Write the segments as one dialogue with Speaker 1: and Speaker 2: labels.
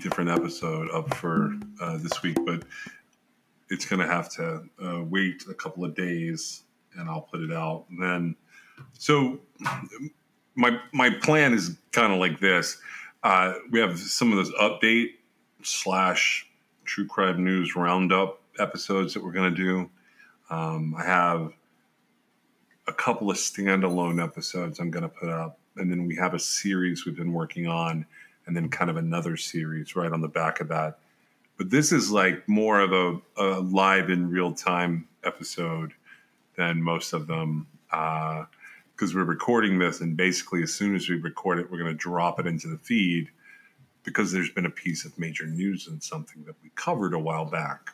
Speaker 1: Different episode up for uh, this week, but it's going to have to uh, wait a couple of days, and I'll put it out. And then, so my my plan is kind of like this. Uh, we have some of those update slash true crime news roundup episodes that we're going to do. Um, I have a couple of standalone episodes I'm going to put up, and then we have a series we've been working on, and then kind of another series right on the back of that. But this is like more of a, a live in real time episode than most of them because we're recording this, and basically as soon as we record it, we're going to drop it into the feed because there's been a piece of major news and something that we covered a while back.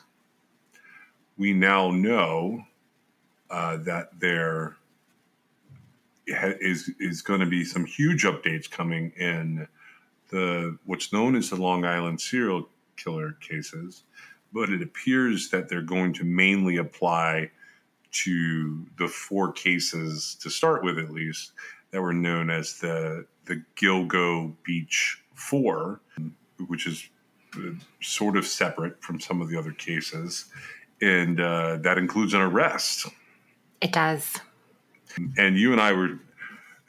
Speaker 1: We now know uh, that there is is going to be some huge updates coming in the what's known as the Long Island serial killer cases, but it appears that they're going to mainly apply to the four cases to start with, at least that were known as the the Gilgo Beach Four, which is uh, sort of separate from some of the other cases, and uh, that includes an arrest
Speaker 2: It does.
Speaker 1: and you and I were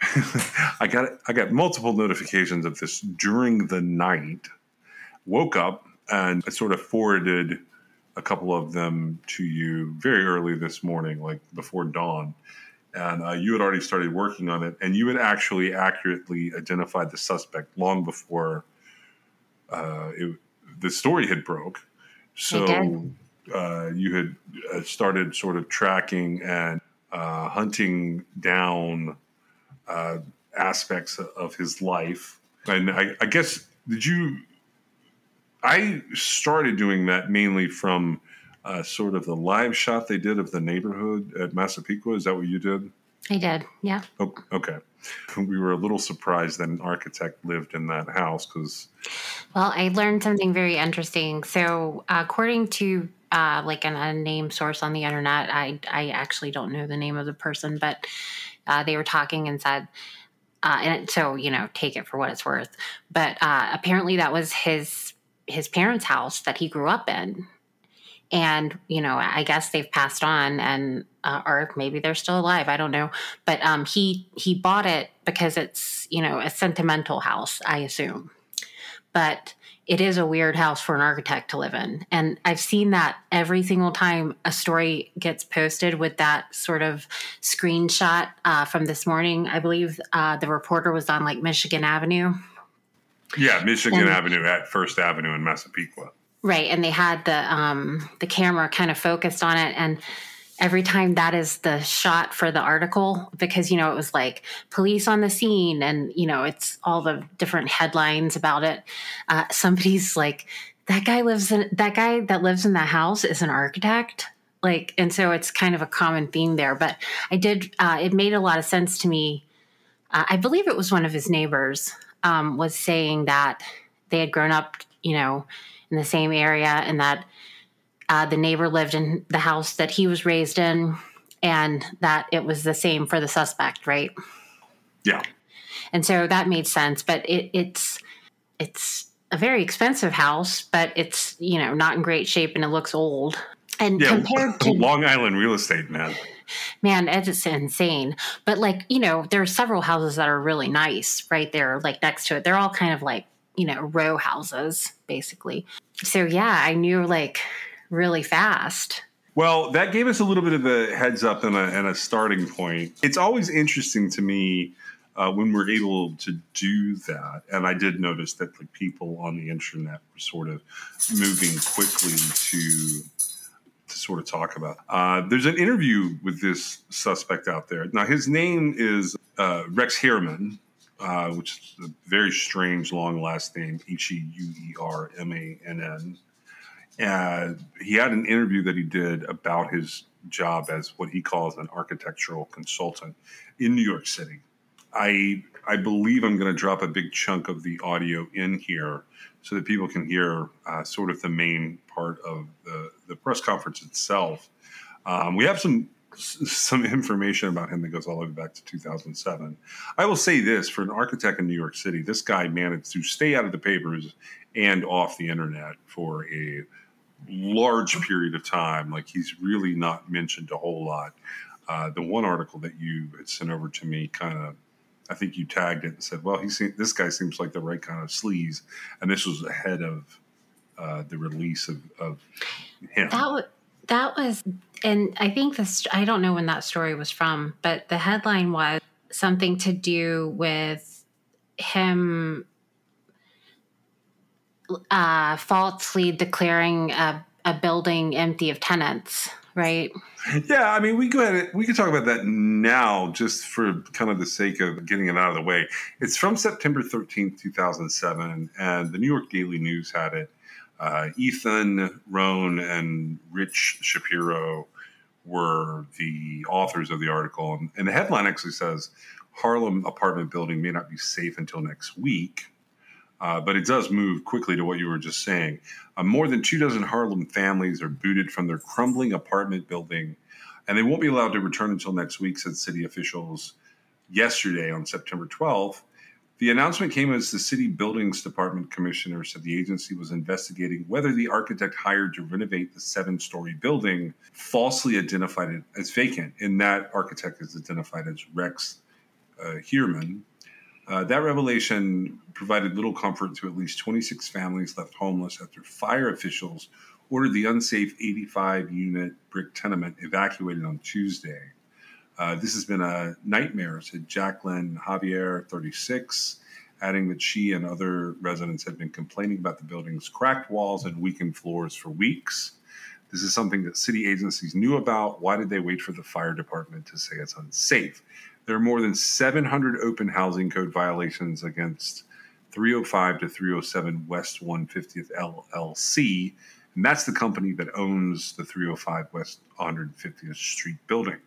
Speaker 1: I got I got multiple notifications of this during the night. Woke up and I sort of forwarded a couple of them to you very early this morning, like before dawn. And uh, you had already started working on it, and you had actually accurately identified the suspect long before uh, it, the story had broke. So uh, you had uh, started sort of tracking and uh, hunting down uh, aspects of his life. And I, I guess, did you? I started doing that mainly from uh, sort of the live shot they did of the neighborhood at Massapequa. Is that what you did?
Speaker 2: I did. Yeah.
Speaker 1: Oh, okay. We were a little surprised that an architect lived in that house because,
Speaker 2: Well, I learned something very interesting. So, uh, according to uh, like an unnamed source on the internet, I I actually don't know the name of the person, but uh, they were talking and said, uh, and so you know, take it for what it's worth. But uh, apparently, that was his his parents' house that he grew up in, and you know, I guess they've passed on, and uh, or maybe they're still alive. I don't know, but um, he he bought it because it's you know a sentimental house, I assume but it is a weird house for an architect to live in. And I've seen that every single time a story gets posted with that sort of screenshot uh, from this morning. I believe uh, the reporter was on like Michigan Avenue.
Speaker 1: yeah, Michigan
Speaker 2: And-
Speaker 1: Avenue at First Avenue in Massapequa.
Speaker 2: Right, and they had the um, the camera kind of focused on it, and every time that is the shot for the article because you know it was like police on the scene, and you know it's all the different headlines about it. Uh, somebody's like, that guy lives in that guy that lives in that house is an architect, like, and so it's kind of a common theme there. But I did, uh, it made a lot of sense to me. Uh, I believe it was one of his neighbors um, was saying that they had grown up, you know, in the same area and that uh, the neighbor lived in the house that he was raised in and that it was the same for the suspect right
Speaker 1: Yeah.
Speaker 2: and so that made sense but it, it's it's a very expensive house but it's you know not in great shape and it looks old and
Speaker 1: Yeah.
Speaker 2: compared to
Speaker 1: Long Island real estate, man.
Speaker 2: man it's insane but like you know there are several houses that are really nice right there like next to it they're all kind of like you know row houses basically so yeah i knew like really fast
Speaker 1: Well, that gave us a little bit of a heads up and a, and a starting point. It's always interesting to me uh, when we're able to do that. And I did notice that like people on the internet were sort of moving quickly to to sort of talk about. Uh, there's an interview with this suspect out there. Now, his name is uh, Rex Heuermann, uh, which is a very strange long last name, H E U E R M A N N. And he had an interview that he did about his job as what he calls an architectural consultant in New York City. I I believe I'm going to drop a big chunk of the audio in here so that people can hear uh, sort of the main part of the, the press conference itself. Um, we have some some information about him that goes all the way back to 2007. I will say this for an architect in New York City, this guy managed to stay out of the papers and off the internet for a large period of time. Like he's really not mentioned a whole lot. Uh, the one article that you had sent over to me kind of I think you tagged it and said, "Well, he this guy seems like the right kind of sleaze," and this was ahead of uh, the release of, of him.
Speaker 2: That that was, and I think this. I don't know when that story was from, but the headline was something to do with him uh, falsely declaring a, a building empty of tenants, right?
Speaker 1: Yeah, I mean, we go ahead. We can talk about that now, just for kind of the sake of getting it out of the way. It's from September thirteenth, two thousand seven, and the New York Daily News had it. Uh, Ethan Roan and Rich Shapiro were the authors of the article, and, and the headline actually says Harlem apartment building may not be safe until next week. Uh, but it does move quickly to what you were just saying. Uh, more than two dozen Harlem families are booted from their crumbling apartment building, and they won't be allowed to return until next week, said city officials yesterday on September 12th. The announcement came as the city buildings department commissioner said the agency was investigating whether the architect hired to renovate the seven story building falsely identified it as vacant. And that architect is identified as Rex uh, Heuermann. Uh, that revelation provided little comfort to at least 26 families left homeless after fire officials ordered the unsafe 85 unit brick tenement evacuated on Tuesday. Uh, this has been a nightmare, said Jacqueline Javier, 36, adding that she and other residents had been complaining about the building's cracked walls and weakened floors for weeks. This is something that city agencies knew about. Why did they wait for the fire department to say it's unsafe? There are more than 700 open housing code violations against 305 to 307 West 150th LLC, and that's the company that owns the 305 West 150th Street building.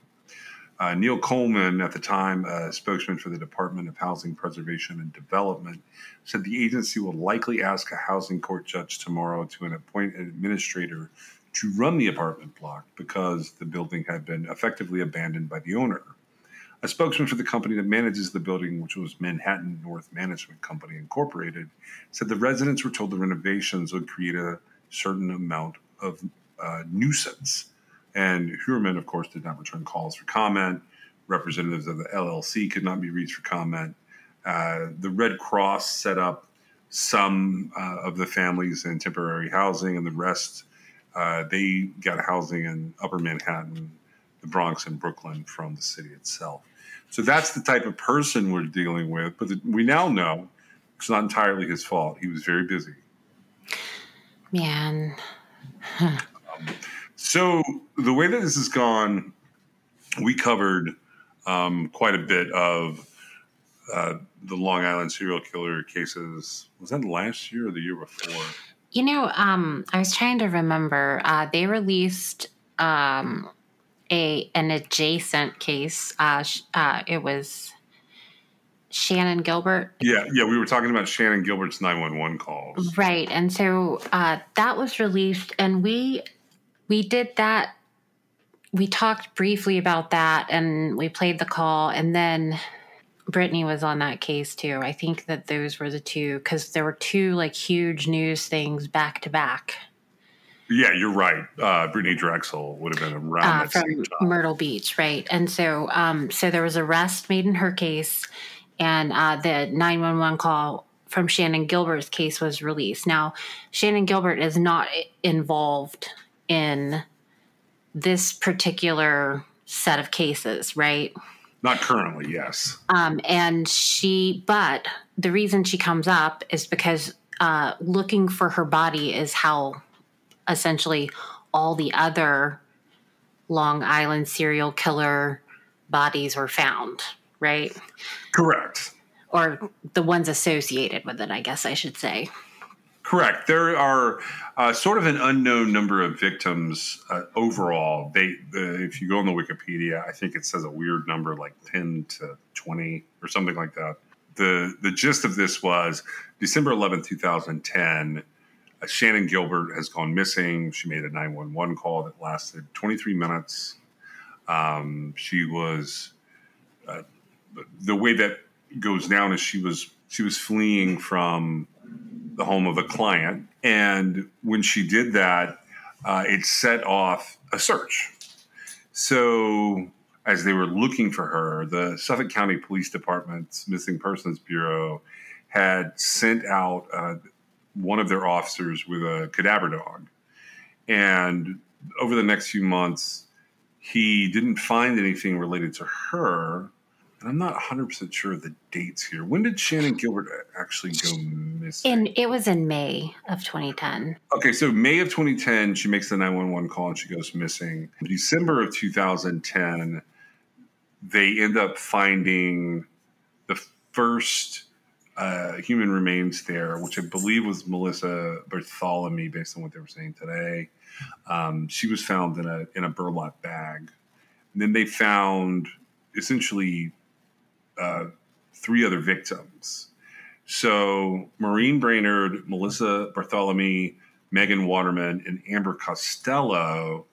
Speaker 1: Uh, Neil Coleman, at the time spokesman for the Department of Housing Preservation and Development, said the agency will likely ask a housing court judge tomorrow to appoint an administrator to run the apartment block because the building had been effectively abandoned by the owner. A spokesman for the company that manages the building, which was Manhattan North Management Company Incorporated, said the residents were told the renovations would create a certain amount of uh, nuisance. And Heuermann, of course, did not return calls for comment. Representatives of the LLC could not be reached for comment. Uh, the Red Cross set up some uh, of the families in temporary housing, and the rest uh, they got housing in Upper Manhattan, the Bronx, and Brooklyn from the city itself. So that's the type of person we're dealing with. But the, we now know it's not entirely his fault. He was very busy.
Speaker 2: Man.
Speaker 1: um, so the way that this has gone, we covered um, quite a bit of uh, the Long Island serial killer cases. Was that last year or the year before?
Speaker 2: You know, um, I was trying to remember. Uh, they released um, a an adjacent case. Uh, uh, it was Shannan Gilbert.
Speaker 1: Yeah, yeah, we were talking about Shannan Gilbert's nine one one calls.
Speaker 2: Right, and so uh, that was released, and we we did that. We talked briefly about that, and we played the call, and then Brittany was on that case too. I think that those were the two because there were two like huge news things back to back.
Speaker 1: Yeah, you're right. Uh, Brittany Drexel would have been around uh,
Speaker 2: from Myrtle Beach, right? And so, um, so there was arrest made in her case, and uh, the 911 call from Shannan Gilbert's case was released. Now, Shannan Gilbert is not involved in this particular set of cases, right?
Speaker 1: Not currently, yes.
Speaker 2: Um, and she, but the reason she comes up is because uh, looking for her body is how essentially all the other Long Island serial killer bodies were found, right?
Speaker 1: Correct.
Speaker 2: Or the ones associated with it, I guess I should say.
Speaker 1: Correct. There are uh, sort of an unknown number of victims uh, overall. They, uh, if you go on the Wikipedia, I think it says a weird number, like ten to twenty or something like that. the The gist of this was December 11, 2010. Shannan Gilbert has gone missing. She made a 911 call that lasted 23 minutes. Um, she was uh, the way that goes down is she was she was fleeing from the home of a client, and when she did that, uh, it set off a search. So as they were looking for her, the Suffolk County Police Department's Missing Persons Bureau had sent out uh, one of their officers with a cadaver dog. And over the next few months, he didn't find anything related to her and I'm not 100% sure of the dates here. When did Shannan Gilbert actually go missing?
Speaker 2: And it was in May of 2010.
Speaker 1: Okay, so May of 2010, she makes the 911 call and she goes missing. In December of 2010, they end up finding the first uh, human remains there, which I believe was Melissa Barthelemy, based on what they were saying today. Um, she was found in a in a burlap bag. And then they found essentially uh, three other victims. So Maureen Brainard, Melissa Barthelemy, Megan Waterman, and Amber Costello.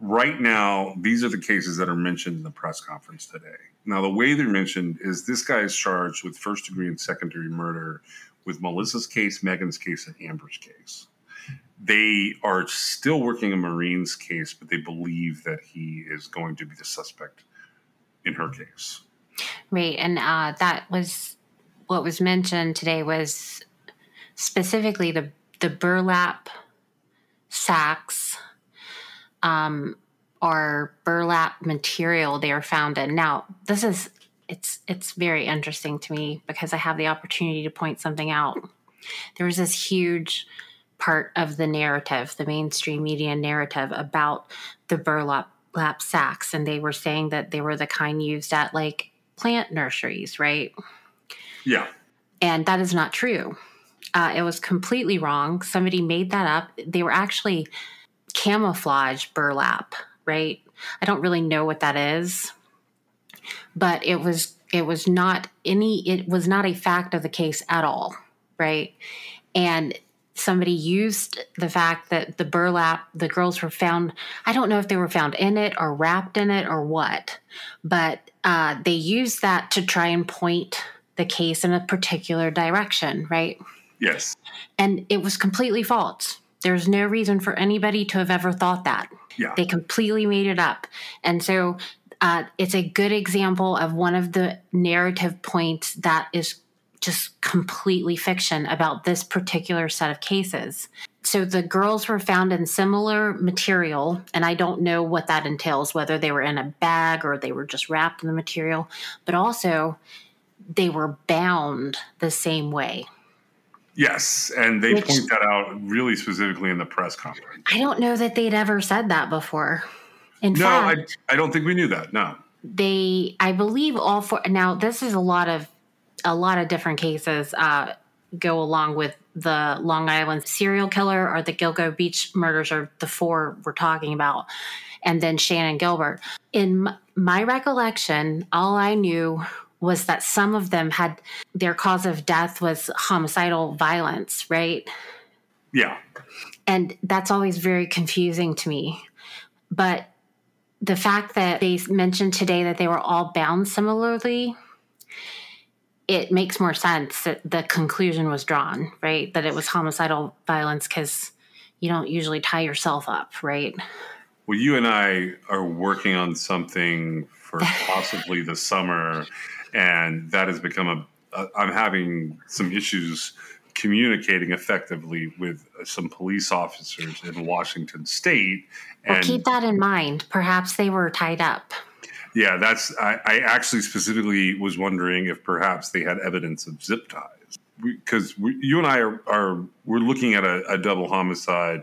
Speaker 1: Right now, these are the cases that are mentioned in the press conference today. Now, the way they're mentioned is this guy is charged with first degree and secondary murder with Melissa's case, Megan's case, and Amber's case. They are still working on Marine's case, but they believe that he is going to be the suspect in her case.
Speaker 2: Right. And uh, that was what was mentioned today was specifically the, the burlap sacks um, or burlap material they are found in. Now, this is it's it's very interesting to me because I have the opportunity to point something out. There was this huge part of the narrative, the mainstream media narrative about the burlap lap sacks, and they were saying that they were the kind used at like plant nurseries, right?
Speaker 1: Yeah.
Speaker 2: And that is not true. Uh, it was completely wrong. Somebody made that up. They were actually camouflage burlap, right? I don't really know what that is, but it was it was not any it was not a fact of the case at all, right? And somebody used the fact that the burlap the girls were found i don't know if they were found in it or wrapped in it or what but uh, they used that to try and point the case in a particular direction right
Speaker 1: yes
Speaker 2: and it was completely false there's no reason for anybody to have ever thought that
Speaker 1: yeah.
Speaker 2: they completely made it up and so uh, it's a good example of one of the narrative points that is just completely fiction about this particular set of cases. So the girls were found in similar material, and I don't know what that entails, whether they were in a bag or they were just wrapped in the material, but also they were bound the same way.
Speaker 1: Yes, and they Which, point that out really specifically in the press conference.
Speaker 2: I don't know that they'd ever said that before.
Speaker 1: In no, fact, I, I don't think we knew that. No.
Speaker 2: They, I believe all four. Now, this is a lot of a lot of different cases uh, go along with the Long Island serial killer or the Gilgo Beach murders are the four we're talking about, and then Shannan Gilbert. In my recollection, all I knew was that some of them had their cause of death was homicidal violence, right?
Speaker 1: Yeah.
Speaker 2: And that's always very confusing to me. But the fact that they mentioned today that they were all bound similarly it makes more sense that the conclusion was drawn, right? That it was homicidal violence because you don't usually tie yourself up, right?
Speaker 1: Well, you and I are working on something for possibly the summer, and that has become a. I'm having some issues communicating effectively with some police officers in Washington State.
Speaker 2: And well, keep that in mind. Perhaps they were tied up.
Speaker 1: Yeah, that's. I, I actually specifically was wondering if perhaps they had evidence of zip ties because you and I are, are we're looking at a, a double homicide.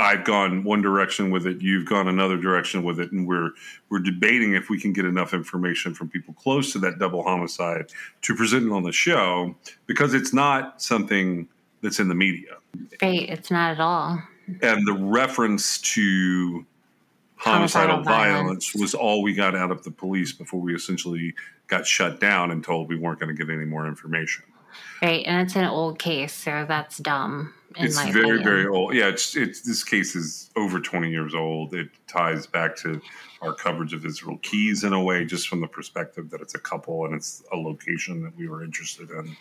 Speaker 1: I've gone one direction with it, you've gone another direction with it, and we're we're debating if we can get enough information from people close to that double homicide to present it on the show because it's not something that's in the media.
Speaker 2: Right, it's not at all.
Speaker 1: And the reference to homicidal, homicidal violence. violence was all we got out of the police before we essentially got shut down and told we weren't going to get any more information.
Speaker 2: Right, and it's an old case, so that's dumb.
Speaker 1: It's very, opinion. very old. Yeah, it's it's this case is over twenty years old. It ties back to our coverage of Israel Keys in a way, just from the perspective that it's a couple and it's a location that we were interested in.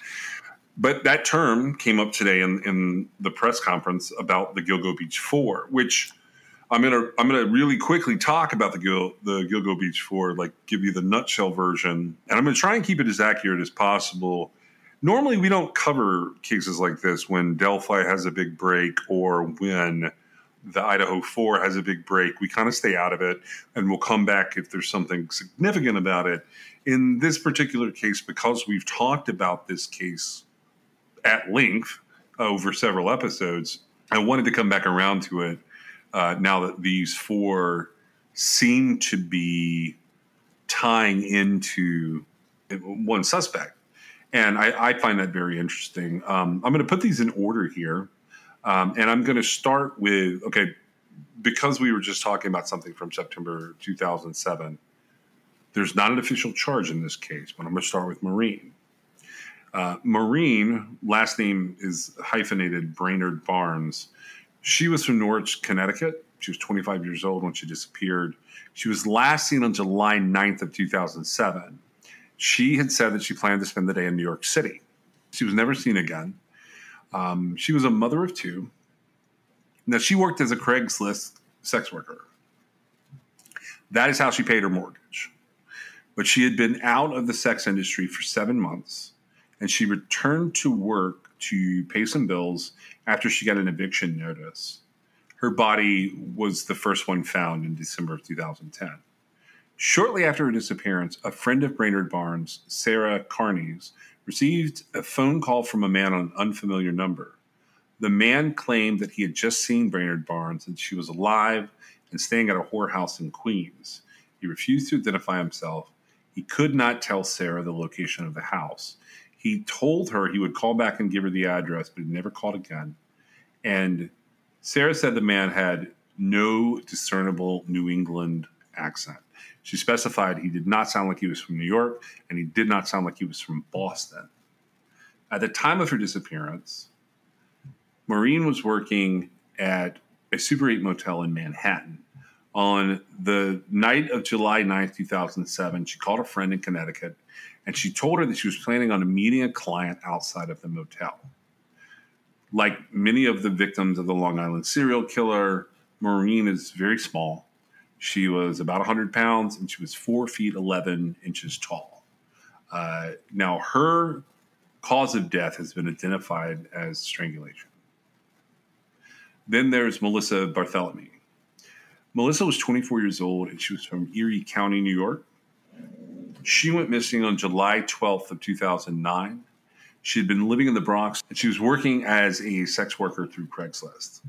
Speaker 1: But that term came up today in, in the press conference about the Gilgo Beach Four, which I'm gonna I'm gonna really quickly talk about the Gil the Gilgo Beach Four, like give you the nutshell version, and I'm gonna try and keep it as accurate as possible normally we don't cover cases like this when Delphi has a big break or when the Idaho 4 has a big break. We kind of stay out of it and we'll come back if there's something significant about it. In this particular case, because we've talked about this case at length over several episodes, I wanted to come back around to it uh, now that these four seem to be tying into one suspect. And I, I find that very interesting. Um, I'm going to put these in order here. Um, and I'm going to start with okay, because we were just talking about something from September 2007, there's not an official charge in this case, but I'm going to start with Marine. Uh, Maureen, last name is hyphenated Brainard Barnes. She was from Norwich, Connecticut. She was 25 years old when she disappeared. She was last seen on July 9th of 2007 she had said that she planned to spend the day in New York City. She was never seen again. Um, she was a mother of two. Now, she worked as a Craigslist sex worker. That is how she paid her mortgage. But she had been out of the sex industry for seven months, and she returned to work to pay some bills after she got an eviction notice. Her body was the first one found in December of 2010. Shortly after her disappearance, a friend of Brainard Barnes, Sarah Carnes, received a phone call from a man on an unfamiliar number. The man claimed that he had just seen Brainard Barnes and she was alive and staying at a whorehouse in Queens. He refused to identify himself. He could not tell Sarah the location of the house. He told her he would call back and give her the address, but he never called again. And Sarah said the man had no discernible New England accent. She specified he did not sound like he was from New York and he did not sound like he was from Boston. At the time of her disappearance, Maureen was working at a Super 8 motel in Manhattan. On the night of July 9th, 2007, she called a friend in Connecticut and she told her that she was planning on meeting a client outside of the motel. Like many of the victims of the Long Island serial killer, Maureen is very small she was about 100 pounds and she was 4 feet 11 inches tall. Uh, now, her cause of death has been identified as strangulation. Then there's Melissa Barthelemy. Melissa was 24 years old and she was from Erie County, New York. She went missing on July 12th of 2009. She had been living in the Bronx and she was working as a sex worker through Craigslist.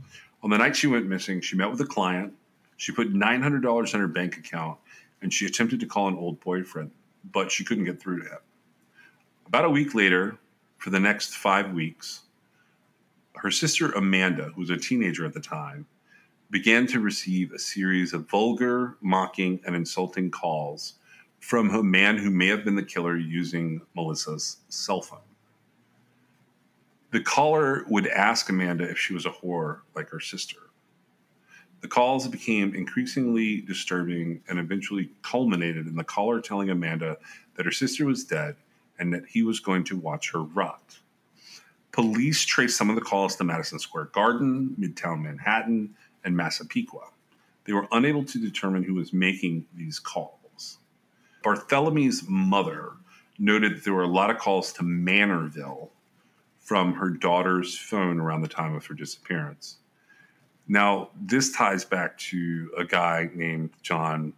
Speaker 1: On the night she went missing, she met with a client she put $900 in her bank account and she attempted to call an old boyfriend, but she couldn't get through to him. About a week later, for the next five weeks, her sister Amanda, who was a teenager at the time, began to receive a series of vulgar, mocking, and insulting calls from a man who may have been the killer using Melissa's cell phone. The caller would ask Amanda if she was a whore like her sister. The calls became increasingly disturbing and eventually culminated in the caller telling Amanda that her sister was dead and that he was going to watch her rot. Police traced some of the calls to Madison Square Garden, Midtown Manhattan, and Massapequa. They were unable to determine who was making these calls. Barthelemy's mother noted that there were a lot of calls to Manorville from her daughter's phone around the time of her disappearance. Now, this ties back to a guy named John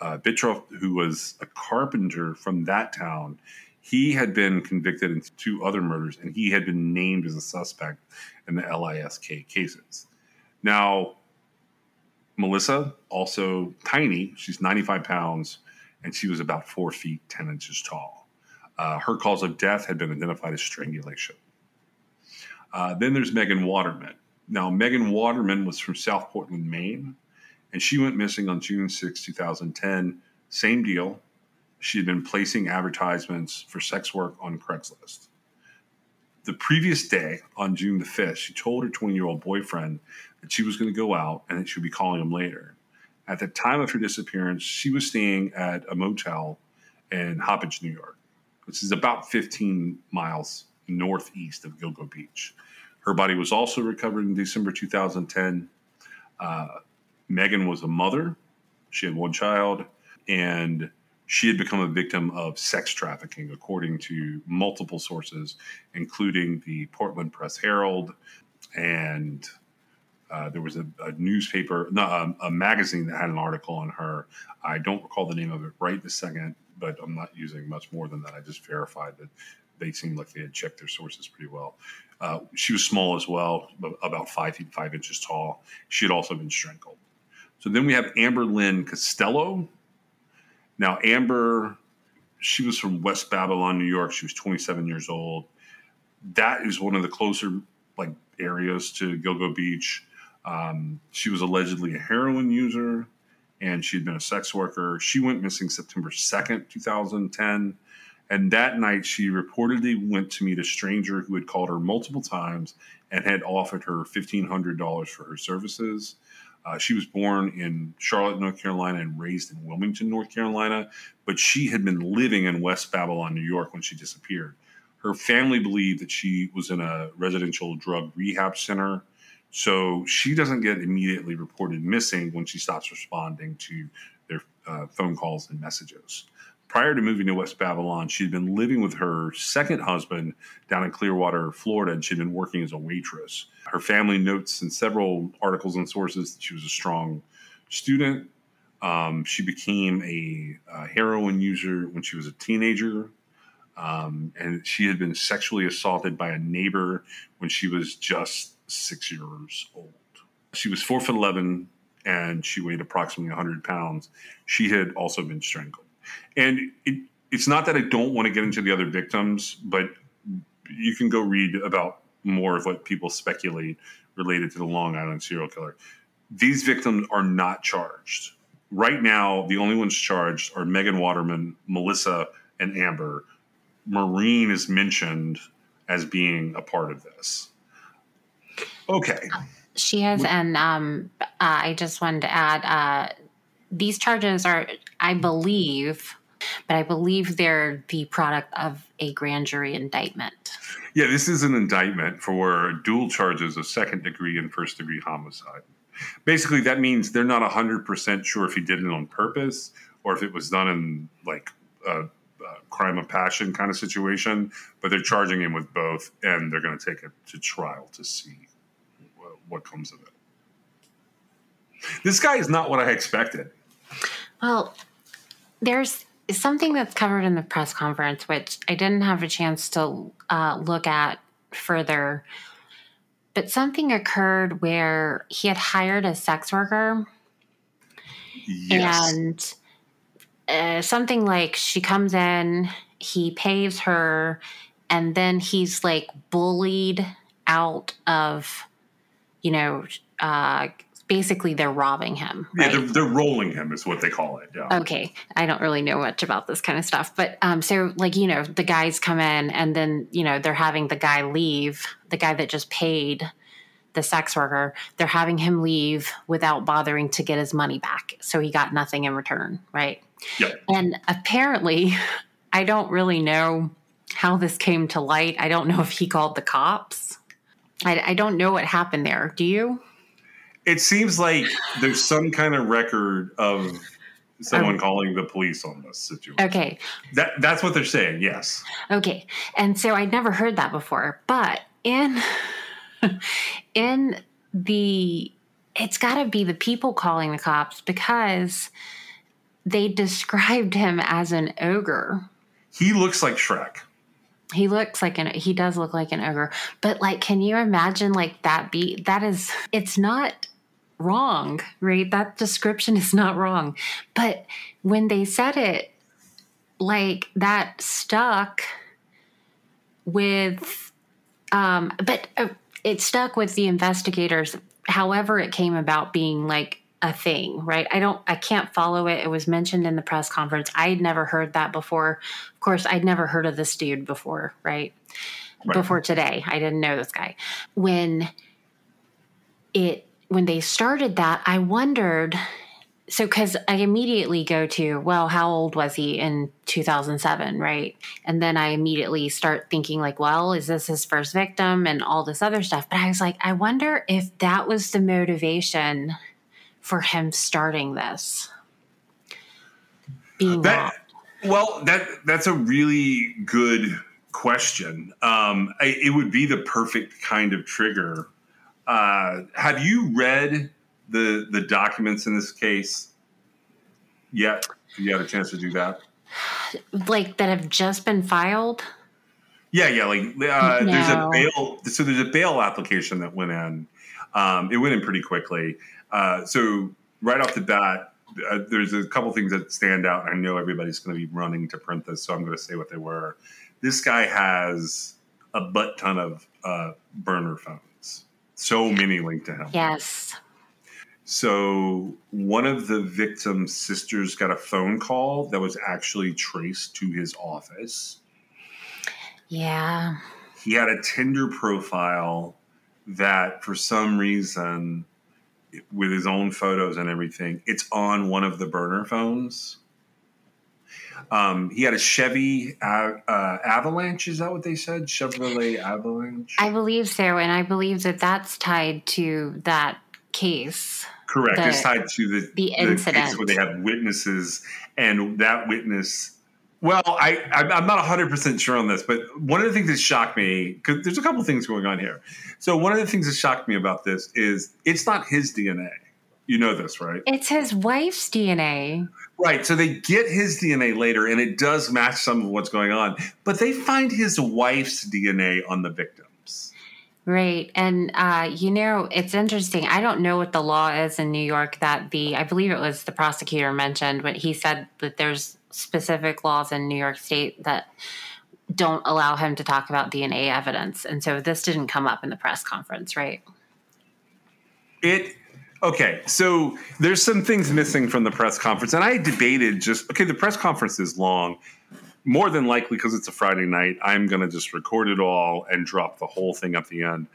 Speaker 1: uh, Bittrolff, who was a carpenter from that town. He had been convicted in two other murders, and he had been named as a suspect in the LISK cases. Now, Melissa, also tiny, she's 95 pounds, and she was about four feet 10 inches tall. Uh, her cause of death had been identified as strangulation. Uh, then there's Megan Waterman. Now, Megan Waterman was from South Portland, Maine, and she went missing on June 6, 2010. Same deal. She had been placing advertisements for sex work on Craigslist. The previous day, on June the 5th, she told her 20 year old boyfriend that she was going to go out and that she would be calling him later. At the time of her disappearance, she was staying at a motel in Hauppauge, New York, which is about 15 miles northeast of Gilgo Beach. Her body was also recovered in December 2010. Uh, Megan was a mother. She had one child, and she had become a victim of sex trafficking, according to multiple sources, including the Portland Press Herald, and uh, there was a, a newspaper, no, um, a magazine that had an article on her. I don't recall the name of it right this second, but I'm not using much more than that. I just verified that they seemed like they had checked their sources pretty well. Uh, she was small as well, about five feet five inches tall. She had also been strangled. So then we have Amber Lynn Costello. Now, Amber, she was from West Babylon, New York. She was 27 years old. That is one of the closer like areas to Gilgo Beach. Um, she was allegedly a heroin user and she had been a sex worker. She went missing September 2nd, 2010. And that night, she reportedly went to meet a stranger who had called her multiple times and had offered her $1,500 for her services. Uh, she was born in Charlotte, North Carolina, and raised in Wilmington, North Carolina, but she had been living in West Babylon, New York, when she disappeared. Her family believed that she was in a residential drug rehab center, so she doesn't get immediately reported missing when she stops responding to their uh, phone calls and messages. Prior to moving to West Babylon, she'd been living with her second husband down in Clearwater, Florida, and she'd been working as a waitress. Her family notes in several articles and sources that she was a strong student. Um, she became a, a, heroin user when she was a teenager. Um, and she had been sexually assaulted by a neighbor when she was just six years old. She was four foot 11 and she weighed approximately 100 pounds. She had also been strangled. And it, it's not that I don't want to get into the other victims, but you can go read about more of what people speculate related to the Long Island serial killer. These victims are not charged. Right now, the only ones charged are Megan Waterman, Melissa, and Amber. Marine is mentioned as being a part of this. Okay.
Speaker 2: She has, and um, uh, I just wanted to add uh, these charges are, I believe, but I believe they're the product of a grand jury indictment.
Speaker 1: Yeah, this is an indictment for dual charges of second degree and first degree homicide. Basically, that means they're not 100% sure if he did it on purpose or if it was done in like a, a crime of passion kind of situation, but they're charging him with both and they're going to take it to trial to see what comes of it. This guy is not what I expected.
Speaker 2: Well, there's something that's covered in the press conference, which I didn't have a chance to uh, look at further. But something occurred where he had hired a sex worker. Yes. And uh, something like she comes in, he pays her, and then he's like bullied out of, you know, uh, basically they're robbing him.
Speaker 1: Right? Yeah, they're, they're, rolling him is what they call it. Yeah.
Speaker 2: Okay, I don't really know much about this kind of stuff, but um, so like you know the guys come in and then you know they're having the guy leave, the guy that just paid the sex worker, they're having him leave without bothering to get his money back, so he got nothing in return, right?
Speaker 1: Yep.
Speaker 2: And apparently, I don't really know how this came to light. I don't know if he called the cops. I, I don't know what happened there. Do you?
Speaker 1: It seems like there's some kind of record of someone um, calling the police on this situation.
Speaker 2: Okay.
Speaker 1: That that's what they're saying, yes.
Speaker 2: Okay. And so I'd never heard that before, but in in the it's got to be the people calling the cops because they described him as an ogre.
Speaker 1: He looks like Shrek.
Speaker 2: He looks like an he does look like an ogre. But like can you imagine like that be that is it's not wrong, right? That description is not wrong. But when they said it, like that stuck with, um, but uh, it stuck with the investigators, however, it came about being like a thing, right? I don't, I can't follow it. It was mentioned in the press conference. I'd never heard that before. Of course, I'd never heard of this dude before, right? right. Before today, I didn't know this guy. When it, when they started that, I wondered. So, because I immediately go to, well, how old was he in 2007, right? And then I immediately start thinking, like, well, is this his first victim and all this other stuff? But I was like, I wonder if that was the motivation for him starting this? Being
Speaker 1: that, well, that that's a really good question. Um, I, it would be the perfect kind of trigger. Uh, have you read the the documents in this case yet? Have you had a chance to do that?
Speaker 2: Like that have just been filed?
Speaker 1: Yeah, yeah. Like uh, no. there's a bail. So there's a bail application that went in. Um, it went in pretty quickly. Uh, so right off the bat, uh, there's a couple things that stand out. I know everybody's going to be running to print this, so I'm going to say what they were. This guy has a butt ton of uh, burner phones. So many linked to him.
Speaker 2: Yes.
Speaker 1: So one of the victim's sisters got a phone call that was actually traced to his office.
Speaker 2: Yeah.
Speaker 1: He had a Tinder profile that for some reason with his own photos and everything. It's on one of the burner phones. Um, he had a Chevy uh, uh, Avalanche. Is that what they said? Chevrolet Avalanche.
Speaker 2: I believe so, and I believe that that's tied to that case.
Speaker 1: Correct. The, it's tied to the
Speaker 2: the, the incident
Speaker 1: where they have witnesses, and that witness well, I, I'm not 100% sure on this, but one of the things that shocked me, because there's a couple things going on here. So, one of the things that shocked me about this is it's not his DNA. You know this, right?
Speaker 2: It's his wife's DNA.
Speaker 1: Right. So, they get his DNA later, and it does match some of what's going on, but they find his wife's DNA on the victims.
Speaker 2: Right. And, uh, you know, it's interesting. I don't know what the law is in New York that the, I believe it was the prosecutor mentioned, but he said that there's specific laws in New York State that don't allow him to talk about DNA evidence. And so this didn't come up in the press conference, right?
Speaker 1: It okay, so there's some things missing from the press conference and I debated just okay, the press conference is long. More than likely because it's a Friday night, I'm going to just record it all and drop the whole thing at the end.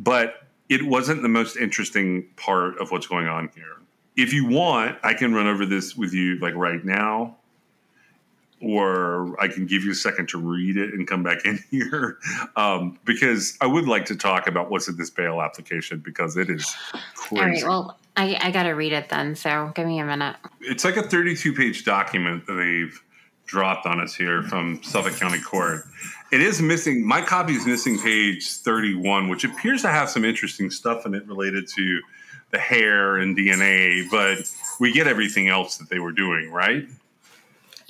Speaker 1: But it wasn't the most interesting part of what's going on here. If you want, I can run over this with you like right now or I can give you a second to read it and come back in here um, because I would like to talk about what's in this bail application because it is crazy.
Speaker 2: All right, well, I, I got to read it then, so give me a minute.
Speaker 1: It's like a 32 page document that they've dropped on us here from Suffolk County Court. It is missing, my copy is missing page 31, which appears to have some interesting stuff in it related to the hair and DNA, but we get everything else that they were doing, right?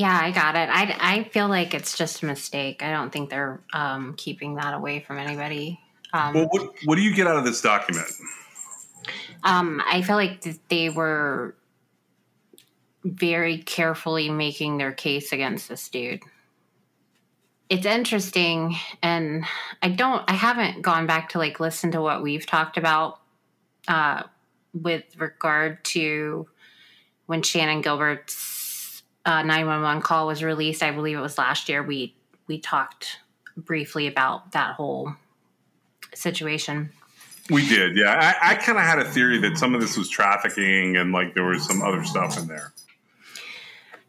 Speaker 2: Yeah, I got it. I, I feel like it's just a mistake. I don't think they're um, keeping that away from anybody.
Speaker 1: Um, well, what, what do you get out of this document?
Speaker 2: Um, I feel like they were very carefully making their case against this dude. It's interesting, and I don't, I haven't gone back to like listen to what we've talked about uh, with regard to when Shannan Gilbert's uh, 911 call was released, I believe it was last year, we we talked briefly about that whole situation.
Speaker 1: We did, yeah. I, I kind of had a theory that some of this was trafficking and like there was some other stuff in there.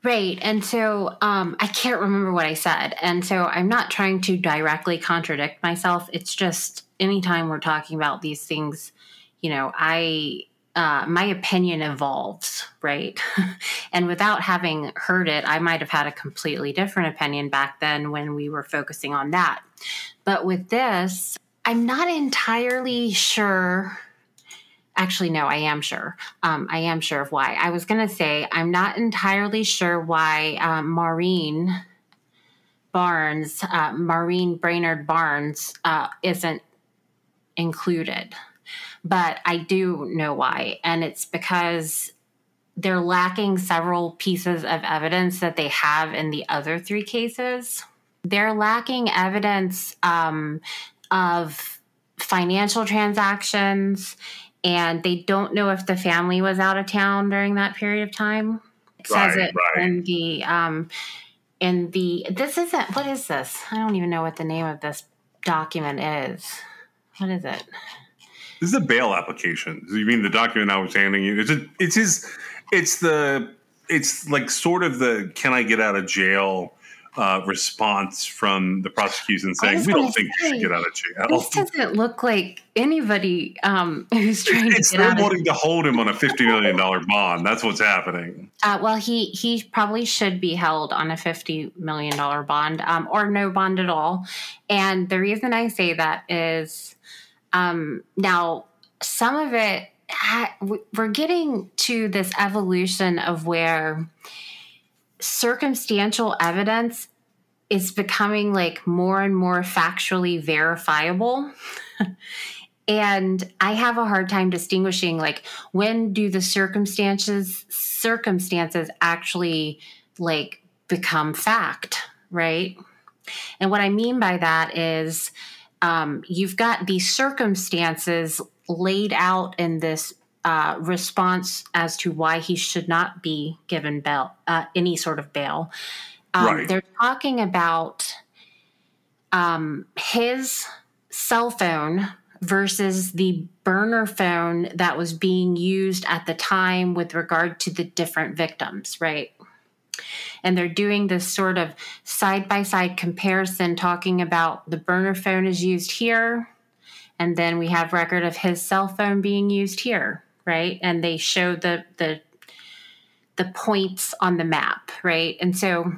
Speaker 2: Right. And so um, I can't remember what I said. And so I'm not trying to directly contradict myself. It's just anytime we're talking about these things, you know, I uh, my opinion evolves, right? and without having heard it, I might have had a completely different opinion back then when we were focusing on that. But with this, I'm not entirely sure. Actually, no, I am sure. Um, I am sure of why. I was going to say I'm not entirely sure why um, Maureen Barnes, uh, Maureen Brainard Barnes, uh, isn't included but I do know why. And it's because they're lacking several pieces of evidence that they have in the other three cases. They're lacking evidence um, of financial transactions, and they don't know if the family was out of town during that period of time. It says
Speaker 1: Right,
Speaker 2: it
Speaker 1: right.
Speaker 2: in the um, in the this isn't what is this? I don't even know what the name of this document is. What is it?
Speaker 1: This is a bail application. You mean the document I was handing you? It's a, it's his. It's the. It's like sort of the "Can I get out of jail?" Uh, response from the prosecution saying, "We don't think you should get out of jail."
Speaker 2: This doesn't look like anybody um, who's trying
Speaker 1: It's
Speaker 2: to out of
Speaker 1: wanting to hold him on a fifty million dollar bond. That's what's happening.
Speaker 2: Uh, well, he he probably should be held on a fifty million dollar bond, um, or no bond at all. And the reason I say that is, um, now some of it we're getting to this evolution of where circumstantial evidence is becoming like more and more factually verifiable. and I have a hard time distinguishing like when do the circumstances circumstances actually like become fact, right? And what I mean by that is um, you've got these circumstances laid out in this uh, response as to why he should not be given bail, uh, any sort of bail. Um,
Speaker 1: Right.
Speaker 2: They're talking about um, his cell phone versus the burner phone that was being used at the time with regard to the different victims, right? And they're doing this sort of side by side comparison, talking about the burner phone is used here, and then we have record of his cell phone being used here, right? And they show the the the points on the map, right? And so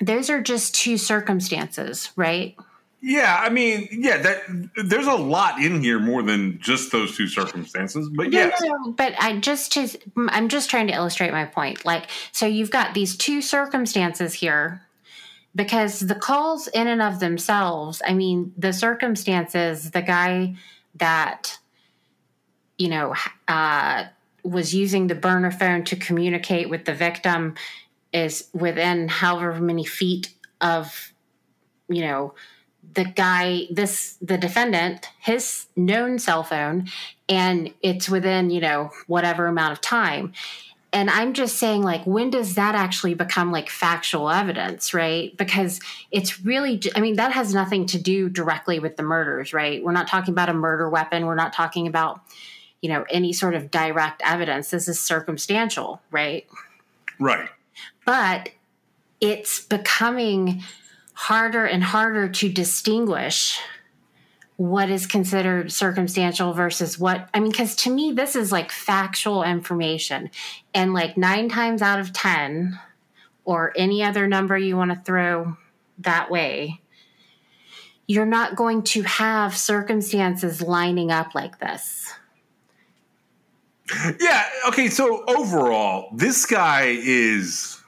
Speaker 2: those are just two circumstances, right?
Speaker 1: Yeah, I mean, yeah, that there's a lot in here more than just those two circumstances. But yes,
Speaker 2: no, no, but I just to I'm just trying to illustrate my point. Like, so you've got these two circumstances here because the calls in and of themselves, I mean, the circumstances, the guy that you know uh, was using the burner phone to communicate with the victim is within however many feet of you know the guy this the defendant his known cell phone and it's within you know whatever amount of time. And i'm just saying like when does that actually become like factual evidence right? Because it's really i mean that has nothing to do directly with the murders right? We're not talking about a murder weapon. We're not talking about you know any sort of direct evidence. This is circumstantial right?
Speaker 1: Right.
Speaker 2: but it's becoming harder and harder to distinguish what is considered circumstantial versus what I mean cuz to me this is like factual information and like 9 times out of 10 or any other number you want to throw that way you're not going to have circumstances lining up like this.
Speaker 1: Yeah. Okay. So overall, this guy is.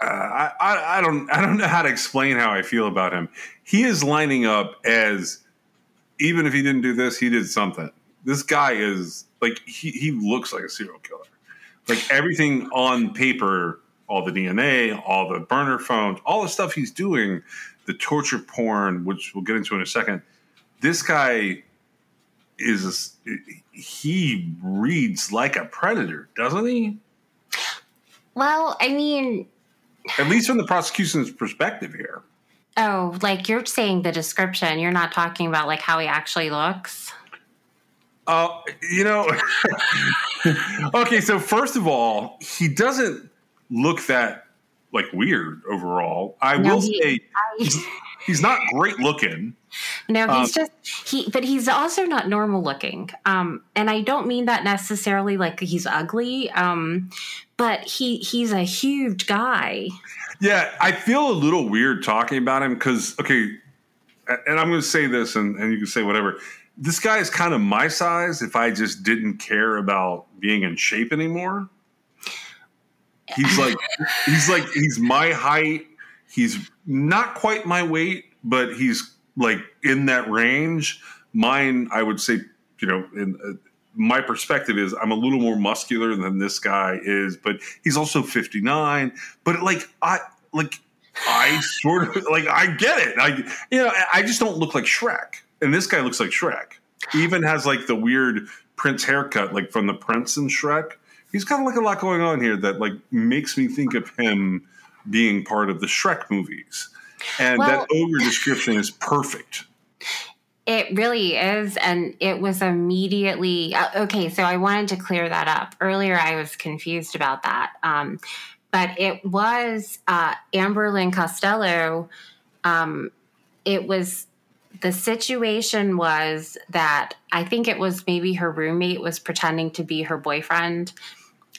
Speaker 1: Uh, I, I I don't I don't know how to explain how I feel about him. He is lining up as even if he didn't do this, he did something. This guy is like he he looks like a serial killer. Like everything on paper, all the DNA, all the burner phones, all the stuff he's doing, the torture porn, which we'll get into in a second. This guy is he reads like a predator, doesn't he?
Speaker 2: Well, I mean,
Speaker 1: At least from the prosecution's perspective here.
Speaker 2: oh, like you're saying the description, you're not talking about like how he actually looks.
Speaker 1: Uh, you know, okay. So first of all, he doesn't look that like weird overall. I
Speaker 2: No,
Speaker 1: will
Speaker 2: he-
Speaker 1: say he's, he's not great looking.
Speaker 2: No, he's
Speaker 1: Um,
Speaker 2: just he, but he's also not normal looking. Um, and I don't mean that necessarily like he's ugly. Um, but he he's a huge guy.
Speaker 1: Yeah, I feel a little weird talking about him because okay, and I'm going to say this, and, and you can say whatever. This guy is kind of my size. If I just didn't care about being in shape anymore, he's like he's like he's my height. He's not quite my weight, but he's like in that range. Mine, I would say, you know, in, uh, my perspective is I'm a little more muscular than this guy is, but he's also 59. But like I like I sort of like I get it. I you know I just don't look like Shrek, and this guy looks like Shrek. He even has like the weird Prince haircut, like from the Prince and Shrek. He's got like a lot going on here that like makes me think of him being part of the Shrek movies, and well, that ogre description is perfect.
Speaker 2: It really is. And it was immediately uh, okay. So I wanted to clear that up. Earlier, I was confused about that. Um, but it was uh, Amberlynn Costello. Um, it was the situation was that I think it was maybe her roommate was pretending to be her boyfriend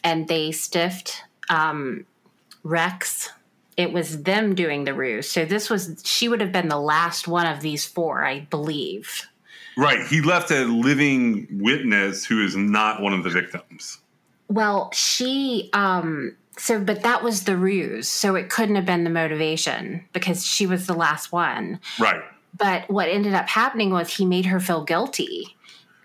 Speaker 2: and they stiffed um, Rex it was them doing the ruse. So this was she would have been the last one of these four, I believe.
Speaker 1: Right. He left a living witness who is not one of the victims.
Speaker 2: Well, she um so but that was the ruse. So it couldn't have been the motivation because she was the last one.
Speaker 1: Right.
Speaker 2: But what ended up happening was he made her feel guilty.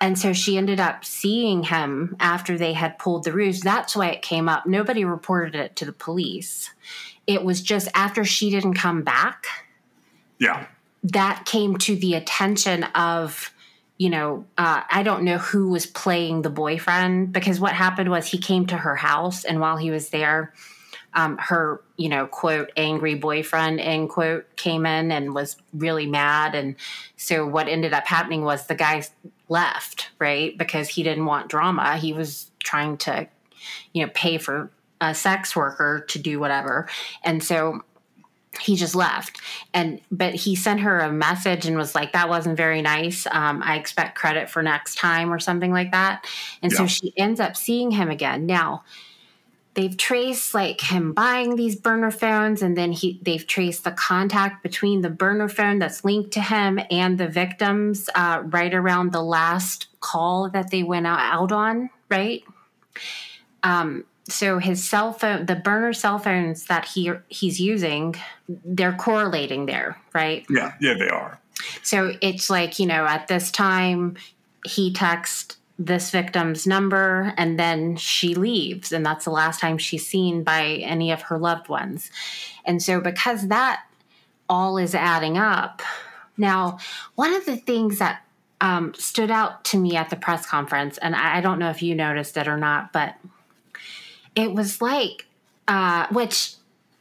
Speaker 2: And so she ended up seeing him after they had pulled the ruse. That's why it came up. Nobody reported it to the police it was just after she didn't come back.
Speaker 1: Yeah.
Speaker 2: That came to the attention of, you know, uh, I don't know who was playing the boyfriend because what happened was he came to her house and while he was there, um, her, you know, quote, angry boyfriend, end quote, came in and was really mad. And so what ended up happening was the guy left, right? Because he didn't want drama. He was trying to, you know, pay for a sex worker to do whatever. And so he just left. And but he sent her a message and was like that wasn't very nice. Um, i expect credit for next time or something like that. And yeah. so she ends up seeing him again. Now they've traced like him buying these burner phones and then he they've traced the contact between the burner phone that's linked to him and the victims uh, right around the last call that they went out on right? Um, so his cell phone the burner cell phones that he he's using they're correlating there right?
Speaker 1: Yeah yeah they are.
Speaker 2: So it's like you know at this time he texts this victim's number and then she leaves. And that's the last time she's seen by any of her loved ones. And so because that all is adding up now one of the things that um, stood out to me at the press conference and I, I don't know if you noticed it or not but it was like, uh, which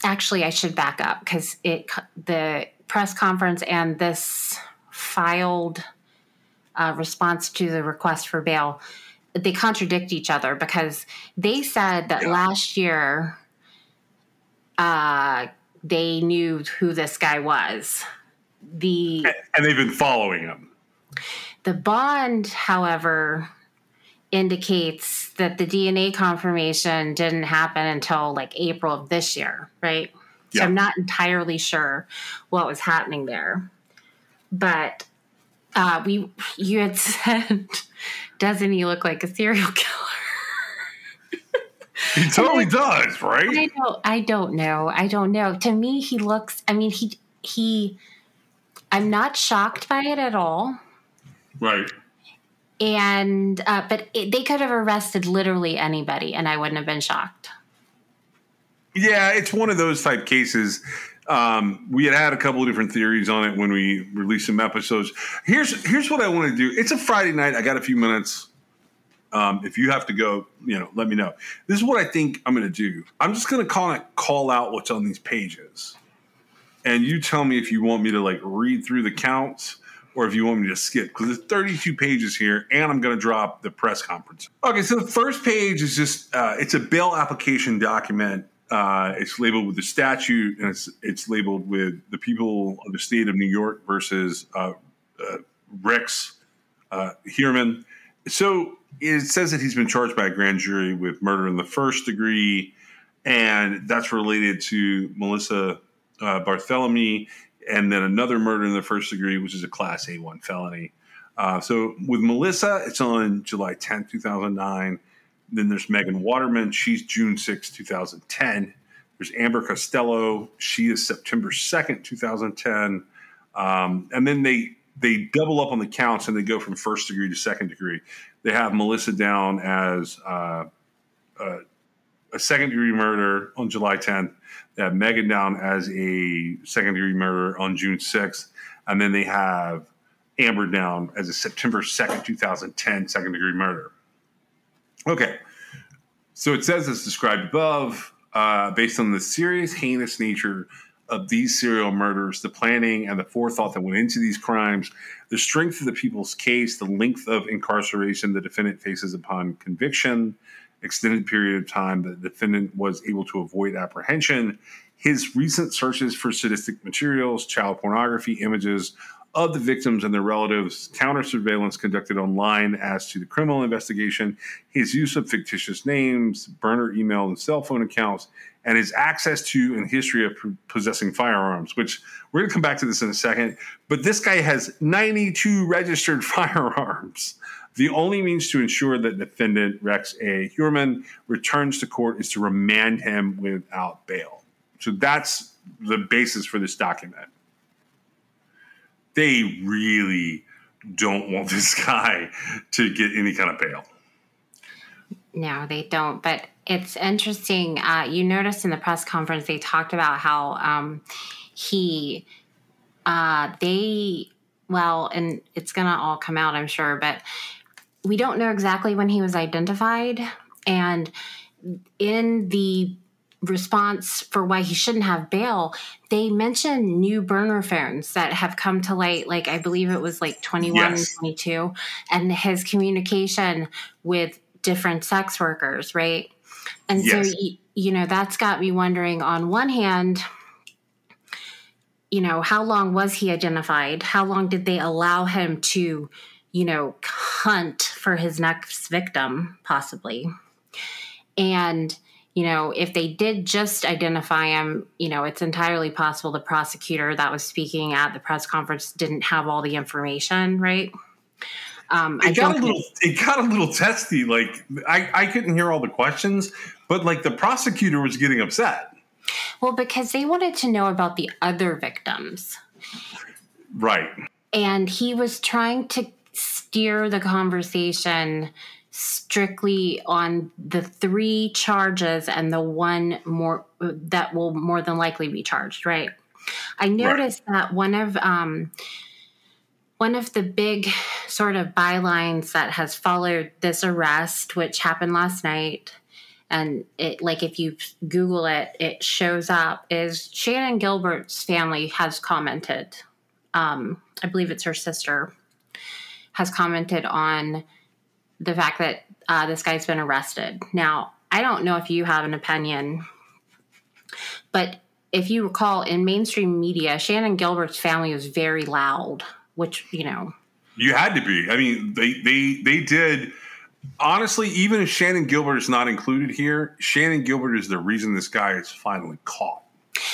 Speaker 2: actually I should back up because it the press conference and this filed uh, response to the request for bail they contradict each other because they said that last year uh, they knew who this guy was. The
Speaker 1: and they've been following him.
Speaker 2: The bond, however, indicates that the DNA confirmation didn't happen until like April of this year, right? So. I'm not entirely sure what was happening there. But uh, we you had said, doesn't he look like a serial killer?
Speaker 1: he totally does, right?
Speaker 2: I don't I don't know. I don't know. To me he looks I mean he he I'm not shocked by it at all.
Speaker 1: Right
Speaker 2: and uh, but it, they could have arrested literally anybody, and I wouldn't have been shocked.
Speaker 1: Yeah, it's one of those type cases. Um, we had had a couple of different theories on it when we released some episodes. Here's here's what I want to do. It's a Friday night. I got a few minutes. Um, if you have to go, you know, let me know. This is what I think I'm going to do. I'm just going to call it call out what's on these pages, and you tell me if you want me to like read through the counts or if you want me to skip because there's 32 pages here and i'm going to drop the press conference. Okay so the first page is just uh, it's a bail application document. Uh, it's labeled with the statute and it's it's labeled with the people of the state of new york versus uh, uh rex uh, Heuermann. so it says that he's been charged by a grand jury with murder in the first degree and that's related to melissa uh, barthelemy and then another murder in the first degree, which is a class A1 felony. Uh, so with Melissa, it's on July 10th, 2009. Then there's Megan Waterman. She's June 6, 2010. There's Amber Costello. She is September 2nd, 2010. Um, and then they they double up on the counts and they go from first degree to second degree. They have Melissa down as uh, uh, a second degree murder on July 10th. They have Megan down as a second degree murder on June 6th. And then they have Amber down as a September 2nd, 2010 second degree murder. Okay. So it says as described above, uh, based on the serious, heinous nature of these serial murders, the planning and the forethought that went into these crimes, the strength of the people's case, the length of incarceration the defendant faces upon conviction, extended period of time the defendant was able to avoid apprehension, his recent searches for sadistic materials, child pornography, images of the victims and their relatives, counter surveillance conducted online as to the criminal investigation, his use of fictitious names, burner email and cell phone accounts, and his access to and history of possessing firearms, which we're going to come back to this in a second. But this guy has 92 registered firearms. The only means to ensure that defendant Rex A. Heuermann returns to court is to remand him without bail. So that's the basis for this document. They really don't want this guy to get any kind of bail.
Speaker 2: No, they don't. But it's interesting. Uh, you noticed in the press conference they talked about how um, he, uh, they, well, and it's gonna all come out, I'm sure, but we don't know exactly when he was identified. And in the response for why he shouldn't have bail, they mentioned new burner phones that have come to light, like I believe it was like 21, yes. 22, and his communication with different sex workers, right? And yes. so, you know, that's got me wondering on one hand, you know, how long was he identified? How long did they allow him to, you know, hunt for his next victim, possibly? And, you know, if they did just identify him, you know, it's entirely possible the prosecutor that was speaking at the press conference didn't have all the information, right?
Speaker 1: Um, it got a little. It got a little testy. Like I, I couldn't hear all the questions, but like the prosecutor was getting upset.
Speaker 2: Well, because they wanted to know about the other victims,
Speaker 1: right?
Speaker 2: And he was trying to steer the conversation strictly on the three charges and the one more that will more than likely be charged, right? I noticed right. that one of um, one of the big sort of bylines that has followed this arrest, which happened last night, and it like if you Google it, it shows up is Shannan Gilbert's family has commented. Um, I believe it's her sister has commented on the fact that uh, this guy's been arrested. Now, I don't know if you have an opinion, but if you recall, in mainstream media, Shannan Gilbert's family was very loud, which you know.
Speaker 1: You had to be. I mean, they they they did. Honestly, even if Shannan Gilbert is not included here, Shannan Gilbert is the reason this guy is finally caught.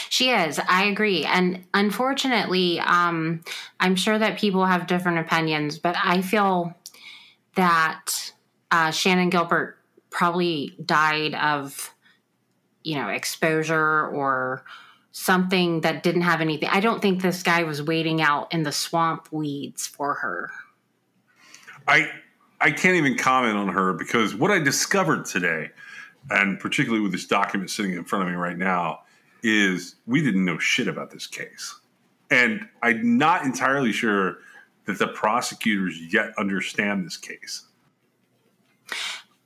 Speaker 2: She is. I agree. And unfortunately, um, I'm sure that people have different opinions, but I feel that uh, Shannan Gilbert probably died of, you know, exposure or something that didn't have anything. I don't think this guy was waiting out in the swamp weeds for her.
Speaker 1: I I can't even comment on her because what I discovered today, and particularly with this document sitting in front of me right now, is we didn't know shit about this case. And I'm not entirely sure that the prosecutors yet understand this case.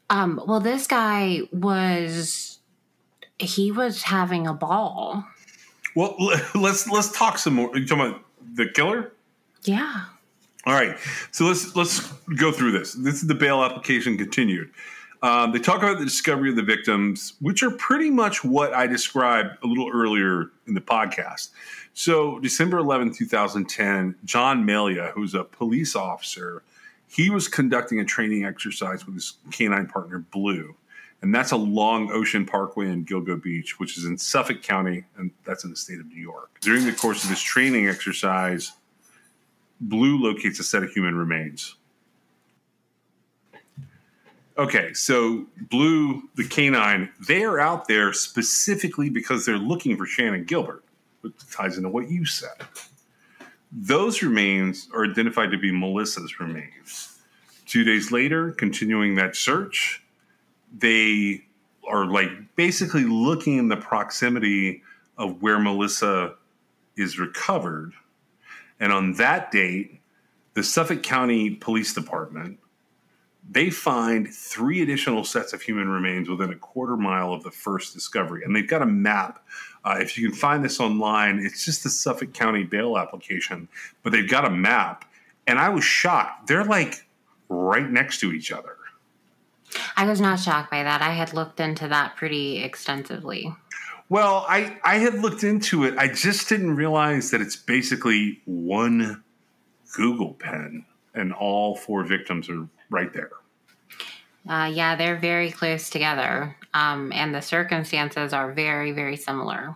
Speaker 2: Um, well, this guy was he was having a ball.
Speaker 1: Well, let's let's talk some more. You talking about the killer?
Speaker 2: Yeah.
Speaker 1: All right. So let's let's go through this. This is the bail application continued. Um, they talk about the discovery of the victims, which are pretty much what I described a little earlier in the podcast. So, December 11, 2010, John Malia, who's a police officer, he was conducting a training exercise with his canine partner, Blue. And that's along Ocean Parkway in Gilgo Beach, which is in Suffolk County, and that's in the state of New York. During the course of this training exercise, Blue locates a set of human remains. Okay, so Blue, the canine, they are out there specifically because they're looking for Shannan Gilbert, which ties into what you said. Those remains are identified to be Melissa's remains. Two days later, continuing that search, they are like basically looking in the proximity of where Melissa is recovered. And on that date, the Suffolk County Police Department they find three additional sets of human remains within a quarter mile of the first discovery. And they've got a map. Uh, if you can find this online, it's just the Suffolk County bail application, but they've got a map. And I was shocked. They're like right next to each other.
Speaker 2: I was not shocked by that. I had looked into that pretty extensively.
Speaker 1: Well, I, I had looked into it. I just didn't realize that it's basically one Google pen and all four victims are right there.
Speaker 2: Uh, yeah, they're very close together, um, and the circumstances are very, very similar.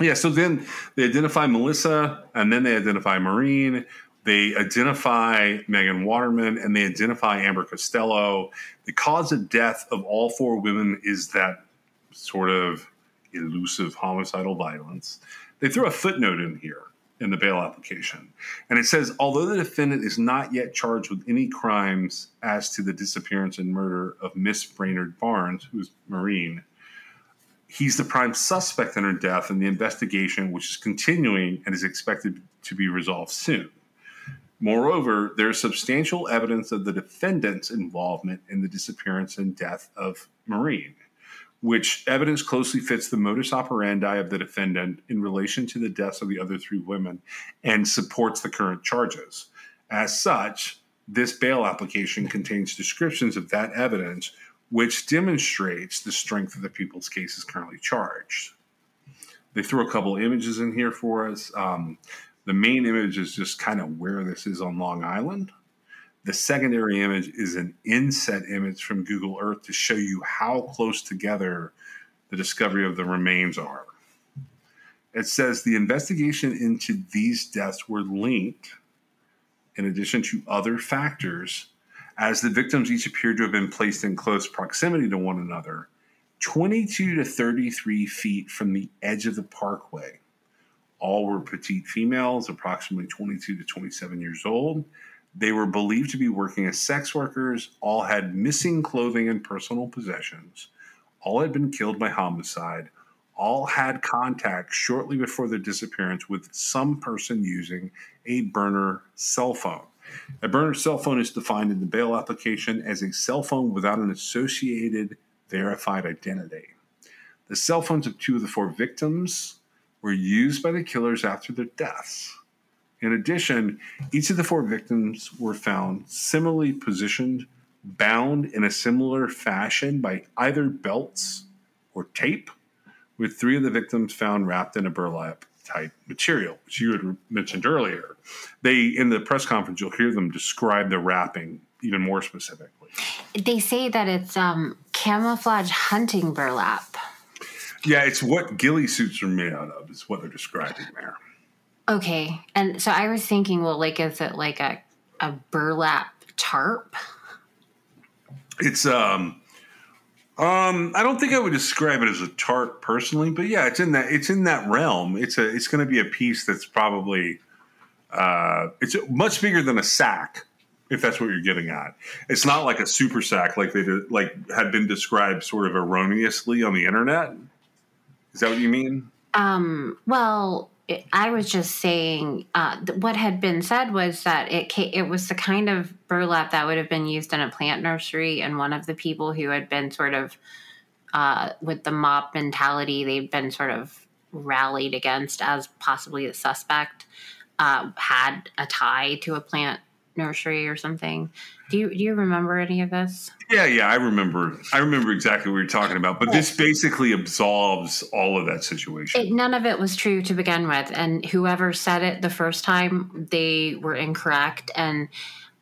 Speaker 1: Yeah, so then they identify Melissa, and then they identify Maureen. They identify Megan Waterman, and they identify Amber Costello. The cause of death of all four women is that sort of elusive homicidal violence. They throw a footnote in here in the bail application. And it says although the defendant is not yet charged with any crimes as to the disappearance and murder of Miss Brainard Barnes, who's Maureen, he's the prime suspect in her death and the investigation, which is continuing and is expected to be resolved soon. Moreover, there is substantial evidence of the defendant's involvement in the disappearance and death of Maureen which evidence closely fits the modus operandi of the defendant in relation to the deaths of the other three women and supports the current charges. As such, this bail application contains descriptions of that evidence, which demonstrates the strength of the people's cases currently charged. They throw a couple images in here for us. Um, the main image is just kind of where this is on Long Island. The secondary image is an inset image from Google Earth to show you how close together the discovery of the remains are. It says the investigation into these deaths were linked, in addition to other factors, as the victims each appeared to have been placed in close proximity to one another, 22 to 33 feet from the edge of the parkway. All were petite females, approximately 22 to 27 years old, they were believed to be working as sex workers, all had missing clothing and personal possessions, all had been killed by homicide, all had contact shortly before their disappearance with some person using a burner cell phone. A burner cell phone is defined in the bail application as a cell phone without an associated verified identity. The cell phones of two of the four victims were used by the killers after their deaths. In addition, each of the four victims were found similarly positioned, bound in a similar fashion by either belts or tape, with three of the victims found wrapped in a burlap type material, which you had mentioned earlier. They, in the press conference, you'll hear them describe the wrapping even more specifically.
Speaker 2: They say that it's um, camouflage hunting burlap.
Speaker 1: Yeah, it's what ghillie suits are made out of, is what they're describing there.
Speaker 2: Okay. And so I was thinking, well, like, is it like a, a burlap tarp?
Speaker 1: It's, um, um, I don't think I would describe it as a tarp personally, but yeah, it's in that it's in that realm. It's a it's going to be a piece that's probably uh, it's much bigger than a sack, if that's what you're getting at. It's not like a super sack like they did, like had been described sort of erroneously on the internet. Is that what you mean?
Speaker 2: Um, well, I was just saying uh, what had been said was that it it was the kind of burlap that would have been used in a plant nursery, and one of the people who had been sort of uh, with the mob mentality, they'd been sort of rallied against as possibly the suspect, uh, had a tie to a plant nursery or something. Do you do you remember any of this?
Speaker 1: Yeah, yeah, I remember. I remember exactly what you're talking about. But this basically absolves all of that situation.
Speaker 2: It, none of it was true to begin with, and whoever said it the first time, they were incorrect. And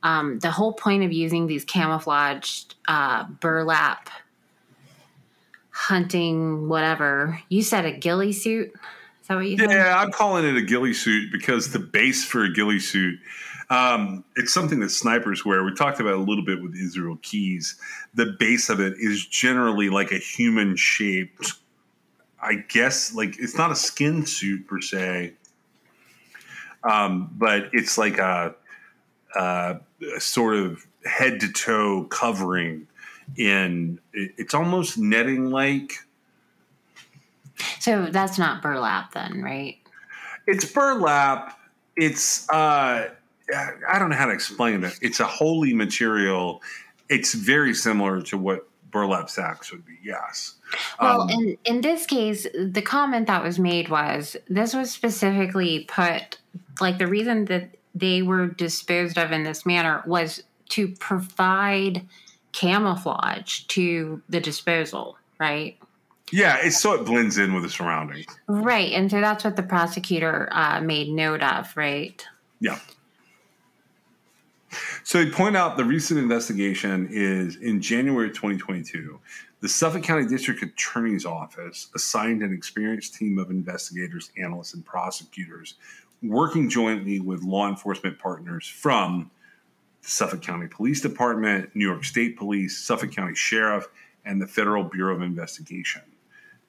Speaker 2: um, the whole point of using these camouflaged uh, burlap hunting whatever you said a ghillie suit. Is that what you?
Speaker 1: Yeah, said? I'm calling it a ghillie suit because the base for a ghillie suit um, it's something that snipers wear. We talked about a little bit with Israel Keyes. The base of it is generally like a human shaped, I guess, like it's not a skin suit per se. um, but it's like a, a, a sort of head to toe covering in it's almost netting like
Speaker 2: so that's not burlap then right
Speaker 1: it's burlap it's uh i don't know how to explain it it's a holy material it's very similar to what burlap sacks would be yes
Speaker 2: well um, in in this case the comment that was made was this was specifically put like the reason that they were disposed of in this manner was to provide camouflage to the disposal, right?
Speaker 1: Yeah, it's so it blends in with the surroundings.
Speaker 2: Right. And so that's what the prosecutor uh, made note of, right?
Speaker 1: Yeah. So they point out the recent investigation is in January 2022. The Suffolk County District Attorney's Office assigned an experienced team of investigators, analysts, and prosecutors working jointly with law enforcement partners from the Suffolk County Police Department, New York State Police, Suffolk County Sheriff, and the Federal Bureau of Investigation.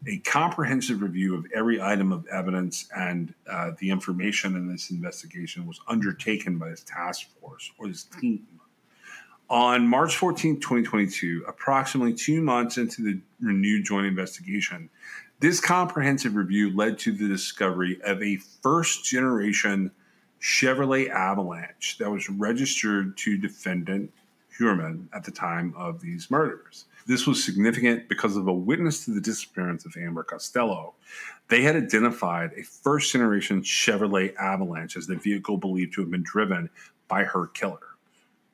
Speaker 1: A comprehensive review of every item of evidence and uh, the information in this investigation was undertaken by this task force or this team. On March 14, 2022, approximately two months into the renewed joint investigation, this comprehensive review led to the discovery of a first generation Chevrolet Avalanche that was registered to defendant Heuermann at the time of these murders. This was significant because of a witness to the disappearance of Amber Costello. They had identified a first generation Chevrolet Avalanche as the vehicle believed to have been driven by her killer.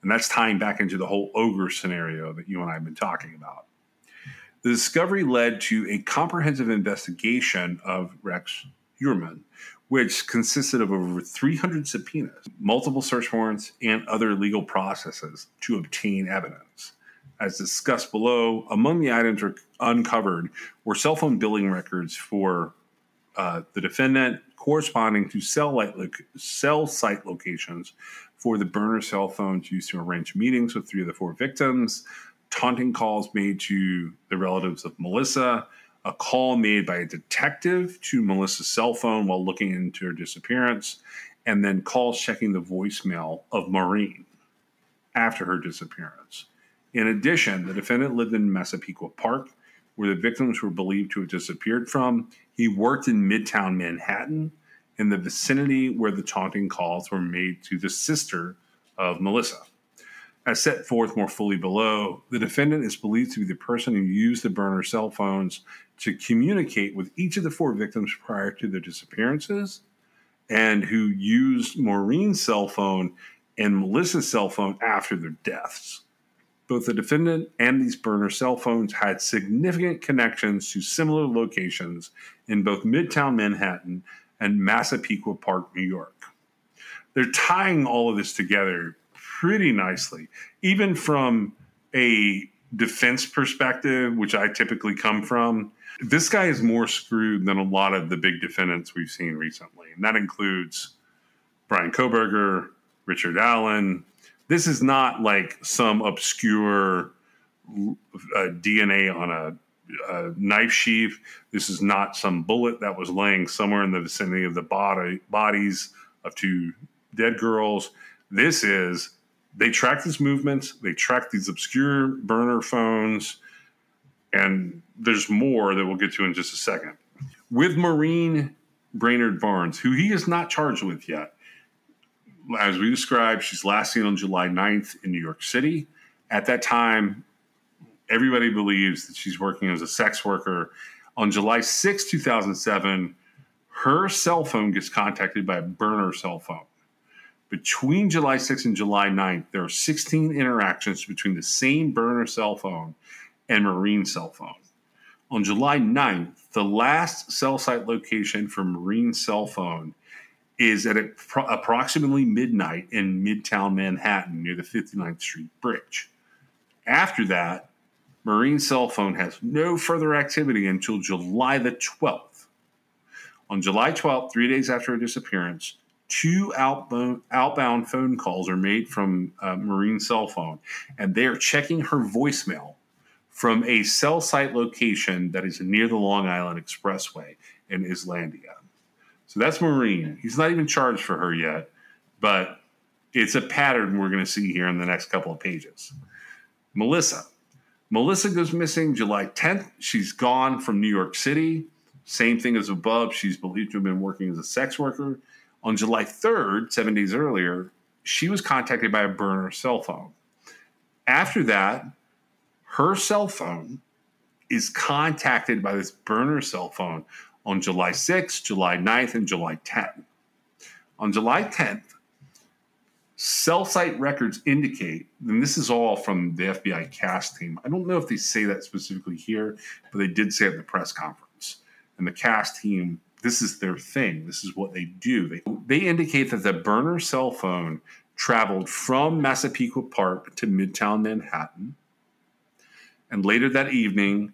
Speaker 1: And that's tying back into the whole ogre scenario that you and I have been talking about. The discovery led to a comprehensive investigation of Rex Heuermann, which consisted of over 300 subpoenas, multiple search warrants, and other legal processes to obtain evidence. As discussed below, among the items uncovered were cell phone billing records for uh, the defendant corresponding to cell, lo- cell site locations for the burner cell phones used to arrange meetings with three of the four victims, taunting calls made to the relatives of Melissa, a call made by a detective to Melissa's cell phone while looking into her disappearance, and then calls checking the voicemail of Maureen after her disappearance. In addition, the defendant lived in Massapequa Park, where the victims were believed to have disappeared from. He worked in Midtown Manhattan, in the vicinity where the taunting calls were made to the sister of Melissa. As set forth more fully below, the defendant is believed to be the person who used the burner cell phones to communicate with each of the four victims prior to their disappearances and who used Maureen's cell phone and Melissa's cell phone after their deaths. Both the defendant and these burner cell phones had significant connections to similar locations in both Midtown Manhattan and Massapequa Park, New York. They're tying all of this together pretty nicely, even from a defense perspective, which I typically come from. This guy is more screwed than a lot of the big defendants we've seen recently, and that includes Bryan Kohberger, Richard Allen. This is not like some obscure uh, DNA on a, knife sheath. This is not some bullet that was laying somewhere in the vicinity of the body bodies of two dead girls. This is they track these movements, they track these obscure burner phones, and there's more that we'll get to in just a second. With Maureen Brainard Barnes, who he is not charged with yet, as we described, she's last seen on July 9th in New York City. At that time, everybody believes that she's working as a sex worker. On July 6, 2007, her cell phone gets contacted by a burner cell phone. Between July 6th and July 9th, there are 16 interactions between the same burner cell phone and Maureen cell phone. On July 9th, the last cell site location for Maureen cell phone is at approximately midnight in Midtown Manhattan near the 59th Street Bridge. After that, Maureen's cell phone has no further activity until July the 12th. On July 12th, three days after her disappearance, two outbound, outbound phone calls are made from uh, Maureen's cell phone, and they are checking her voicemail from a cell site location that is near the Long Island Expressway in Islandia. So that's Maureen. He's not even charged for her yet, but it's a pattern we're going to see here in the next couple of pages. Melissa. Melissa goes missing July 10th. She's gone from New York City. Same thing as above. She's believed to have been working as a sex worker. On July 3rd, seven days earlier, she was contacted by a burner cell phone. After that, her cell phone is contacted by this burner cell phone on July 6th, July 9th, and July 10th. On July 10th, cell site records indicate, and this is all from the FBI CAST team. I don't know if they say that specifically here, but they did say at the press conference. And the CAST team, this is their thing. This is what they do. They, they indicate that the burner cell phone traveled from Massapequa Park to Midtown Manhattan. And later that evening,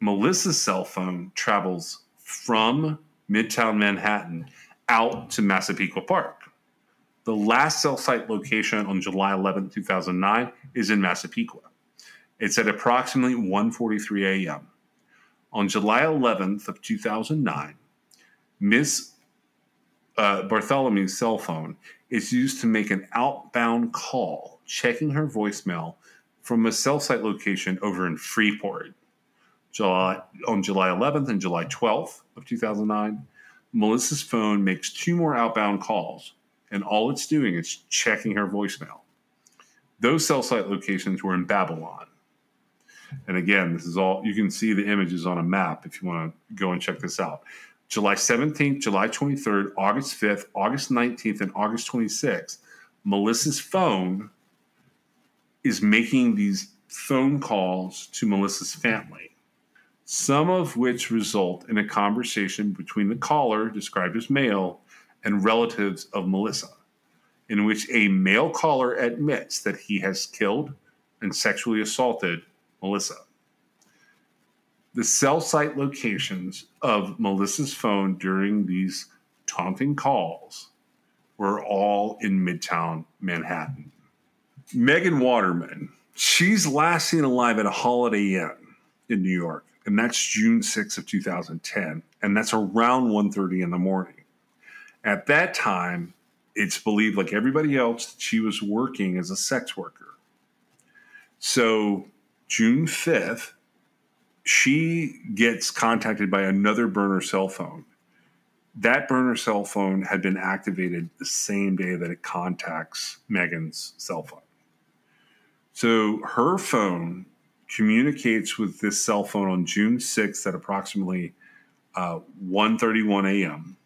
Speaker 1: Melissa's cell phone travels from Midtown Manhattan out to Massapequa Park. The last cell site location on July 11, 2009 is in Massapequa. It's at approximately 1:43 a.m. On July 11th of 2009, Miss uh, Bartholomew's cell phone is used to make an outbound call, checking her voicemail from a cell site location over in Freeport. July, on July 11th and July 12th of 2009, Melissa's phone makes two more outbound calls, and all it's doing is checking her voicemail. Those cell site locations were in Babylon. And again, this is all you can see the images on a map if you want to go and check this out. July 17th, July 23rd, August 5th, August 19th, and August 26th, Melissa's phone is making these phone calls to Melissa's family some of which result in a conversation between the caller, described as male, and relatives of Melissa, in which a male caller admits that he has killed and sexually assaulted Melissa. The cell site locations of Melissa's phone during these taunting calls were all in Midtown Manhattan. Megan Waterman, she's last seen alive at a Holiday Inn in New York and that's June 6th of 2010, and that's around 1:30 in the morning. At that time, it's believed like everybody else that she was working as a sex worker. So, June 5th, she gets contacted by another burner cell phone. That burner cell phone had been activated the same day that it contacts Megan's cell phone. So her phone communicates with this cell phone on June 6th at approximately uh, 1.31 a.m.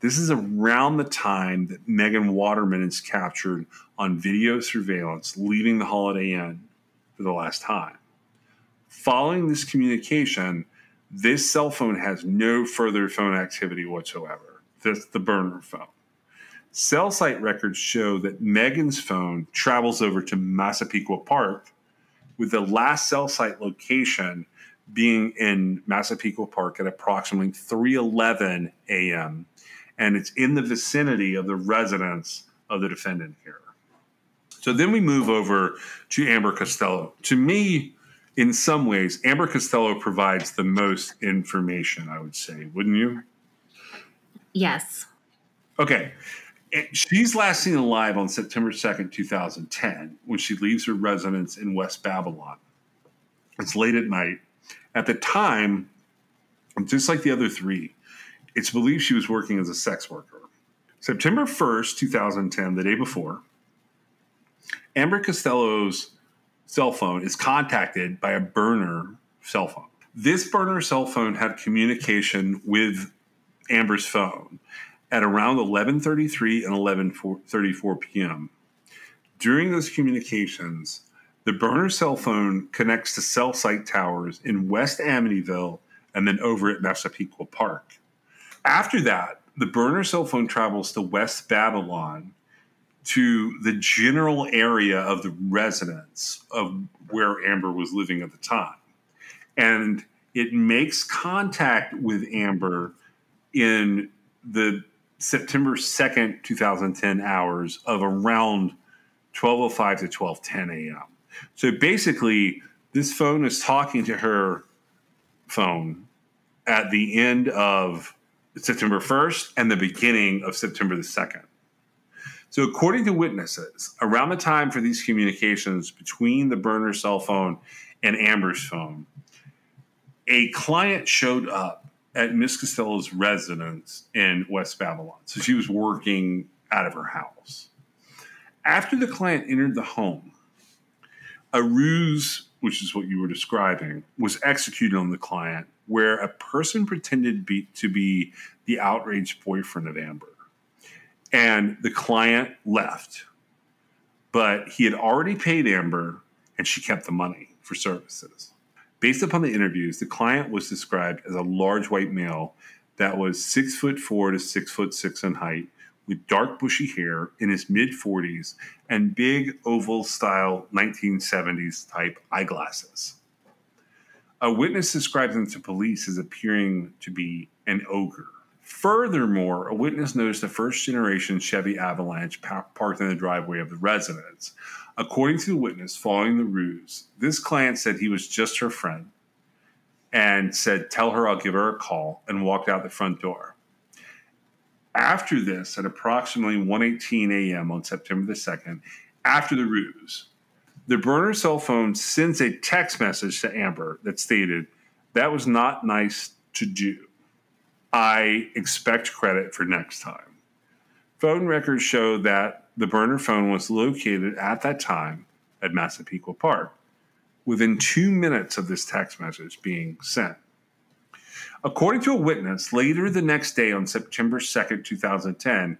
Speaker 1: This is around the time that Megan Waterman is captured on video surveillance leaving the Holiday Inn for the last time. Following this communication, this cell phone has no further phone activity whatsoever. That's the burner phone. Cell site records show that Megan's phone travels over to Massapequa Park with the last cell site location being in Massapequa Park at approximately 3:11 a.m. and it's in the vicinity of the residence of the defendant here. So then we move over to Amber Costello. To me, in some ways, Amber Costello provides the most information, I would say, wouldn't you?
Speaker 2: Yes.
Speaker 1: Okay she's last seen alive on September 2nd, 2010, when she leaves her residence in West Babylon. It's late at night. At the time, just like the other three, it's believed she was working as a sex worker. September 1st, 2010, the day before, Amber Costello's cell phone is contacted by a burner cell phone. This burner cell phone had communication with Amber's phone at around 11:33 and 11:34 p.m. During those communications, the burner cell phone connects to cell site towers in West Amityville and then over at Massapequa Park. After that, the burner cell phone travels to West Babylon to the general area of the residence of where Amber was living at the time. And it makes contact with Amber in the September 2nd, 2010 hours of around 12.05 to 12.10 a.m. So basically, this phone is talking to her phone at the end of September 1st and the beginning of September the 2nd. So, according to witnesses, around the time for these communications between the burner cell phone and Amber's phone, a client showed up at Miss Costello's residence in West Babylon. So, she was working out of her house. After the client entered the home, a ruse, which is what you were describing, was executed on the client where a person pretended to be, to be the outraged boyfriend of Amber. And the client left, but he had already paid Amber and she kept the money for services. Based upon the interviews, the client was described as a large white male that was six foot four to six foot six in height, with dark bushy hair in his mid 40s and big oval style 1970s type eyeglasses. A witness described him to police as appearing to be an ogre. Furthermore, a witness noticed a first generation Chevy Avalanche parked in the driveway of the residence. According to the witness, following the ruse, this client said he was just her friend and said, Tell her I'll give her a call, and walked out the front door. After this, at approximately 1:18 a.m. on September the 2nd, after the ruse, the burner cell phone sends a text message to Amber that stated, "That was not nice to do. I expect credit for next time." Phone records show that the burner phone was located at that time at Massapequa Park within 2 minutes of this text message being sent. According to a witness, later the next day on September 2nd, 2010,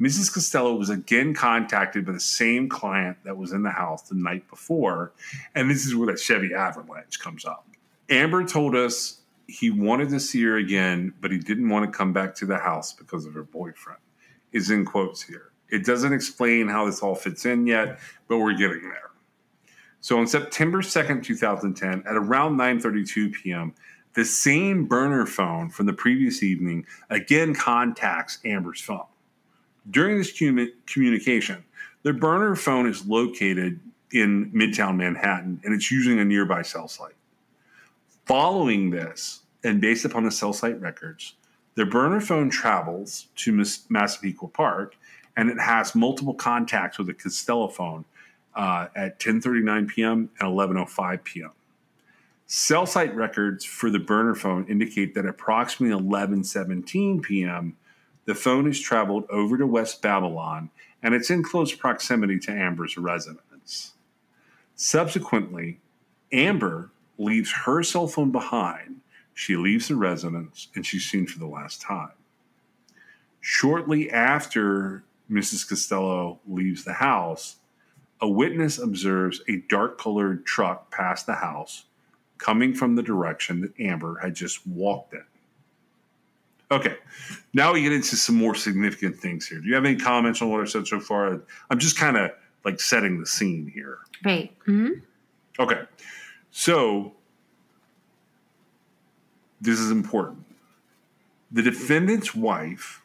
Speaker 1: Mrs. Costello was again contacted by the same client that was in the house the night before, and this is where that Chevy Avalanche comes up. Amber told us he wanted to see her again, but he didn't want to come back to the house because of her boyfriend. Is in quotes here. It doesn't explain how this all fits in yet, but we're getting there. So on September 2nd, 2010, at around 9:32 p.m., the same burner phone from the previous evening again contacts Amber's phone. During this communication, the burner phone is located in Midtown Manhattan and it's using a nearby cell site. Following this, and based upon the cell site records, the burner phone travels to Massapequa Park and it has multiple contacts with the Costello phone uh, at 10:39 p.m. and 11:05 p.m. Cell site records for the burner phone indicate that approximately 11:17 p.m., the phone has traveled over to West Babylon and it's in close proximity to Amber's residence. Subsequently, Amber leaves her cell phone behind. She leaves the residence and she's seen for the last time. Shortly after Mrs. Costello leaves the house, a witness observes a dark colored truck pass the house coming from the direction that Amber had just walked in. Okay, now we get into some more significant things here. Do you have any comments on what I've said so far? I'm just kind of like setting the scene here.
Speaker 2: Right. Mm-hmm.
Speaker 1: Okay, so this is important. The defendant's wife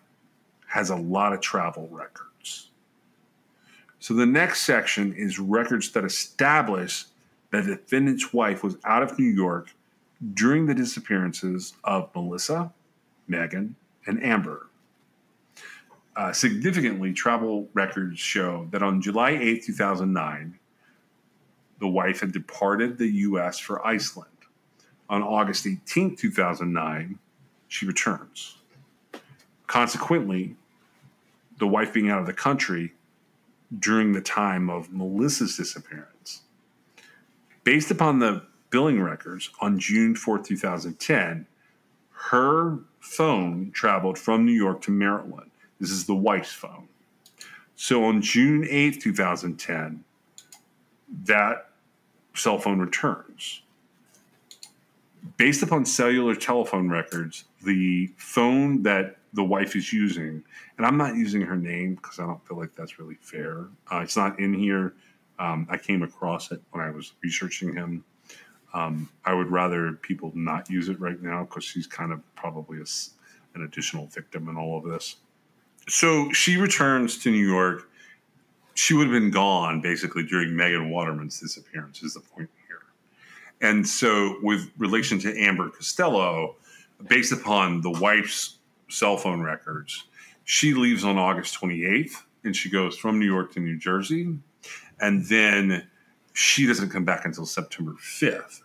Speaker 1: has a lot of travel records. So the next section is records that establish that the defendant's wife was out of New York during the disappearances of Melissa, Megan, and Amber. Uh, significantly, travel records show that on July 8, 2009, the wife had departed the U.S. for Iceland. On August 18, 2009, she returns. Consequently, the wife being out of the country during the time of Melissa's disappearance Based upon the billing records on June 4, 2010, her phone traveled from New York to Maryland. This is the wife's phone. So on June 8, 2010, that cell phone returns. Based upon cellular telephone records, the phone that the wife is using, and I'm not using her name because I don't feel like that's really fair. Uh, it's not in here. Um, I came across it when I was researching him. Um, I would rather people not use it right now because she's kind of probably a, an additional victim in all of this. So she returns to New York. She would have been gone basically during Megan Waterman's disappearance, is the point here. And so, with relation to Amber Costello, based upon the wife's cell phone records. She leaves on August 28th and she goes from New York to New Jersey. And then she doesn't come back until September 5th.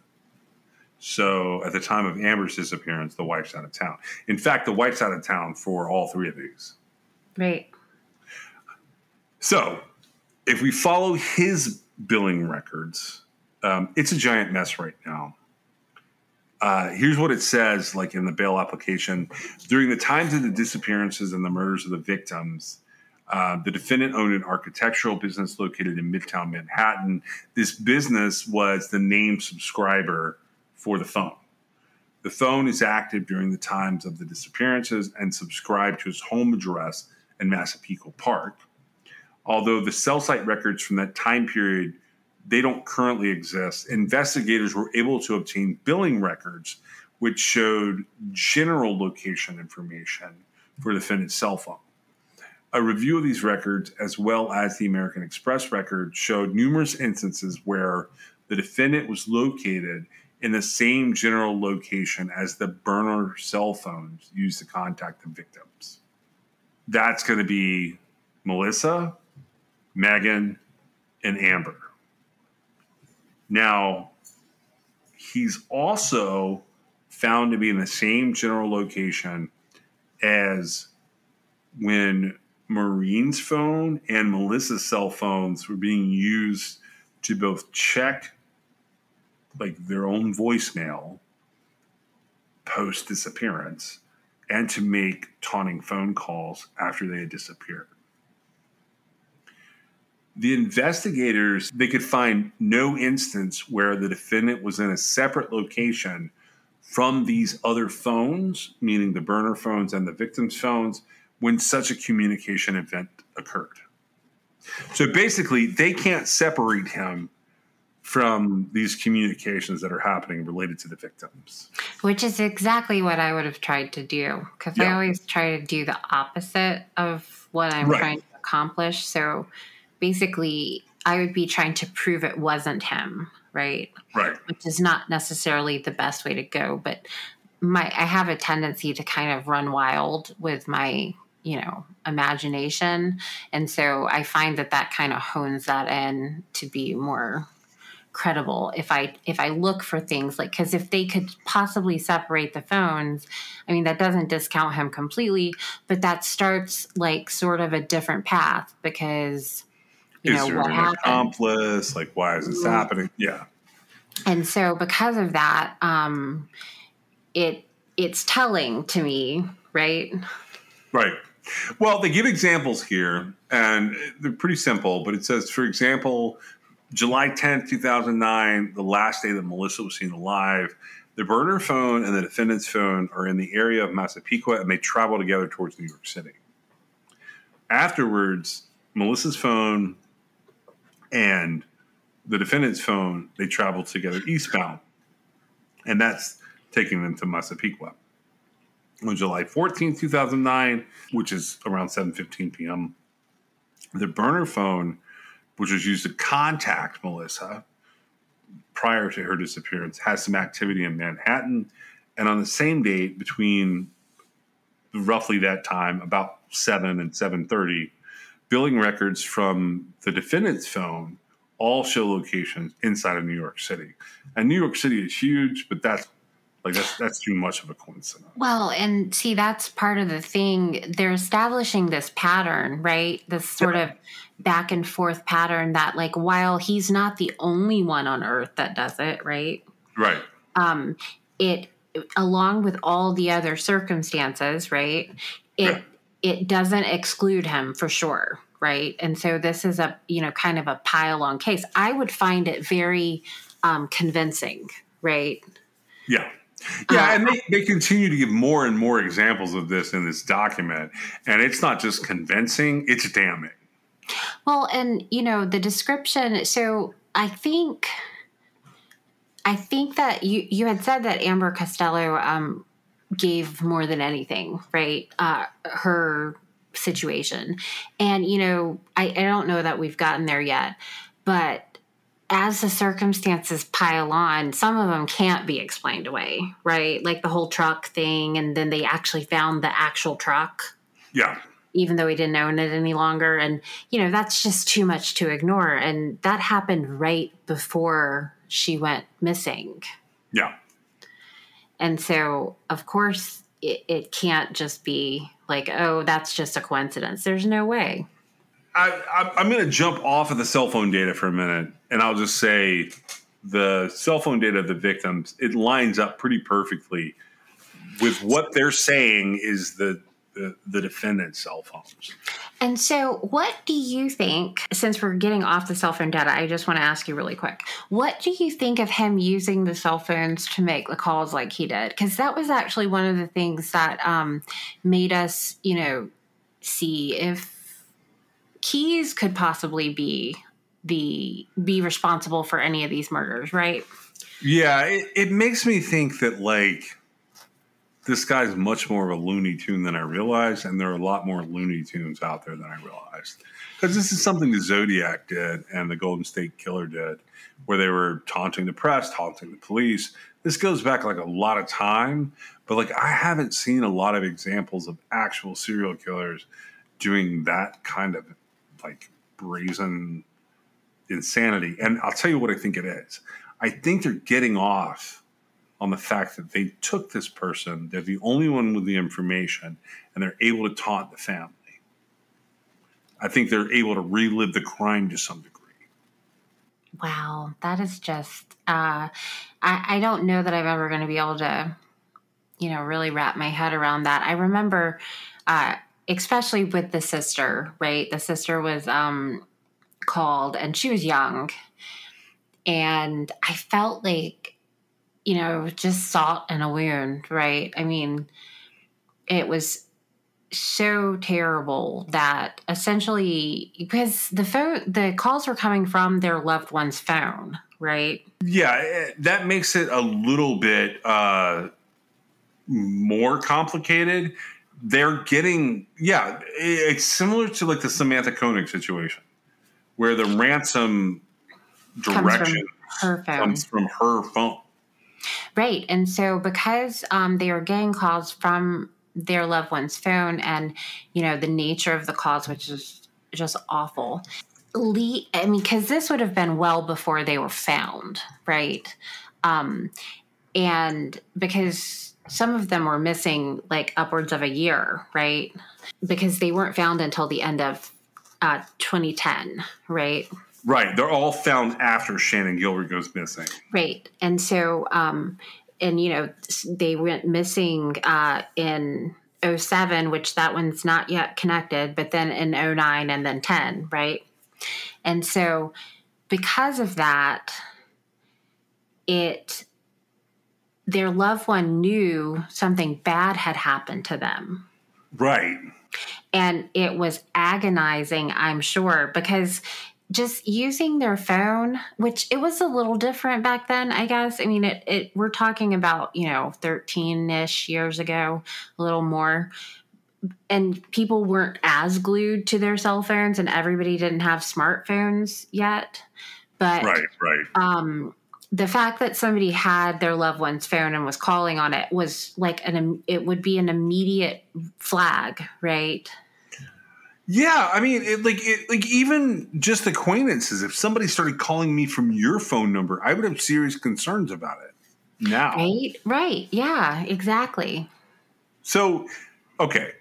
Speaker 1: So at the time of Amber's disappearance, the wife's out of town. In fact, the wife's out of town for all three of these.
Speaker 2: Right.
Speaker 1: So if we follow his billing records, um, it's a giant mess right now. Uh, here's what it says like in the bail application. During the times of the disappearances and the murders of the victims uh, the defendant owned an architectural business located in midtown manhattan. This business was the named subscriber for the phone. The phone is active during the times of the disappearances and subscribed to his home address in massapequa park. Although the cell site records from that time period they don't currently exist. Investigators were able to obtain billing records which showed general location information for the defendant's cell phone. A review of these records, as well as the American Express record, showed numerous instances where the defendant was located in the same general location as the burner cell phones used to contact the victims. That's going to be Melissa, Megan, and Amber. Now, he's also found to be in the same general location as when Maureen's phone and Melissa's cell phones were being used to both check like their own voicemail post disappearance and to make taunting phone calls after they had disappeared the investigators they could find no instance where the defendant was in a separate location from these other phones meaning the burner phones and the victim's phones when such a communication event occurred so basically they can't separate him from these communications that are happening related to the victims
Speaker 2: which is exactly what i would have tried to do because yeah. i always try to do the opposite of what i'm right. trying to accomplish so basically I would be trying to prove it wasn't him, right?
Speaker 1: Right.
Speaker 2: Which is not necessarily the best way to go, but my I have a tendency to kind of run wild with my, you know, imagination, and so I find that that kind of hones that in to be more credible if i if i look for things like because if they could possibly separate the phones i mean that doesn't discount him completely but that starts like sort of a different path because
Speaker 1: you is know, there what an happened. accomplice? Like, why is this mm-hmm. happening? Yeah.
Speaker 2: And so, because of that, um, it it's telling to me, right?
Speaker 1: Right. Well, they give examples here, and they're pretty simple. But it says, for example, July 10th, 2009, the last day that Melissa was seen alive, the burner phone and the defendant's phone are in the area of Massapequa and they travel together towards New York City. Afterwards, Melissa's phone and the defendant's phone, they traveled together eastbound. And that's taking them to Massapequa. On July 14, 2009, which is around 7.15 p.m., the burner phone, which was used to contact Melissa prior to her disappearance, has some activity in Manhattan. And on the same date, between roughly that time, about 7 and 7.30, billing records from the defendant's phone all show locations inside of New York City. And New York City is huge, but that's like that's that's too much of a coincidence.
Speaker 2: Well, and see that's part of the thing. They're establishing this pattern, right? This sort yeah. of back and forth pattern that like while he's not the only one on earth that does it, right?
Speaker 1: Right.
Speaker 2: Um it along with all the other circumstances, right? It yeah it doesn't exclude him for sure right and so this is a you know kind of a pile on case i would find it very um, convincing right
Speaker 1: yeah yeah, uh, and they, they continue to give more and more examples of this in this document. And it's not just convincing, it's damning.
Speaker 2: Well, and you know, the description, so I think I think that you you had said that Amber Costello um, gave more than anything, right? Uh, her situation. And, you know, I, I don't know that we've gotten there yet, but as the circumstances pile on, some of them can't be explained away, right? Like the whole truck thing, and then they actually found the actual truck.
Speaker 1: Yeah.
Speaker 2: Even though he didn't own it any longer. And, you know, that's just too much to ignore. And that happened right before she went missing.
Speaker 1: Yeah.
Speaker 2: And so, of course, it, it can't just be like, oh, that's just a coincidence. There's no way.
Speaker 1: I, am going to jump off of the cell phone data for a minute, and I'll just say the cell phone data of the victims it lines up pretty perfectly with what they're saying is the the, the defendant's cell phones.
Speaker 2: And so, what do you think? Since we're getting off the cell phone data, I just want to ask you really quick. What do you think of him using the cell phones to make the calls like he did? Because that was actually one of the things that um, made us, you know, see if Keyes could possibly be the be responsible for any of these murders, right?
Speaker 1: Yeah, it, it makes me think that like this guy's much more of a Looney Tune than I realized, and there are a lot more Looney Tunes out there than I realized. Because this is something the Zodiac did and the Golden State Killer did, where they were taunting the press, taunting the police. This goes back like a lot of time, but like I haven't seen a lot of examples of actual serial killers doing that kind of like brazen insanity. And I'll tell you what I think it is. I think they're getting off on the fact that they took this person, they're the only one with the information, and they're able to taunt the family. I think they're able to relive the crime to some degree.
Speaker 2: Wow, that is just, uh, I, I don't know that I'm ever going to be able to, you know, really wrap my head around that. I remember, uh, especially with the sister, right? The sister was um, called and she was young. And I felt like, you know, just salt in a wound, right? I mean, it was so terrible that essentially because the phone the calls were coming from their loved one's phone right
Speaker 1: yeah eh, that makes it a little bit uh more complicated they're getting yeah it's similar to like the samantha koenig situation where the ransom direction
Speaker 2: comes from her phone,
Speaker 1: comes from her phone.
Speaker 2: Right and so because um, they are getting calls from their loved one's phone and you know the nature of the calls which is just awful Lee, I mean, because this would have been well before they were found, right? Um, and because some of them were missing like upwards of a year, right? Because they weren't found until the end of uh, 2010, right?
Speaker 1: Right. They're all found after Shannan Gilbert goes missing.
Speaker 2: Right. And so, um, and you know, they went missing uh, in 07, which that one's not yet connected, but then in 09 and then 10, right? And so, because of that, it their loved one knew something bad had happened to them.
Speaker 1: Right.
Speaker 2: And it was agonizing, I'm sure, because just using their phone, which it was a little different back then, I guess. I mean, it, it we're talking about, you know, 13 ish years ago, a little more. And people weren't as glued to their cell phones, and everybody didn't have smartphones yet. But
Speaker 1: right, right.
Speaker 2: Um, the fact that somebody had their loved one's phone and was calling on it was like an it would be an immediate flag, right?
Speaker 1: Yeah, I mean, it, like, it, like even just acquaintances. If somebody started calling me from your phone number, I would have serious concerns about it. Now,
Speaker 2: right, right, yeah, exactly.
Speaker 1: So, okay,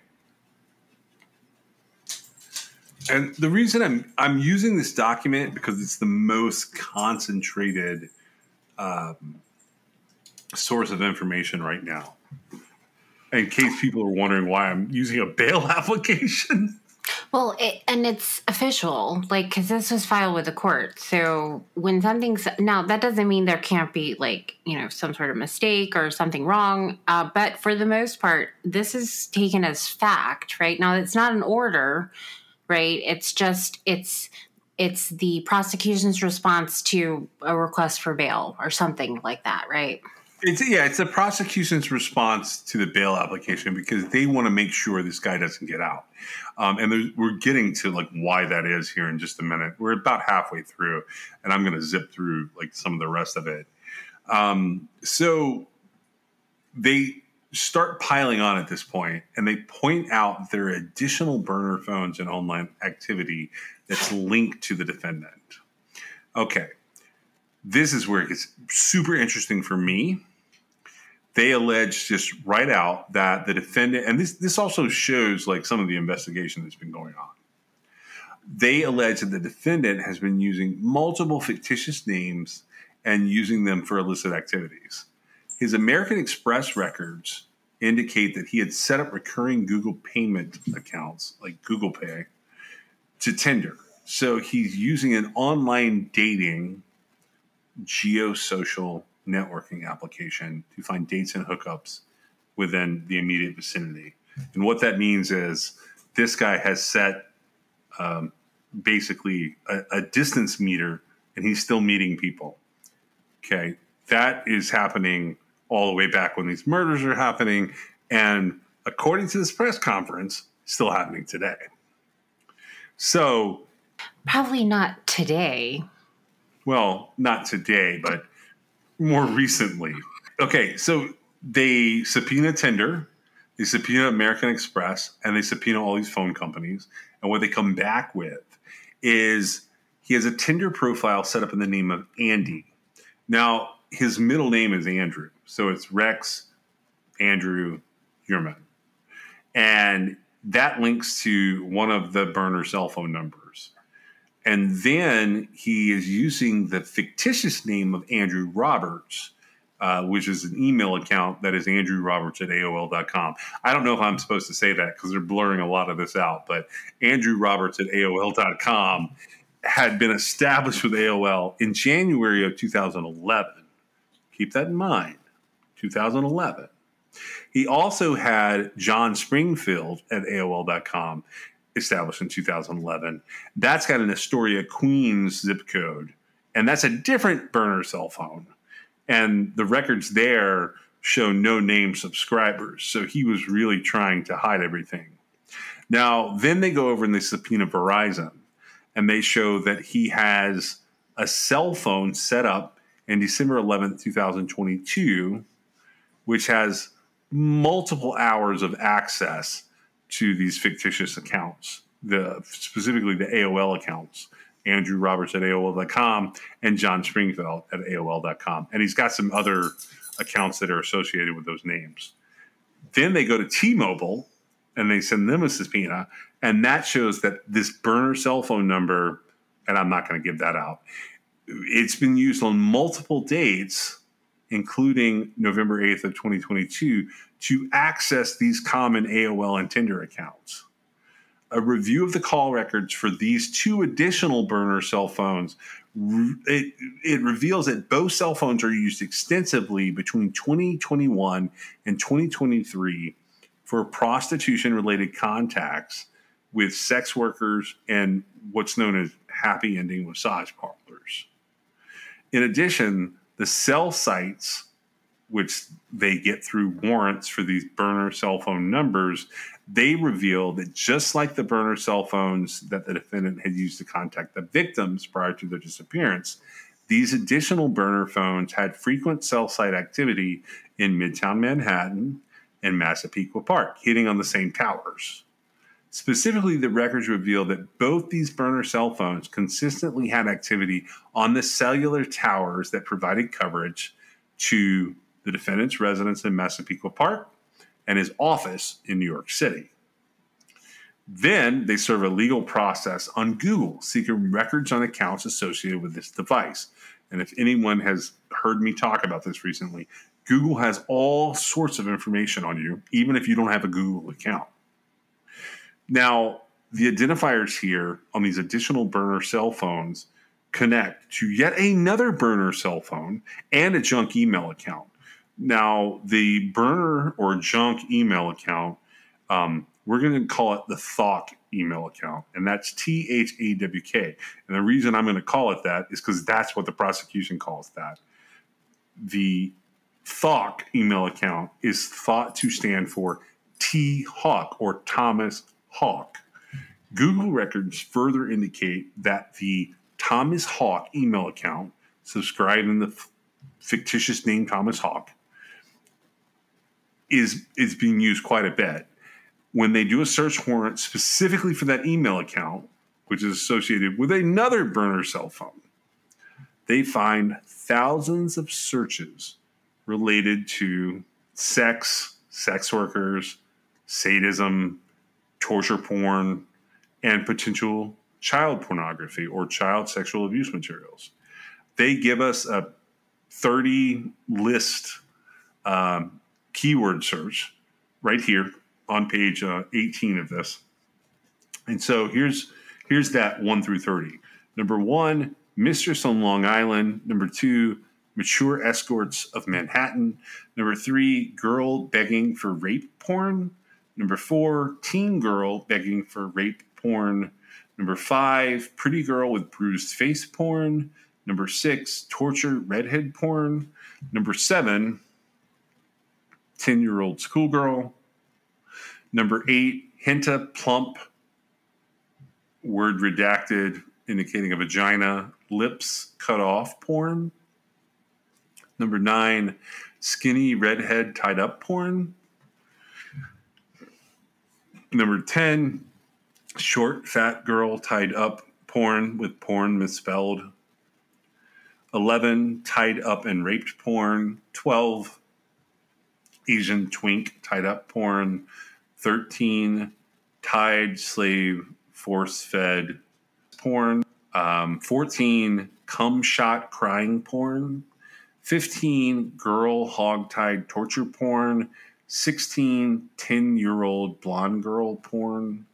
Speaker 1: and the reason I'm I'm using this document because it's the most concentrated um, source of information right now. In case people are wondering why I'm using a bail application.
Speaker 2: Well, it, and it's official, like because this was filed with the court. So when something's now, that doesn't mean there can't be like you know some sort of mistake or something wrong. Uh, but for the most part, this is taken as fact, right? Now it's not an order, right? It's just it's it's the prosecution's response to a request for bail or something like that, right?
Speaker 1: It's yeah, it's the prosecution's response to the bail application because they want to make sure this guy doesn't get out. Um, and we're getting to like why that is here in just a minute. We're about halfway through, and I'm going to zip through like some of the rest of it. Um, so they start piling on at this point, and they point out there are additional burner phones and online activity that's linked to the defendant. Okay, this is where it gets super interesting for me they allege just right out that the defendant, and this this also shows like some of the investigation that's been going on. They allege that the defendant has been using multiple fictitious names and using them for illicit activities. His American Express records indicate that he had set up recurring Google payment accounts, like Google Pay, to Tinder. So he's using an online dating geosocial networking application to find dates and hookups within the immediate vicinity. And what that means is this guy has set um, basically a, a distance meter and he's still meeting people. Okay. That is happening all the way back when these murders are happening. And according to this press conference, still happening today. So,
Speaker 2: probably not today.
Speaker 1: Well, not today, but more recently. Okay, so they subpoena Tinder, they subpoena American Express, and they subpoena all these phone companies. And what they come back with is he has a Tinder profile set up in the name of Andy. Now, his middle name is Andrew. So it's Rex Andrew Heuermann. And that links to one of the burner cell phone numbers. And then he is using the fictitious name of Andrew Roberts, uh, which is an email account that is Andrew Roberts at AOL.com. I don't know if I'm supposed to say that because they're blurring a lot of this out, but Andrew Roberts at AOL.com had been established with AOL in January of 2011. Keep that in mind, 2011. He also had John Springfield at AOL.com established in 2011. That's got an Astoria, Queens zip code, and that's a different burner cell phone. And the records there show no name subscribers. So he was really trying to hide everything. Now, then they go over and they subpoena Verizon, and they show that he has a cell phone set up in December 11th, 2022, which has multiple hours of access to these fictitious accounts, the specifically the AOL accounts. Andrew Roberts at AOL.com and John Springfield at AOL.com. And he's got some other accounts that are associated with those names. Then they go to T Mobile and they send them a subpoena. And that shows that this burner cell phone number, and I'm not going to give that out, it's been used on multiple dates, including November 8th of 2022, to access these common AOL and Tinder accounts. A review of the call records for these two additional burner cell phones it, it reveals that both cell phones are used extensively between 2021 and 2023 for prostitution related contacts with sex workers and what's known as happy ending massage parlors. In addition, the cell sites which they get through warrants for these burner cell phone numbers, they reveal that just like the burner cell phones that the defendant had used to contact the victims prior to their disappearance, these additional burner phones had frequent cell site activity in Midtown Manhattan and Massapequa Park, hitting on the same towers. Specifically, the records reveal that both these burner cell phones consistently had activity on the cellular towers that provided coverage to the defendant's residence in Massapequa Park, and his office in New York City. Then they serve a legal process on Google seeking records on accounts associated with this device. And if anyone has heard me talk about this recently, Google has all sorts of information on you, even if you don't have a Google account. Now, the identifiers here on these additional burner cell phones connect to yet another burner cell phone and a junk email account. Now, the burner or junk email account, um, we're going to call it the Thawk email account, and that's T H A W K. And the reason I'm going to call it that is because that's what the prosecution calls that. The Thawk email account is thought to stand for T Hawk or Thomas Hawk. Google records further indicate that the Thomas Hawk email account, subscribed in the f- fictitious name Thomas Hawk, is is being used quite a bit. When they do a search warrant specifically for that email account, which is associated with another burner cell phone, they find thousands of searches related to sex, sex workers, sadism, torture porn, and potential child pornography or child sexual abuse materials. They give us a 30 list um, keyword search right here on page uh, 18 of this. And so here's here's that 1 through 30. Number 1, Mistress on Long Island. Number 2, Mature Escorts of Manhattan. Number 3, Girl Begging for Rape Porn. Number 4, Teen Girl Begging for Rape Porn. Number 5, Pretty Girl with Bruised Face Porn. Number 6, Torture Redhead Porn. Number 7, 10 year old schoolgirl. Number eight, Henta plump, word redacted, indicating a vagina, lips cut off porn. Number nine, skinny redhead tied up porn. Number 10, short fat girl tied up porn with porn misspelled. 11, tied up and raped porn. 12, Asian twink tied up porn, 13 tied slave force fed porn, um, 14 cum shot crying porn, 15 girl hog tied torture porn, 16 10 year old blonde girl porn,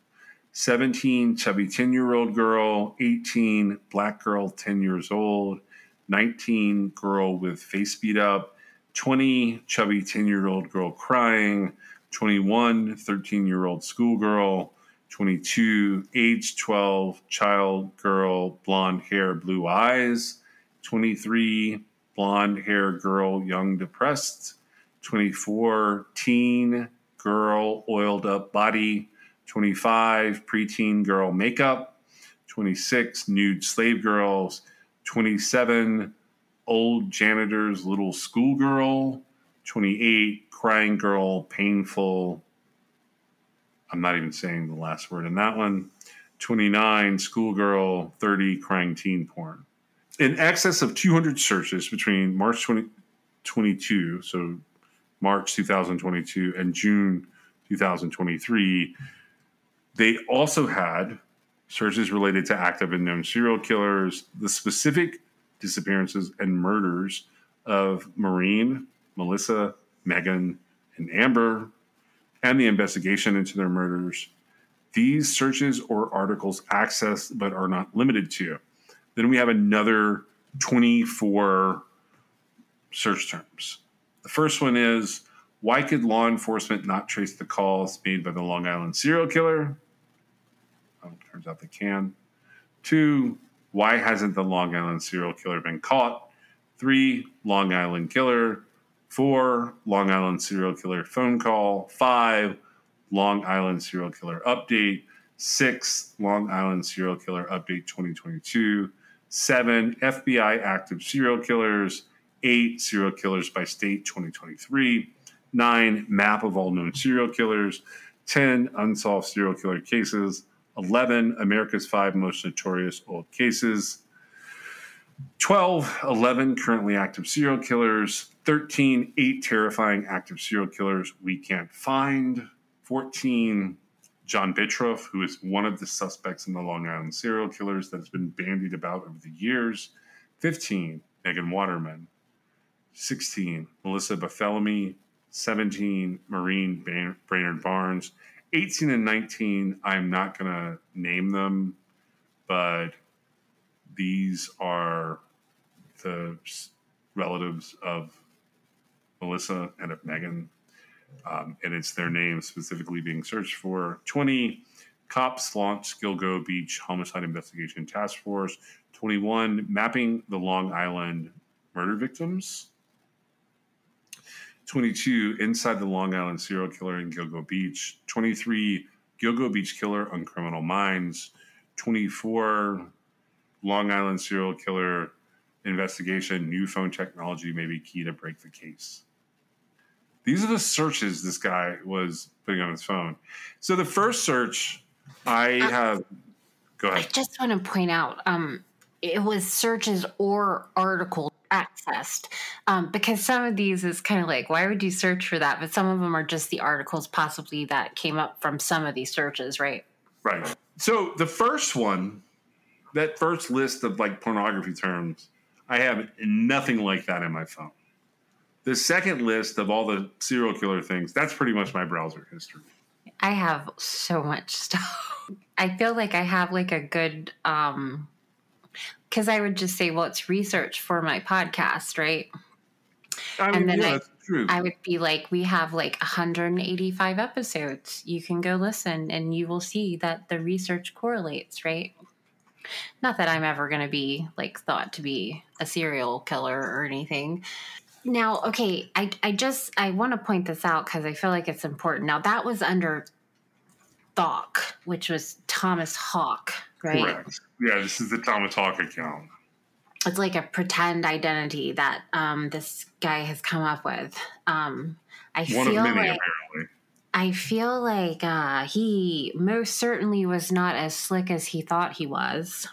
Speaker 1: 17 chubby 10 year old girl, 18 black girl 10 years old, 19 girl with face beat up, 20, chubby 10 year old girl crying, 21, 13 year old schoolgirl, 22, age 12, child, girl, blonde hair, blue eyes, 23, blonde hair, girl, young, depressed, 24, teen, girl, oiled up body, 25, preteen girl makeup, 26, nude slave girls, 27, old janitor's little schoolgirl, 28, crying girl, painful. I'm not even saying the last word in that one. 29, schoolgirl, 30, crying teen porn. In excess of 200 searches between March 2022, so March 2022, and June 2023, they also had searches related to active and known serial killers, the specific disappearances and murders of Maureen, Melissa, Megan, and Amber, and the investigation into their murders. These searches or articles access but are not limited to. Then we have another 24 search terms. The first one is why could law enforcement not trace the calls made by the Long Island serial killer? Oh, turns out they can. Two, why hasn't the Long Island serial killer been caught? Three, Long Island killer. Four, Long Island serial killer phone call. Five, Long Island serial killer update. Six, Long Island serial killer update 2022. Seven, FBI active serial killers. Eight, serial killers by state 2023. Nine, map of all known serial killers. 10, unsolved serial killer cases. 11, America's five most notorious old cases. 12, 11 currently active serial killers. 13, eight terrifying active serial killers we can't find. 14, John Bittrolff, who is one of the suspects in the Long Island serial killers that's been bandied about over the years. 15, Megan Waterman. 16, Melissa Barthelemy. 17, Maureen Brainard Barnes. 18 and 19, I'm not going to name them, but these are the relatives of Melissa and of Megan. Um, and it's their name specifically being searched for. 20, cops launch Gilgo Beach Homicide Investigation Task Force. 21, mapping the Long Island murder victims. 22 inside the Long Island serial killer in Gilgo Beach, 23 Gilgo Beach killer on Criminal Minds, 24 Long Island serial killer investigation, new phone technology may be key to break the case. These are the searches this guy was putting on his phone. So the first search I
Speaker 2: Uh,
Speaker 1: have go ahead.
Speaker 2: I just want to point out um, it was searches or article accessed um, because some of these is kind of like why would you search for that but some of them are just the articles possibly that came up from some of these searches right
Speaker 1: Right. So the first one, that first list of like pornography terms, I have nothing like that in my phone. The second list of all the serial killer things, that's pretty much my browser history.
Speaker 2: i have so much stuff i feel like i have like a good um because i would just say well it's research for my podcast right
Speaker 1: I
Speaker 2: And then
Speaker 1: yeah,
Speaker 2: I-. I would be like, we have like 185 episodes. You can go listen and you will see that the research correlates, right? Not that I'm ever going to be like thought to be a serial killer or anything. Now, okay, I, I just, I want to point this out because I feel like it's important. Now, that was under Thawk, which was Thomas Hawk, right?
Speaker 1: Correct. Yeah, this is the Thomas Hawk account.
Speaker 2: it's like a pretend identity that um, this guy has come up with. Um, I
Speaker 1: One of
Speaker 2: feel
Speaker 1: many,
Speaker 2: like
Speaker 1: apparently.
Speaker 2: I feel like uh, he most certainly was not as slick as he thought he was,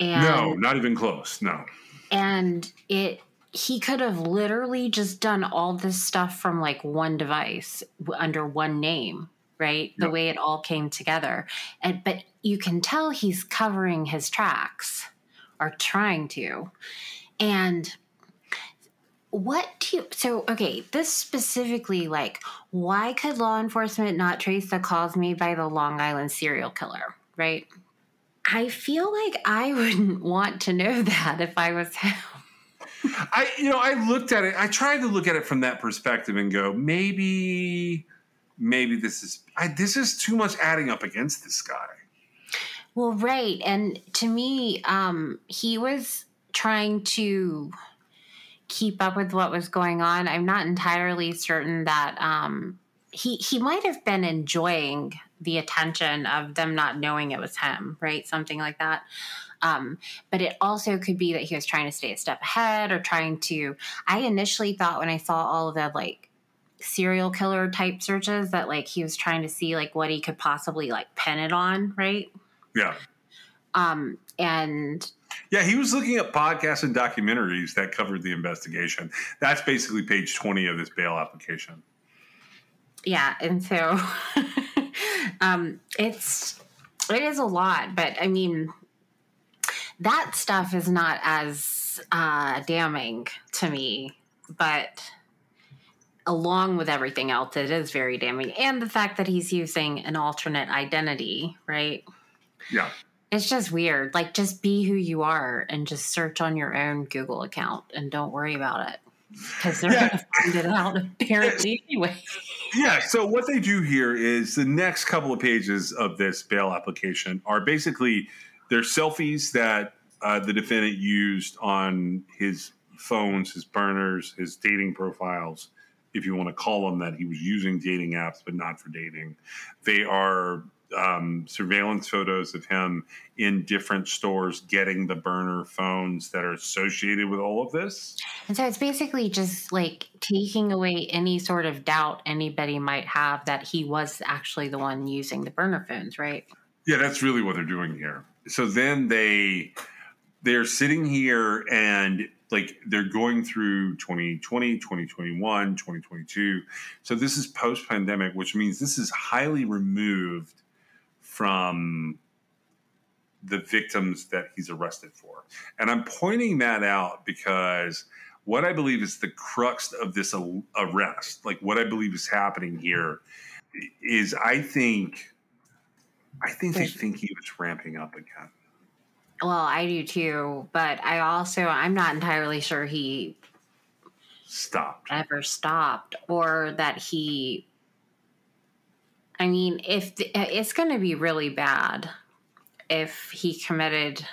Speaker 2: and
Speaker 1: No, not even close. No.
Speaker 2: and it he could have literally just done all this stuff from like one device under one name right? The
Speaker 1: Yep.
Speaker 2: way it all came together. And but you can tell he's covering his tracks or trying to. And what do you so okay this specifically like why could law enforcement not trace the calls made by the long island serial killer right? I feel like i wouldn't want to know that if i was him.
Speaker 1: I you know, I looked at it, I tried to look at it from that perspective and go, maybe maybe this is I, this is too much adding up against this guy.
Speaker 2: Well, right. And to me, um, he was trying to keep up with what was going on. I'm not entirely certain that um, he he might have been enjoying the attention of them not knowing it was him, right? Something like that. Um, but it also could be that he was trying to stay a step ahead or trying to. I initially thought when I saw all of the like serial killer type searches that like he was trying to see like what he could possibly like pin it on, right?
Speaker 1: Yeah.
Speaker 2: um and
Speaker 1: Yeah, he was looking at podcasts and documentaries that covered the investigation. That's basically page 20 of this bail application.
Speaker 2: yeah and so um it's it is a lot but i mean that stuff is not as uh damning to me but along with everything else it is very damning and the fact that he's using an alternate identity right
Speaker 1: Yeah.
Speaker 2: it's just weird like just be who you are and just search on your own google account and don't worry about it because they're
Speaker 1: Yeah.
Speaker 2: gonna find it out apparently anyway
Speaker 1: Yeah. So what they do here is the next couple of pages of this bail application are basically they're selfies that uh, the defendant used on his phones, his burners, his dating profiles, if you want to call them that. He was using dating apps, but not for dating. They are um, surveillance photos of him in different stores getting the burner phones that are associated with all of this.
Speaker 2: And so it's basically just like taking away any sort of doubt anybody might have that he was actually the one using the burner phones, right?
Speaker 1: Yeah, that's really what they're doing here. So then they they're sitting here and like they're going through 2020, 2021, 2022. So this is post pandemic, which means this is highly removed from the victims that he's arrested for. And I'm pointing that out because what I believe is the crux of this arrest, like what I believe is happening here, is I think, I think they think he was ramping up again.
Speaker 2: Well, I do too, but I also I'm not entirely sure he
Speaker 1: Stopped.
Speaker 2: ever stopped or that he I mean, if the, it's going to be really bad if he committed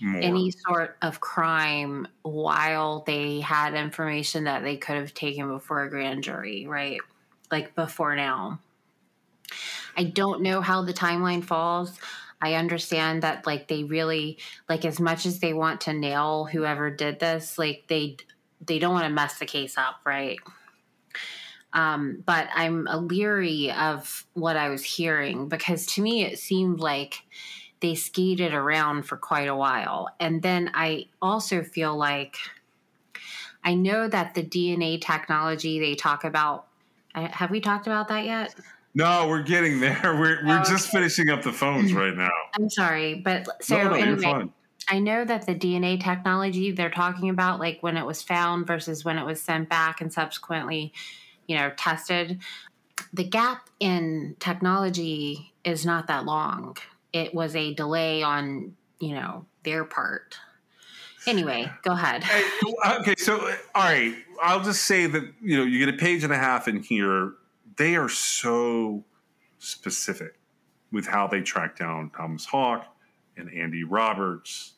Speaker 1: More.
Speaker 2: any sort of crime while they had information that they could have taken before a grand jury, right? Like before now. I don't know how the timeline falls. I understand that like they really like as much as they want to nail whoever did this, like they they don't want to mess the case up, right? Um, but I'm leery of what I was hearing because to me it seemed like they skated around for quite a while. And then I also feel like I know that the DNA technology they talk about. Have we talked about that yet?
Speaker 1: No, we're getting there. We're we're
Speaker 2: Oh,
Speaker 1: just finishing up the phones mm-hmm. right now.
Speaker 2: I'm sorry, but so
Speaker 1: no, no,
Speaker 2: anyway. I know that the DNA technology they're talking about, like when it was found versus when it was sent back and subsequently, you know, tested, the gap in technology is not that long. It was a delay on, you know, their part. Anyway, go ahead.
Speaker 1: Hey, okay, so all right, I'll just say that you know you get a page and a half in here. They are so specific with how they track down Thomas Hawk and Andy Roberts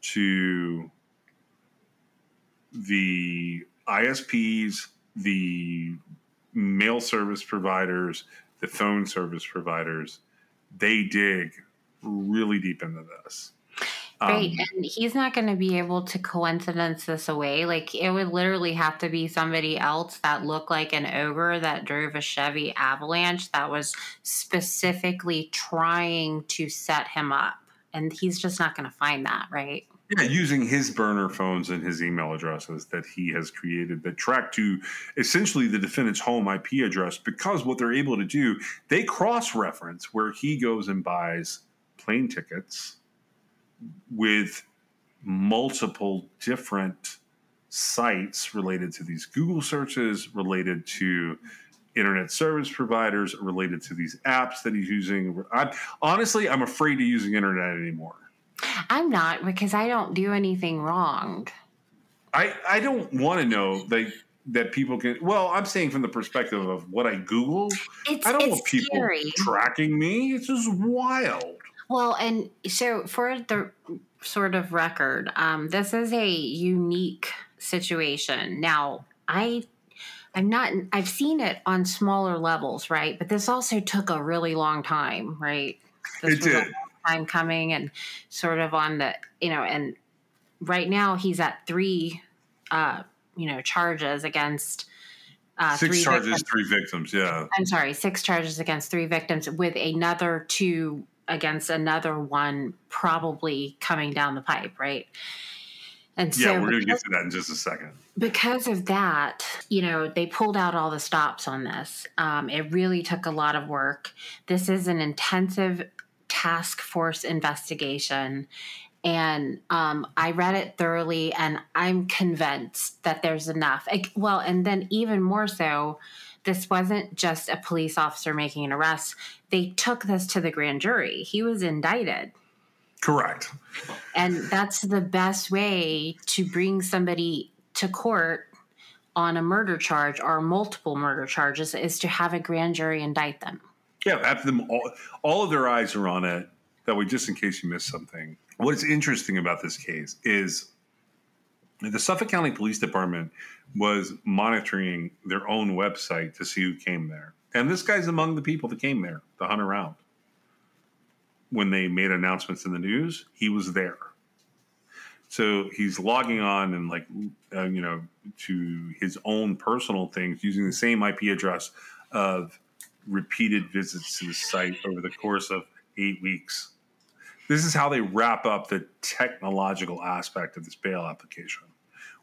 Speaker 1: to the ISPs, the mail service providers, the phone service providers. They dig really deep into this.
Speaker 2: Right.
Speaker 1: Um,
Speaker 2: and he's not going to be able to coincidence this away. Like, it would literally have to be somebody else that looked like an ogre that drove a Chevy Avalanche that was specifically trying to set him up. And he's just not going to find that, right?
Speaker 1: Yeah, using his burner phones and his email addresses that he has created that track to essentially the defendant's home IP address because what they're able to do, they cross reference where he goes and buys plane tickets with multiple different sites related to these Google searches, related to internet service providers, related to these apps that he's using. I, honestly, I'm afraid of using the internet anymore.
Speaker 2: I'm not because I don't do anything wrong.
Speaker 1: I, I don't want to know that that people can. Well, I'm saying from the perspective of what I Google.
Speaker 2: It's,
Speaker 1: I don't want people
Speaker 2: scary.
Speaker 1: tracking me. It's just wild.
Speaker 2: Well, and so for the sort of record, um, this is a unique situation. Now, I, I'm not. I've seen it on smaller levels, right? But this also took a really long time, right? This
Speaker 1: It
Speaker 2: was a
Speaker 1: did.
Speaker 2: long time coming, and sort of on the, you know, and right now he's at three, uh, you know, charges against. Uh,
Speaker 1: Six
Speaker 2: three
Speaker 1: charges,
Speaker 2: victims.
Speaker 1: three victims. Yeah.
Speaker 2: I'm sorry, six charges against three victims, with another two against another one probably coming down the pipe, right? And so,
Speaker 1: yeah, we're going to get to that in just a second.
Speaker 2: because of that, you know, they pulled out all the stops on this. Um, it really took a lot of work. This is an intensive task force investigation. And um, I read it thoroughly, and I'm convinced that there's enough. Like, well, and then even more so, this wasn't just a police officer making an arrest. They took this to the grand jury. He was indicted.
Speaker 1: Correct.
Speaker 2: And that's the best way to bring somebody to court on a murder charge or multiple murder charges is to have a grand jury indict them.
Speaker 1: Yeah, have them all, all of their eyes are on it. That way, just in case you missed something. What's interesting about this case is the Suffolk County Police Department was monitoring their own website to see who came there. And this guy's among the people that came there to hunt around. When they made announcements in the news, he was there. So he's logging on and like, uh, you know, to his own personal things using the same IP address of repeated visits to the site over the course of eight weeks. This is how they wrap up the technological aspect of this bail application.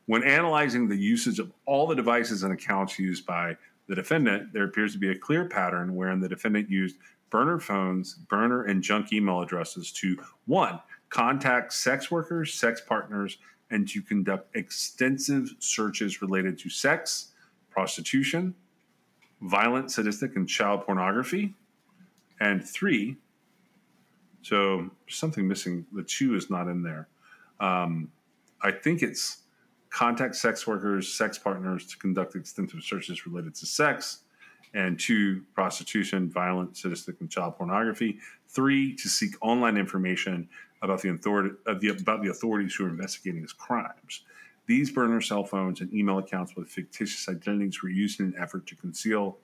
Speaker 1: When analyzing the usage of all the devices and accounts used by the defendant, there appears to be a clear pattern wherein the defendant used burner phones, burner, and junk email addresses to one, contact sex workers, sex partners, and to conduct extensive searches related to sex, prostitution, violent, sadistic, and child pornography. And three, so something missing. The two is not in there. Um, I think it's contact sex workers, sex partners to conduct extensive searches related to sex, and two, prostitution, violent, sadistic, and child pornography. Three, to seek online information about the, authority, uh, the, about the authorities who are investigating his crimes. These burner cell phones and email accounts with fictitious identities were used in an effort to conceal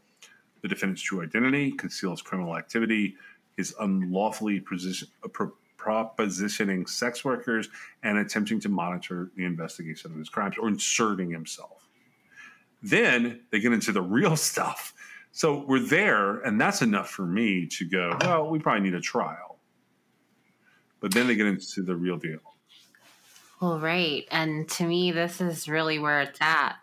Speaker 1: the defendant's true identity, conceal his criminal activity, his unlawfully position, uh, pro- propositioning sex workers, and attempting to monitor the investigation of his crimes or inserting himself. Then they get into the real stuff. So we're there, and that's enough for me to go, well, we probably need a trial. But then they get into the real deal.
Speaker 2: Well, right. And to me, this is really where it's at.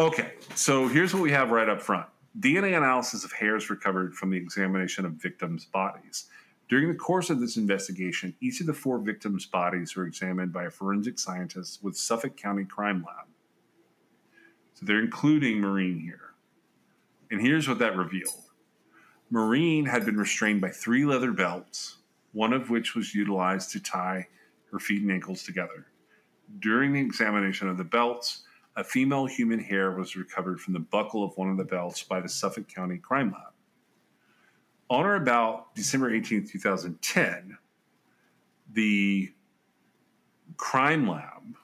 Speaker 1: Okay, so here's what we have right up front DNA analysis of hairs recovered from the examination of victims' bodies. During the course of this investigation, each of the four victims' bodies were examined by a forensic scientist with Suffolk County Crime Lab. So they're including Maureen here. And here's what that revealed Maureen had been restrained by three leather belts, one of which was utilized to tie her feet and ankles together. During the examination of the belts, a female human hair was recovered from the buckle of one of the belts by the Suffolk County Crime Lab. On or about December 18, 2010, the crime lab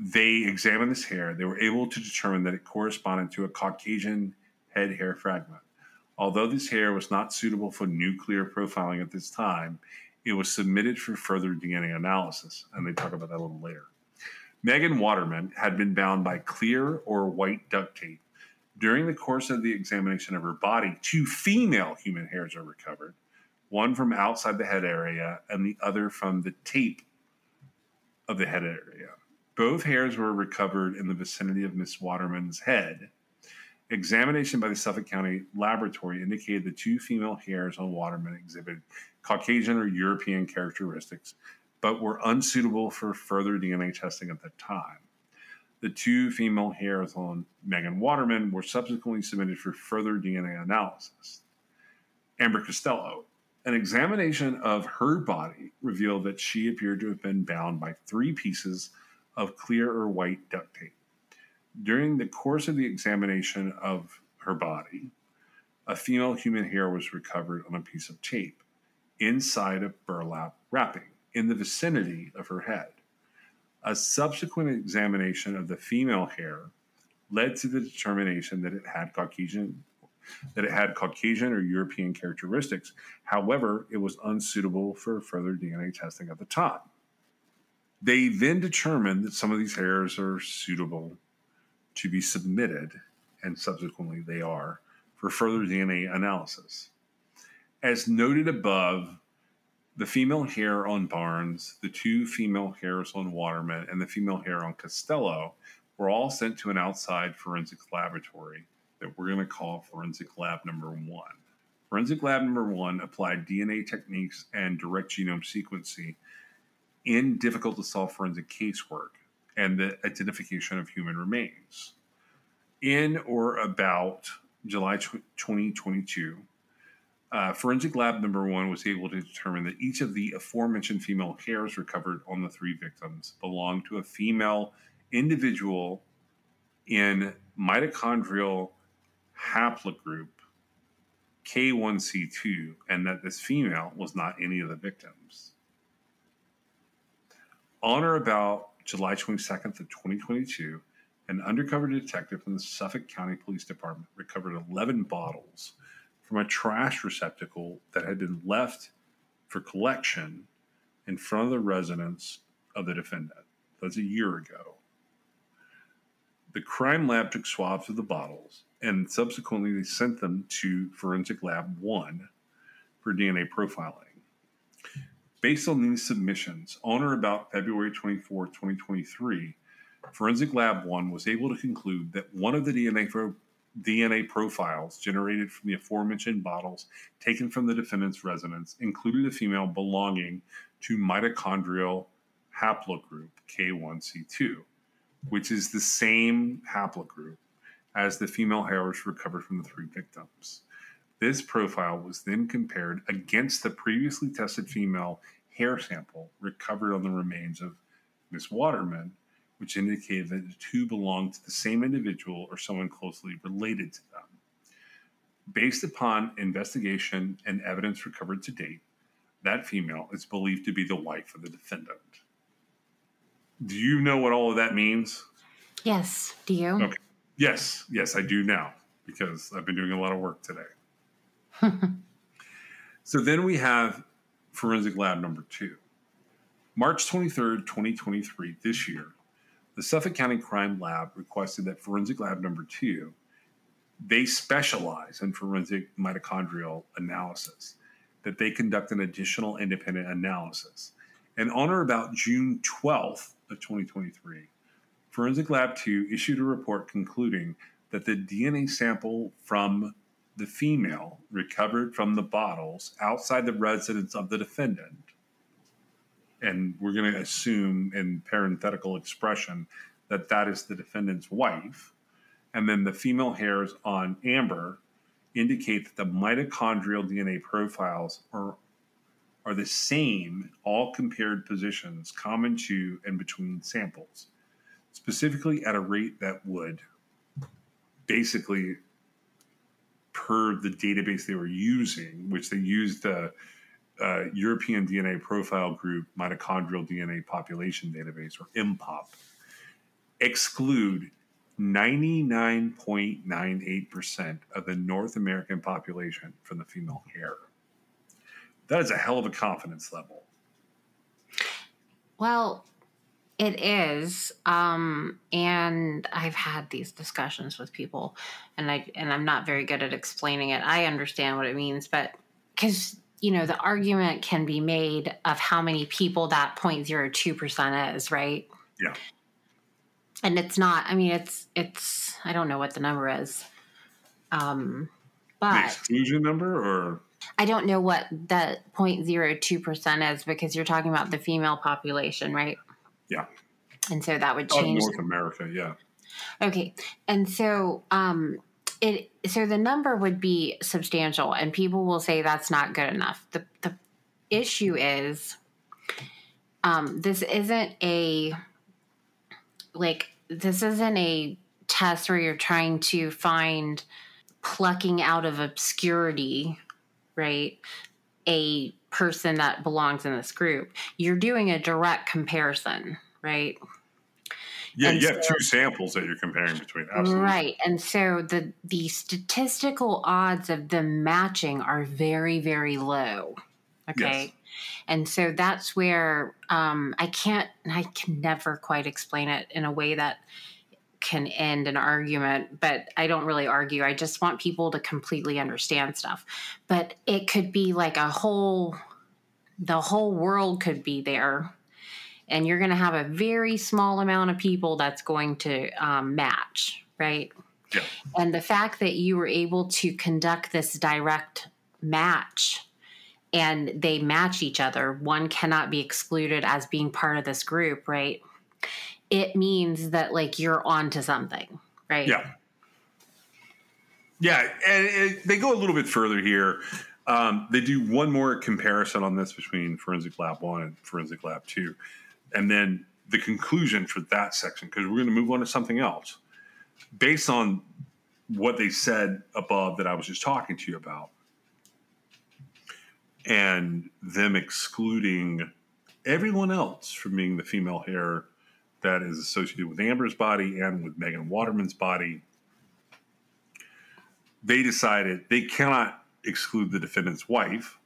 Speaker 1: they examined this hair. They were able to determine that it corresponded to a Caucasian head hair fragment. Although this hair was not suitable for nuclear profiling at this time, it was submitted for further DNA analysis, and they talk about that a little later. Megan Waterman had been bound by clear or white duct tape. During the course of the examination of her body, two female human hairs are recovered, one from outside the head area and the other from the tape of the head area. Both hairs were recovered in the vicinity of Miss Waterman's head. Examination by the Suffolk County Laboratory indicated the two female hairs on Waterman exhibited Caucasian or European characteristics, but were unsuitable for further DNA testing at the time. The two female hairs on Megan Waterman were subsequently submitted for further DNA analysis. Amber Costello, an examination of her body revealed that she appeared to have been bound by three pieces of clear or white duct tape. During the course of the examination of her body, a female human hair was recovered on a piece of tape inside a burlap wrapping in the vicinity of her head. A subsequent examination of the female hair led to the determination that it had Caucasian that it had Caucasian or European characteristics. However, it was unsuitable for further DNA testing at the time. They then determined that some of these hairs are suitable to be submitted, and subsequently they are, for further DNA analysis. As noted above, the female hair on Barnes, the two female hairs on Waterman, and the female hair on Costello were all sent to an outside forensic laboratory that we're going to call Forensic Lab Number One. Forensic Lab Number One applied DNA techniques and direct genome sequencing in difficult to solve forensic casework and the identification of human remains. In or about July 2022, uh, Forensic Lab number one was able to determine that each of the aforementioned female hairs recovered on the three victims belonged to a female individual in mitochondrial haplogroup K1C2, and that this female was not any of the victims. On or about July 22nd of 2022, an undercover detective from the Suffolk County Police Department recovered 11 bottles from a trash receptacle that had been left for collection in front of the residence of the defendant. That's a year ago. The crime lab took swabs of the bottles and subsequently they sent them to Forensic Lab 1 for DNA profiling. Based on these submissions, on or about February 24, 2023, Forensic Lab 1 was able to conclude that one of the DNA, DNA profiles generated from the aforementioned bottles taken from the defendant's residence included a female belonging to mitochondrial haplogroup K1C2, which is the same haplogroup as the female hairs recovered from the three victims. This profile was then compared against the previously tested female hair sample recovered on the remains of Miss Waterman, which indicated that the two belonged to the same individual or someone closely related to them. Based upon investigation and evidence recovered to date, that female is believed to be the wife of the defendant. Do you know what all of that means?
Speaker 2: Yes. Do you?
Speaker 1: Okay. Yes, yes, I do now because I've been doing a lot of work today. so then we have forensic lab number two. March 23rd, 2023, this year, the Suffolk County Crime Lab requested that forensic lab number two, they specialize in forensic mitochondrial analysis, that they conduct an additional independent analysis. And on or about June 12th of 2023, Forensic Lab 2 issued a report concluding that the DNA sample from the female recovered from the bottles outside the residence of the defendant, and we're going to assume in parenthetical expression that that is the defendant's wife, and then the female hairs on Amber indicate that the mitochondrial DNA profiles are are the same all compared positions common to and between samples specifically at a rate that would basically per the database they were using, which they used the uh, European DNA Profile Group Mitochondrial DNA Population Database, or EMPOP, exclude 99.98% of the North American population from the female hair. That is a hell of a confidence level.
Speaker 2: Well, it is, um, and I've had these discussions with people, and I and I'm not very good at explaining it. I understand what it means, but because you know the argument can be made of how many people that 0.02 percent is, right?
Speaker 1: Yeah.
Speaker 2: And it's not. I mean, it's it's. I don't know what the number is. Um, but
Speaker 1: the exclusion number, or
Speaker 2: I don't know what that 0.02 percent is because you're talking about the female population, right?
Speaker 1: Yeah.
Speaker 2: And so that would
Speaker 1: oh,
Speaker 2: change
Speaker 1: North America, yeah.
Speaker 2: Okay. And so um it so the number would be substantial and people will say that's not good enough. The the issue is um this isn't a like this isn't a test where you're trying to find plucking out of obscurity, right? A person that belongs in this group. You're doing a direct comparison, right?
Speaker 1: Yeah,
Speaker 2: And
Speaker 1: you have two samples that you're comparing between. Absolutely.
Speaker 2: Right. And so the the statistical odds of them matching are very, very low. Okay.
Speaker 1: Yes.
Speaker 2: And so that's where um, I can't, I can never quite explain it in a way that can end an argument, but I don't really argue. I just want people to completely understand stuff. But it could be like a whole, the whole world could be there. And you're going to have a very small amount of people that's going to um, match, right?
Speaker 1: Yeah.
Speaker 2: And the fact that you were able to conduct this direct match and they match each other, one cannot be excluded as being part of this group, right? It means that like you're onto something, right?
Speaker 1: Yeah. Yeah, and it, they go a little bit further here. Um, they do one more comparison on this between Forensic Lab 1 and Forensic Lab 2. And then the conclusion for that section, because we're going to move on to something else. Based on what they said above that I was just talking to you about, and them excluding everyone else from being the female hair that is associated with Amber's body and with Megan Waterman's body, they decided they cannot exclude the defendant's wife.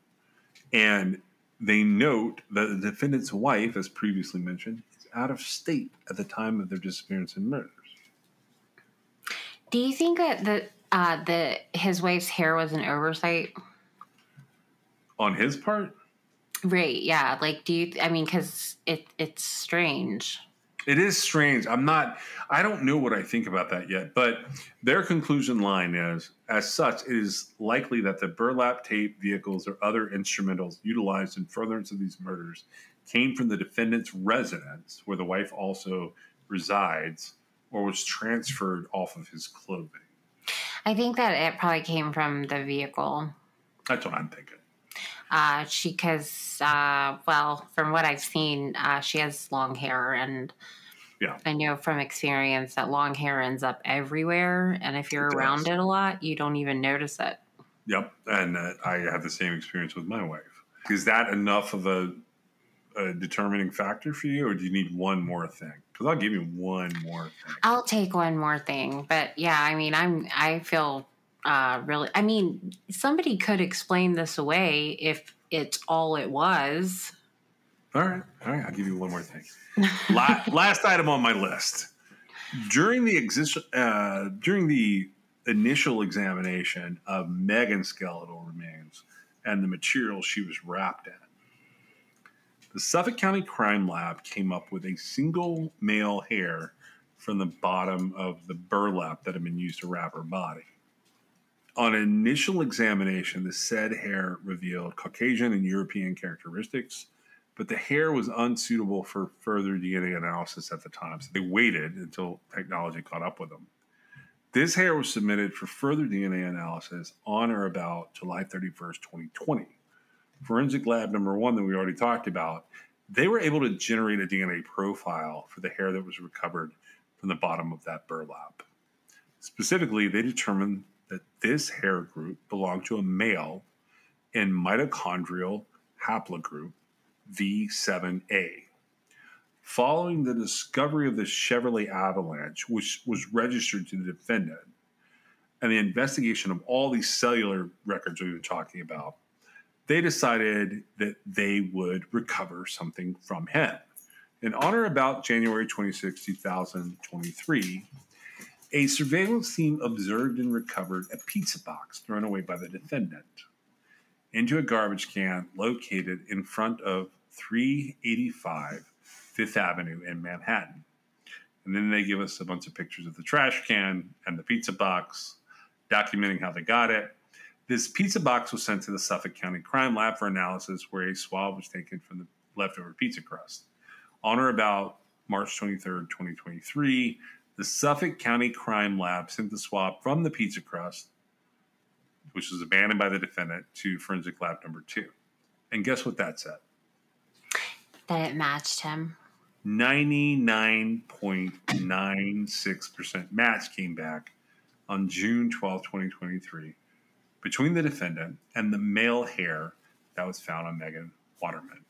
Speaker 1: And they note that the defendant's wife, as previously mentioned, is out of state at the time of their disappearance and murders.
Speaker 2: Do you think that the uh, the his wife's hair was an oversight?
Speaker 1: On his part,
Speaker 2: Right. Yeah. Like, do you? I mean, because it it's strange.
Speaker 1: It is strange. I'm not, I don't know what I think about that yet, but their conclusion line is as such, it is likely that the burlap tape vehicles or other instrumentals utilized in furtherance of these murders came from the defendant's residence, where the wife also resides, or was transferred off of his clothing.
Speaker 2: I think that it probably came from the vehicle.
Speaker 1: That's what I'm thinking.
Speaker 2: Uh, she, because, uh, well, from what I've seen, uh, she has long hair, and
Speaker 1: Yeah.
Speaker 2: I know from experience that long hair ends up everywhere, and if you're
Speaker 1: It does.
Speaker 2: around it a lot, you don't even notice it.
Speaker 1: Yep, and uh, I have the same experience with my wife. Is that enough of a, a determining factor for you, or do you need one more thing? Because I'll give you one more thing.
Speaker 2: I'll take one more thing, but yeah, I mean, I'm I feel uh, really. I mean, somebody could explain this away if it's all it was.
Speaker 1: All right, all right. I'll give you one more thing. last, item on my list. During the exist, uh, during the initial examination of Megan's skeletal remains and the material she was wrapped in, the Suffolk County Crime Lab came up with a single male hair from the bottom of the burlap that had been used to wrap her body. On initial examination, the said hair revealed Caucasian and European characteristics, but the hair was unsuitable for further DNA analysis at the time. So they waited until technology caught up with them. This hair was submitted for further DNA analysis on or about July 31st, 2020. Forensic lab number one that we already talked about, they were able to generate a DNA profile for the hair that was recovered from the bottom of that burlap. Specifically, they determined that this hair group belonged to a male in mitochondrial haplogroup V7A. Following the discovery of the Chevrolet Avalanche, which was registered to the defendant, and the investigation of all these cellular records we've been talking about, they decided that they would recover something from him. In honor about January 26, 2023, a surveillance team observed and recovered a pizza box thrown away by the defendant into a garbage can located in front of 385 Fifth Avenue in Manhattan. And then they give us a bunch of pictures of the trash can and the pizza box, documenting how they got it. This pizza box was sent to the Suffolk County Crime Lab for analysis, where a swab was taken from the leftover pizza crust. On or about March 23rd, 2023, the Suffolk County Crime Lab sent the swab from the pizza crust, which was abandoned by the defendant, to forensic lab number two. And guess what that said?
Speaker 2: That it matched him.
Speaker 1: 99.96% match came back on June 12, 2023, between the defendant and the male hair that was found on Megan Waterman.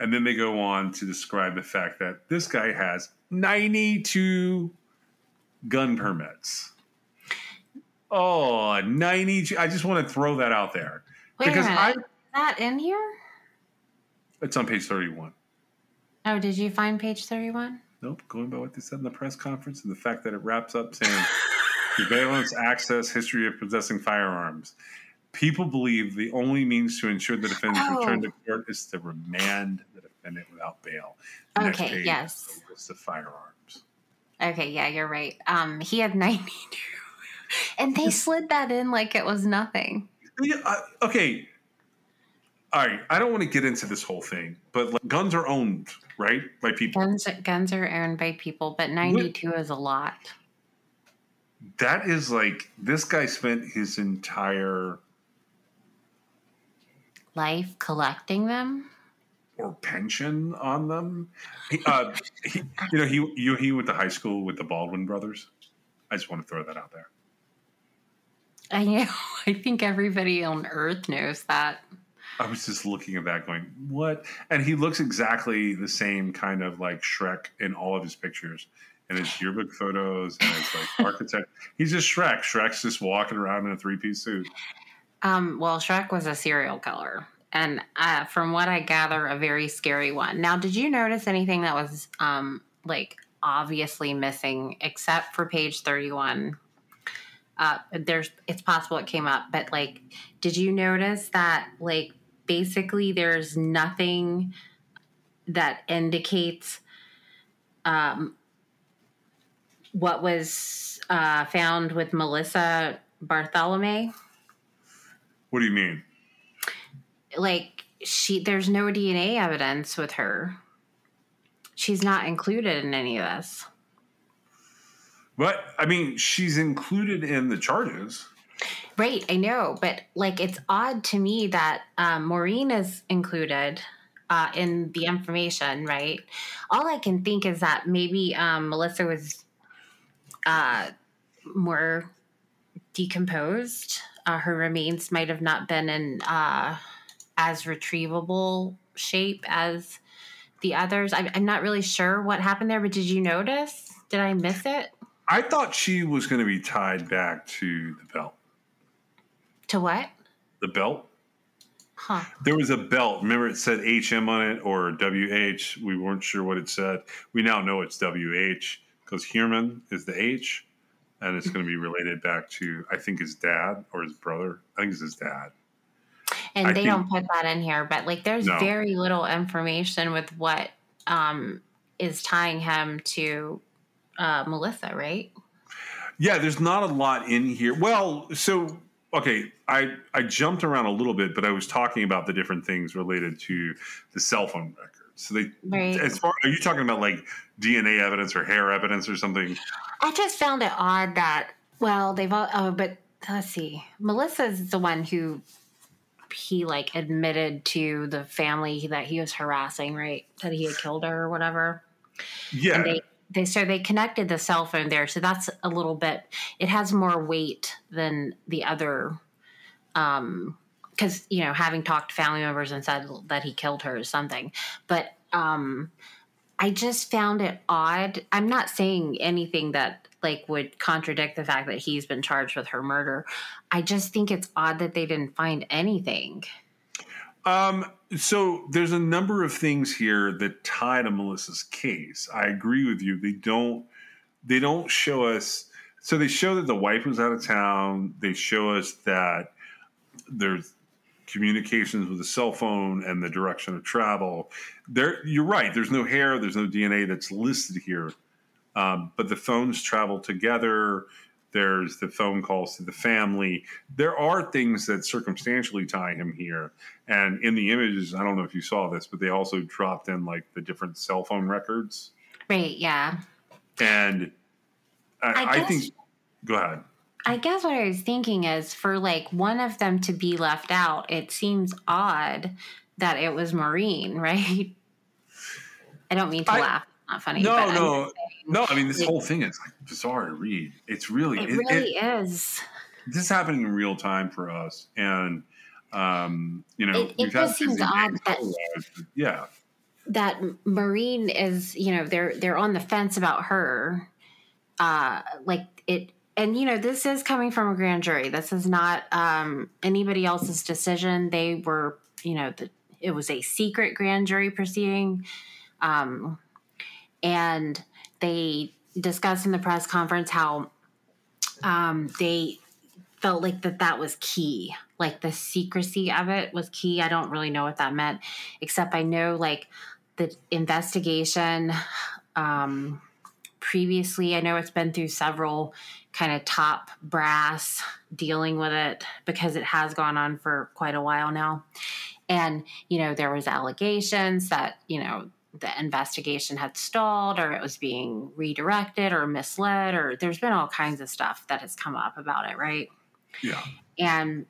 Speaker 1: And then they go on to describe the fact that this guy has 92 gun permits. Oh, 92. I just want to throw that out there.
Speaker 2: Wait because a minute. I, Is that in here?
Speaker 1: It's on page 31.
Speaker 2: Oh, did you find page 31?
Speaker 1: Nope. Going by what they said in the press conference and the fact that it wraps up saying surveillance, access, history of possessing firearms. People believe the only means to ensure the defendant's oh. return to oh. court is to remand the defendant without bail.
Speaker 2: The okay, yes.
Speaker 1: List of firearms.
Speaker 2: Okay, yeah, you're right. Um, he had 92. and they slid that in like it was nothing.
Speaker 1: Yeah, uh, okay, all right, I don't want to get into this whole thing, but like, guns are owned, right, by people.
Speaker 2: Guns, guns are owned by people, but ninety-two what? is a lot.
Speaker 1: That is like this guy spent his entire
Speaker 2: life collecting them,
Speaker 1: or pension on them. He, uh, he, you know, he you, he went to high school with the Baldwin brothers. I just want to throw that out there.
Speaker 2: I know. I think everybody on Earth knows that.
Speaker 1: I was just looking at that going, what? And he looks exactly the same kind of like Shrek in all of his pictures. And his yearbook photos and it's like architect. He's just Shrek. Shrek's just walking around in a three piece suit.
Speaker 2: Um, well, Shrek was a serial killer. And uh, from what I gather, a very scary one. Now, did you notice anything that was um, like obviously missing except for page 31? Uh, there's it's possible it came up, but like, did you notice that like basically there's nothing that indicates um, what was uh, found with Melissa Barthelemy.
Speaker 1: What do you mean?
Speaker 2: Like she, there's no DNA evidence with her. She's not included in any of this.
Speaker 1: But I mean, she's included in the charges.
Speaker 2: Right, I know, but like it's odd to me that um, Maureen is included uh, in the information, right? All I can think is that maybe um, Melissa was uh, more decomposed uh, her remains might have not been in uh, as retrievable shape as the others. I'm, I'm not really sure what happened there, but did you notice? Did I miss it?
Speaker 1: I thought she was going to be tied back to the belt.
Speaker 2: To what?
Speaker 1: The belt?
Speaker 2: Huh.
Speaker 1: There was a belt. Remember, it said HM on it or WH. We weren't sure what it said. We now know it's WH because Heuermann is the H, and it's going to be related back to I think his dad or his brother. I think it's his dad.
Speaker 2: And
Speaker 1: I
Speaker 2: they
Speaker 1: think-
Speaker 2: don't put that in here, but like there's
Speaker 1: No.
Speaker 2: very little information with what um, is tying him to uh, Melissa, right?
Speaker 1: Yeah, there's not a lot in here. Well, so okay, I I jumped around a little bit, but I was talking about the different things related to the cell phone records. So they,
Speaker 2: Right.
Speaker 1: as far are you talking about like DNA evidence or hair evidence or something?
Speaker 2: I just found it odd that well they've all oh but let's see Melissa's the one who he like admitted to the family that he was harassing right? That he had killed her or whatever.
Speaker 1: Yeah,
Speaker 2: and they they so they connected the cell phone there. So that's a little bit it has more weight than the other um because you know having talked to family members and said that he killed her is something. But um i just found it odd. I'm not saying anything that like would contradict the fact that he's been charged with her murder i just think it's odd that they didn't find anything
Speaker 1: Um, so there's a number of things here that tie to Melissa's case. I agree with you. They don't they don't show us so they show that the wife was out of town. They show us that there's communications with a cell phone and the direction of travel. There you're right, there's no hair, there's no DNA that's listed here. Um, but the phones travel together. There's the phone calls to the family. There are things that circumstantially tie him here. And in the images, I don't know if you saw this, but they also dropped in like the different cell phone records.
Speaker 2: right yeah
Speaker 1: And I,
Speaker 2: I
Speaker 1: I, think, go ahead.
Speaker 2: I guess what I was thinking is for like one of them to be left out, it seems odd that it was Maureen, right? I don't mean to
Speaker 1: I-
Speaker 2: laugh. Not funny.
Speaker 1: No, no, no. I mean, this whole thing is like bizarre to read. It's really,
Speaker 2: It
Speaker 1: it-
Speaker 2: really
Speaker 1: it-
Speaker 2: is.
Speaker 1: this is happening in real time for us. And, um, you know,
Speaker 2: It- it
Speaker 1: we've had
Speaker 2: just seems odd that-
Speaker 1: yeah.
Speaker 2: That Maureen is, you know, they're they're on the fence about her. Uh like it and you know, this is coming from a grand jury. This is not um anybody else's decision. They were, you know, the, it was a secret grand jury proceeding. Um and they discussed in the press conference how um, they felt like that that was key like the secrecy of it was key. I don't really know what that meant except i know like the investigation um, previously i know it's been through several kind of top brass dealing with it because it has gone on for quite a while now. And you know there was allegations that you know the investigation had stalled or it was being redirected or misled or there's been all kinds of stuff that has come up about it right
Speaker 1: Yeah.
Speaker 2: and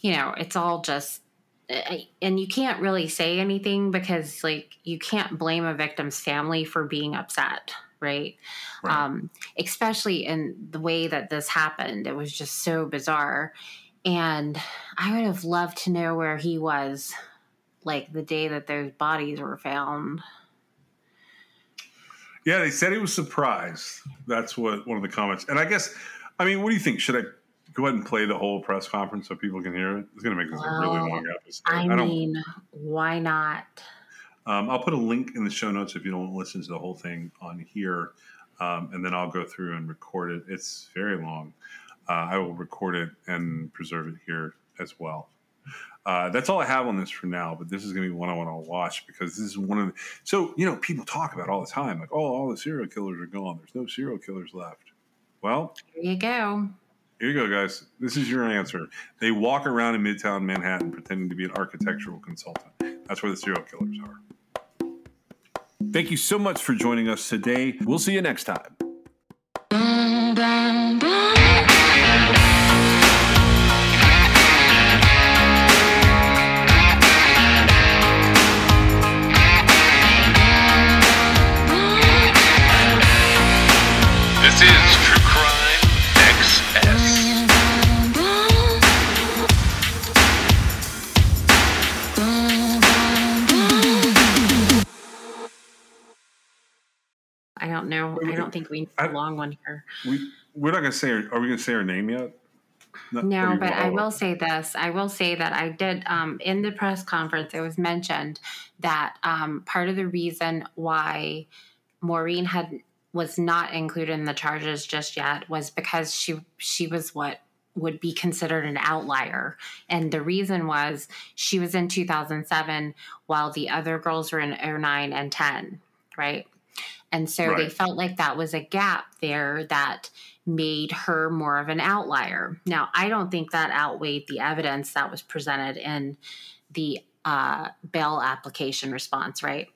Speaker 2: you know it's all just and you can't really say anything because like you can't blame a victim's family for being upset right,
Speaker 1: Right.
Speaker 2: Um, especially in the way that this happened it was just so bizarre and i would have loved to know where he was like the day that those bodies were found
Speaker 1: Yeah, they said he was surprised. That's what one of the comments. And I guess, I mean, what do you think? Should I go ahead and play the whole press conference so people can hear it? It's going to make this a really long episode.
Speaker 2: i
Speaker 1: don't.
Speaker 2: mean why not
Speaker 1: Um, I'll put a link in the show notes if you don't listen to the whole thing on here, um, and then I'll go through and record it. It's very long. Uh, I will record it and preserve it here as well. Uh, that's all I have on this for now, but this is going to be one I want to watch because this is one of the. So, you know, people talk about all the time, like, oh, all the serial killers are gone. There's no serial killers left. Well,
Speaker 2: here you go
Speaker 1: here you go, guys. This is your answer. They walk around in Midtown Manhattan pretending to be an architectural consultant. That's where the serial killers are. Thank you so much for joining us today. We'll see you next time.
Speaker 3: This is True
Speaker 2: think we need a long one here.
Speaker 1: We we're not going to say. Her, are we going to say her name yet?
Speaker 2: Not, no, but I will say this. I will say that I did um, in the press conference. It was mentioned that um, part of the reason why Maureen had was not included in the charges just yet was because she she was what would be considered an outlier. And the reason was she was in 2007 while the other girls were in 09 and 10, right? And so right. they felt like that was a gap there that made her more of an outlier. Now, I don't think that outweighed the evidence that was presented in the uh, bail application response, right?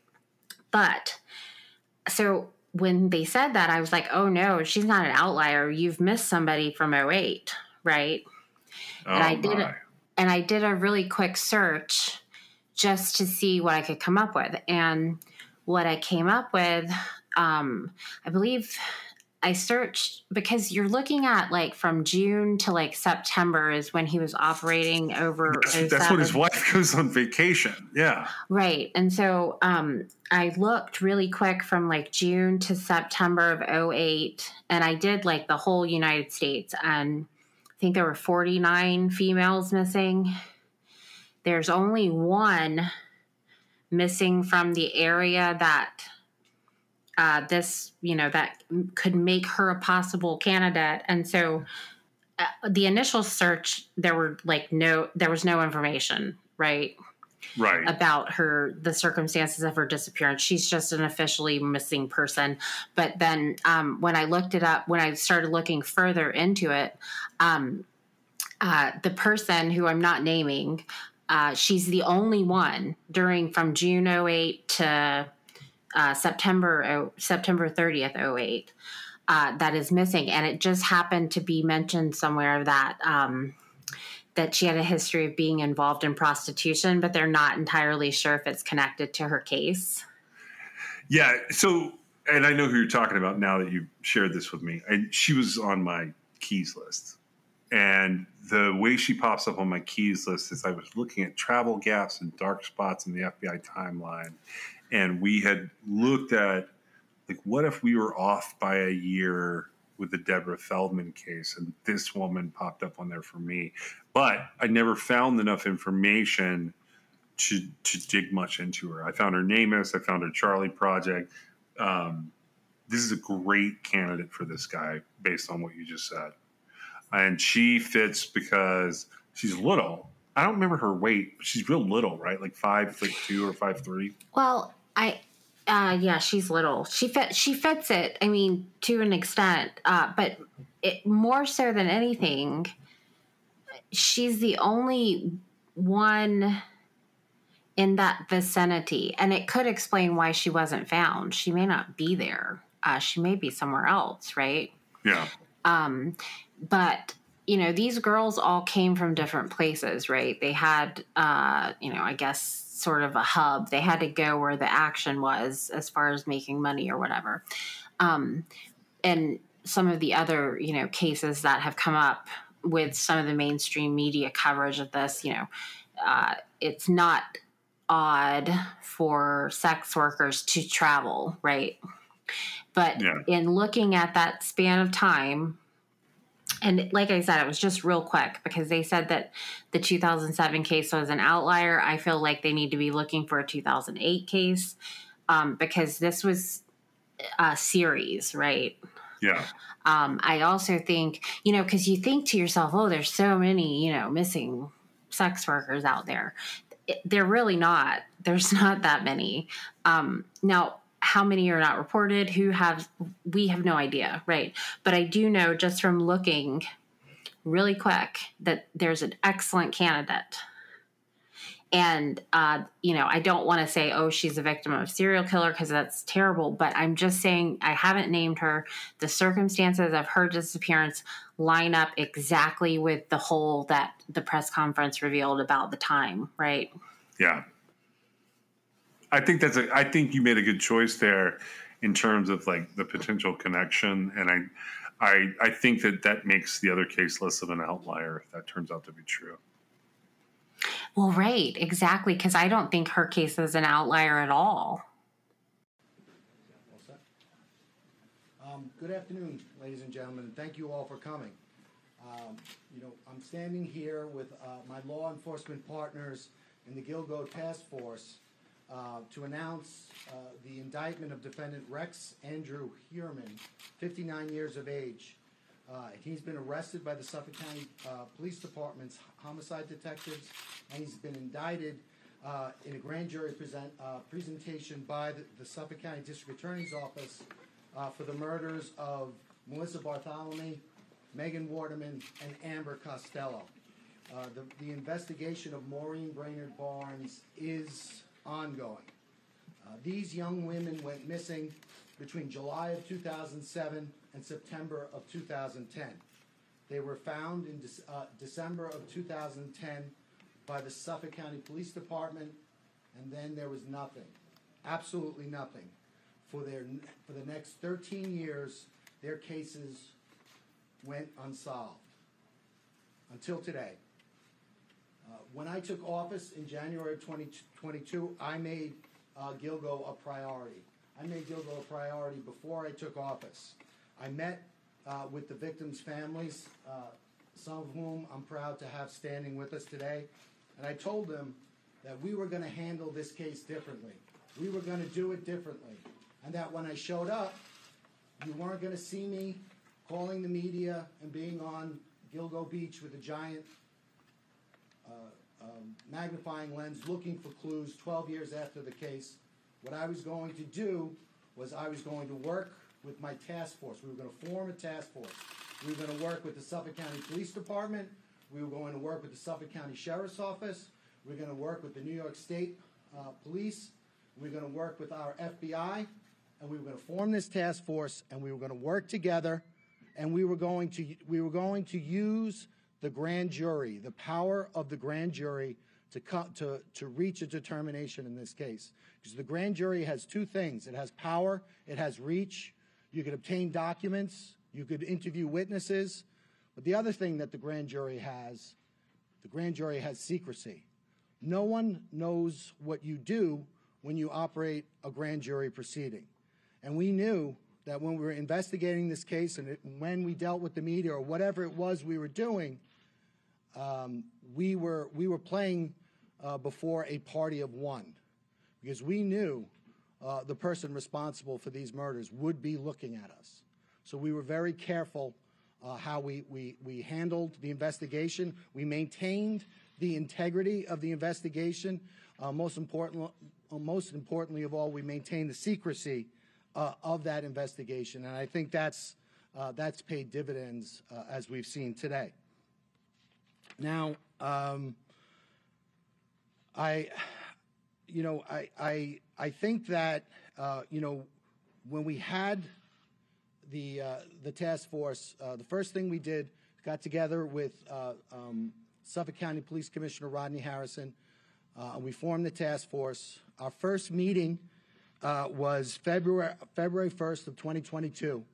Speaker 2: But so when they said that, I was like, oh no, she's not an outlier. You've missed somebody from 08, right? Oh, and I did a, and I did a really quick search just to see what I could come up with. And what I came up with, um, I believe I searched because you're looking at like from June to like September is when he was operating over.
Speaker 1: That's, that's when his wife goes on vacation. Yeah.
Speaker 2: Right. And so um, I looked really quick from like June to September of 08 and I did like the whole United States and I think there were 49 females missing. There's only one missing from the area that uh, this, you know, that could make her a possible candidate. And so uh, the initial search, there were like no, there was no information, right?
Speaker 1: Right.
Speaker 2: About her, the circumstances of her disappearance. She's just an officially missing person. But then um, when I looked it up, when I started looking further into it, um, uh, the person who I'm not naming, uh, she's the only one during from June 08 to uh, September oh, September 30th 08 uh, that is missing. And it just happened to be mentioned somewhere that um, that she had a history of being involved in prostitution but they're not entirely sure if it's connected to her case.
Speaker 1: Yeah so and I know who you're talking about now that you shared this with me. And she was on my Keyes list. And the way she pops up on my Keyes list is I was looking at travel gaps and dark spots in the FBI timeline and we had looked at like what if we were off by a year with the Debra Feldman case and this woman popped up on there for me but I never found enough information to to dig much into her I found her NamUs I found her Charley project um, this is a great candidate for this guy based on what you just said and she fits because she's little I don't remember her weight. She's real little, right? Like five foot two or five three.
Speaker 2: Well, I uh, yeah, she's little. She fit she fits it. I mean, to an extent, uh, but it, more so than anything, she's the only one in that vicinity, and it could explain why she wasn't found. She may not be there. Uh, she may be somewhere else, right?
Speaker 1: Yeah.
Speaker 2: Um, but you know, these girls all came from different places, right? They had, uh, you know, I guess sort of a hub. They had to go where the action was as far as making money or whatever. Um, and some of the other, you know, cases that have come up with some of the mainstream media coverage of this, you know, uh, it's not odd for sex workers to travel, right? But yeah. in looking at that span of time, and like I said, it was just real quick because they said that the 2007 case was an outlier. I feel like they need to be looking for a 2008 case um, because this was a series, right?
Speaker 1: Yeah.
Speaker 2: Um, I also think, you know, because you think to yourself, oh, there's so many, you know, missing sex workers out there. They're really not. There's not that many. Um, now, how many are not reported who have we have no idea right? But i do know just from looking really quick that there's an excellent candidate. And uh, you know i don't want to say oh she's a victim of serial killer because that's terrible but i'm just saying i haven't named her. The circumstances of her disappearance line up exactly with the whole that the press conference revealed about the time right?
Speaker 1: Yeah I think that's a. I think you made a good choice there, in terms of like the potential connection, and I, I, I think that that makes the other case less of an outlier if that turns out to be true.
Speaker 2: Well, right, exactly, because I don't think her case is an outlier at all.
Speaker 4: Um, good afternoon, ladies and gentlemen, and thank you all for coming. Um, you know, I'm standing here with uh, my law enforcement partners in the Gilgo Task Force uh, to announce uh, the indictment of defendant Rex Andrew Heuermann, 59 years of age. Uh, he's been arrested by the Suffolk County uh, Police Department's homicide detectives, and he's been indicted uh, in a grand jury present, presentation by the, the Suffolk County District Attorney's Office for the murders of Melissa Barthelemy, Megan Waterman, and Amber Costello. The, the investigation of Maureen Brainard Barnes is ongoing. Uh, these young women went missing between July of 2007 and September of 2010. They were found in Dec- uh, December of 2010 by the Suffolk County Police Department, and then there was nothing, absolutely nothing. For their for the next 13 years, their cases went unsolved until today. Uh, when I took office in January of 2022, I made uh, Gilgo a priority. I made Gilgo a priority before I took office. I met uh, with the victims' families, uh, some of whom I'm proud to have standing with us today, and I told them that we were going to handle this case differently. We were going to do it differently, and that when I showed up, you weren't going to see me calling the media and being on Gilgo Beach with a giant um, magnifying lens looking for clues 12 years after the case. What I was going to do was I was going to work with my task force. We were going to form a task force. We were going to work with the Suffolk County Police Department. We were going to work with the Suffolk County Sheriff's Office. We we're going to work with the New York State uh, Police. We we're going to work with our FBI. And we were going to form this task force and we were going to work together and we were going to we were going to use the grand jury, the power of the grand jury to, to, to reach a determination in this case. Because the grand jury has two things it has power, it has reach. You could obtain documents, you could interview witnesses. But the other thing that the grand jury has, the grand jury has secrecy. No one knows what you do when you operate a grand jury proceeding. And we knew that when we were investigating this case and it, when we dealt with the media or whatever it was we were doing, um, we were we were playing uh, before a party of one because we knew uh, the person responsible for these murders would be looking at us. So we were very careful uh, how we, we, we handled the investigation. We maintained the integrity of the investigation. Uh, most, important, uh, most importantly of all, we maintained the secrecy uh, of that investigation. And I think that's, that's paid dividends as we've seen today. Now, um, I, you know, I, I, I think that, uh, you know, when we had the, uh, the task force, uh, the first thing we did, got together with uh, um, Suffolk County Police Commissioner Rodney Harrison. Uh, we formed the task force. Our first meeting uh, was February, February 1st of 2022.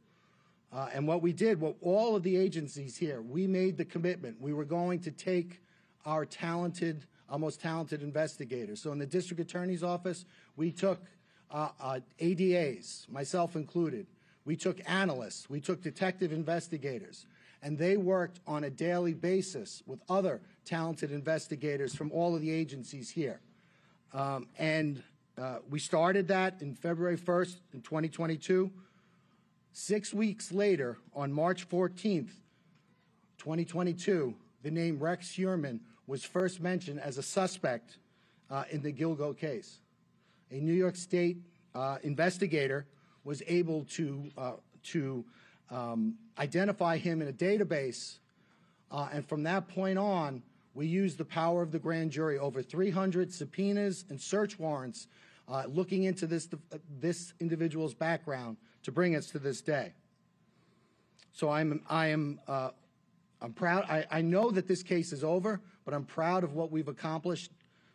Speaker 4: Uh, and what we did, what all of the agencies here, we made the commitment. We were going to take our talented, our most talented investigators. So in the district attorney's office, we took uh, uh, ADAs, myself included. We took analysts, we took detective investigators, and they worked on a daily basis with other talented investigators from all of the agencies here. Um, and uh, we started that in February 1st in 2022. Six weeks later, on March 14th, 2022, the name Rex Heuermann was first mentioned as a suspect uh, in the Gilgo case. A New York State uh, investigator was able to, uh, to um, identify him in a database, uh, and from that point on, we used the power of the grand jury over 300 subpoenas and search warrants uh, looking into this, this individual's background to bring us to this day. So I'm, I am, uh, I'm proud. I, I know that this case is over, but I'm proud of what we've accomplished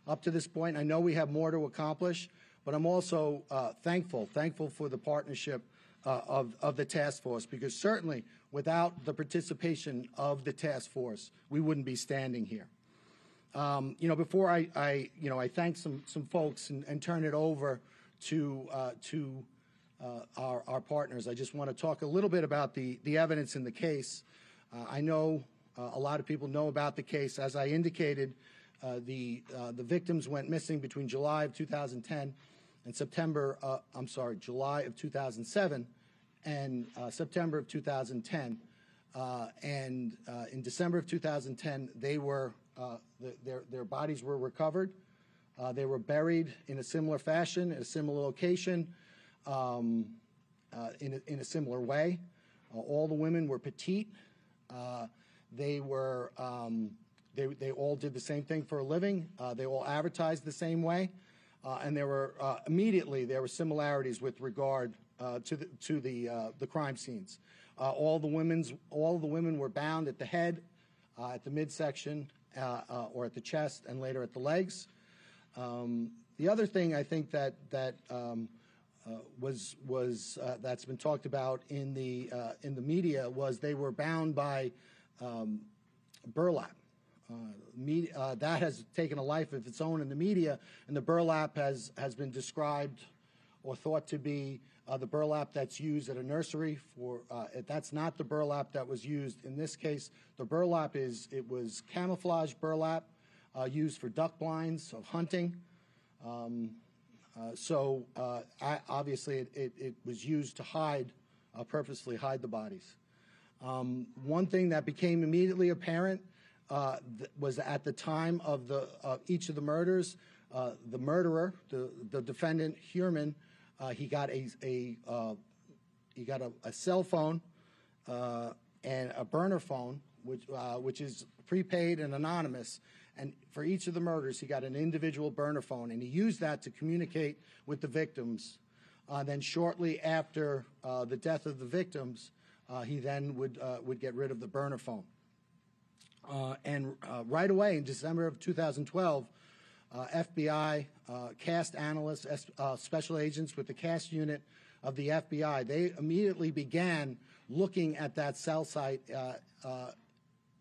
Speaker 4: up to this point. I know we have more to accomplish, but I'm also uh, thankful, thankful for the partnership uh, of, of the task force because certainly without the participation of the task force, we wouldn't be standing here. Um, you know, before I, I, you know, I thank some some folks and, and turn it over to uh, to our, our partners, I just want to talk a little bit about the, the evidence in the case. Uh, I know uh, a lot of people know about the case. As I indicated, uh, the, uh, the victims went missing between July of 2010 and September, uh, I'm sorry, July of 2007 and September of 2010. and in December of 2010, they were, the, their, their bodies were recovered. they were buried in a similar fashion, at a similar location um, uh, in, a, in, a, similar way. Uh, all the women were petite. Uh, they were um, they, they all did the same thing for a living. Uh, they all advertised the same way, uh, and there were immediately there were similarities with regard to the to the the crime scenes. all the women's all the women were bound at the head, at the midsection, or at the chest, and later at the legs. Um, the other thing I think that that um, was was uh, that's been talked about in the uh, in the media was they were bound by um, burlap. That has taken a life of its own in the media, and the burlap has has been described or thought to be uh, the burlap that's used at a nursery for uh, that's not the burlap that was used in this case the burlap is it was camouflage burlap uh, used for duck blinds of hunting um, uh, so uh, obviously it, it, it, was used to hide, uh, purposely hide the bodies. Um, one thing that became immediately apparent uh, th- was at the time of the each of the murders, uh, the murderer, the, the defendant Heuermann, he got a, a he got a, a cell phone and a burner phone, which which is prepaid and anonymous, and for each of the murders, he got an individual burner phone, and he used that to communicate with the victims. Uh, then, shortly after uh, the death of the victims, uh, he then would uh, would get rid of the burner phone. Uh, and uh, right away, in December of 2012, FBI CAST analysts, special agents with the CAST unit of the FBI, they immediately began looking at that cell site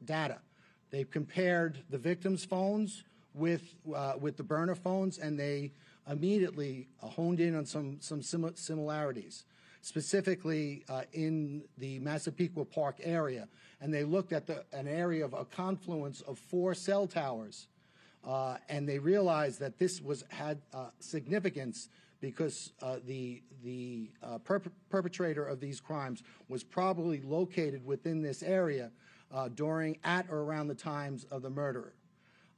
Speaker 4: data they compared the victims' phones with uh, with the burner phones, and they immediately uh, honed in on some some sim- similarities, specifically uh, in the Massapequa Park area, and they looked at the, an area of a confluence of four cell towers, uh, and they realized that this was had uh, significance because uh, the the perp- perpetrator of these crimes was probably located within this area uh, during, at, or around the times of the murder.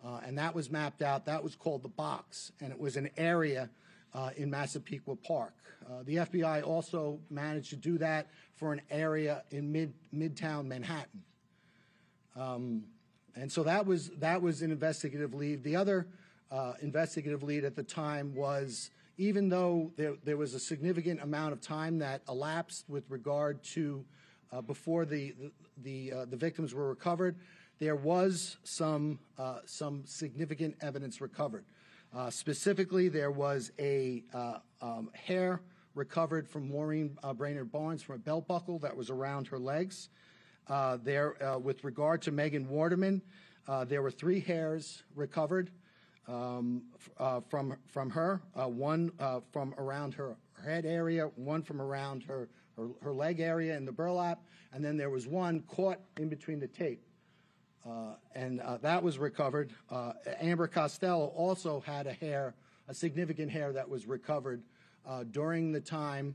Speaker 4: Uh, and that was mapped out. That was called the box, and it was an area uh, in Massapequa Park. Uh, the FBI also managed to do that for an area in mid Midtown Manhattan. Um, and so that was that was an investigative lead. The other uh, investigative lead at the time was even though there, there was a significant amount of time that elapsed with regard to uh, before the the uh, the, victims were recovered, there was some uh, some significant evidence recovered. Uh, specifically, there was a uh, um, hair recovered from Maureen uh, Brainard Barnes from a belt buckle that was around her legs. there, with regard to Megan Waterman, there were three hairs recovered um, from from her. one from around her head area, one from around her her, her leg area in the burlap, and then there was one caught in between the tape. Uh, and uh, that was recovered. Uh, Amber Costello also had a hair, a significant hair that was recovered uh, during the time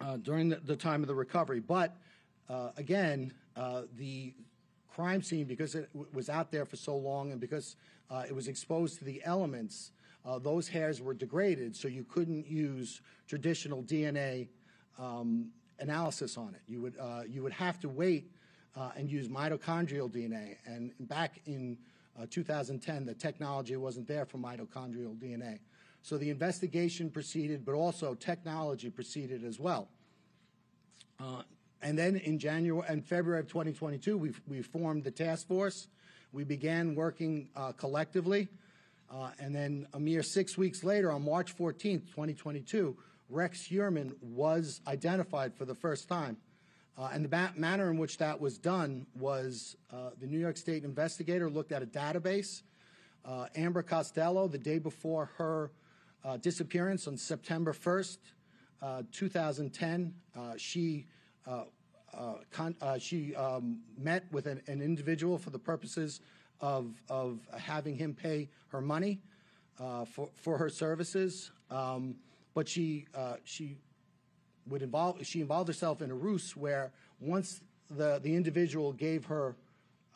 Speaker 4: uh, during the, the, time of the recovery. But uh, again, the crime scene, because it was out there for so long and because it was exposed to the elements, those hairs were degraded, so you couldn't use traditional DNA um, analysis on it. You would, uh, you would have to wait uh, and use mitochondrial DNA. And back in uh, 2010, the technology wasn't there for mitochondrial DNA. So the investigation proceeded, but also technology proceeded as well. Uh, and then in January and February of 2022, we, we formed the task force. We began working uh, collectively. Uh, and then a mere six weeks later, on March 14th, 2022, Rex Heuermann was identified for the first time. Uh, and the manner in which that was done was uh, the New York State investigator looked at a database. Uh, Amber Costello, the day before her uh, disappearance on September 1st, uh, 2010, uh, she she um, met with an, an individual for the purposes of, of having him pay her money for, for her services. Um, but she, uh, she would involve, she involved herself in a ruse where once the, the individual gave her,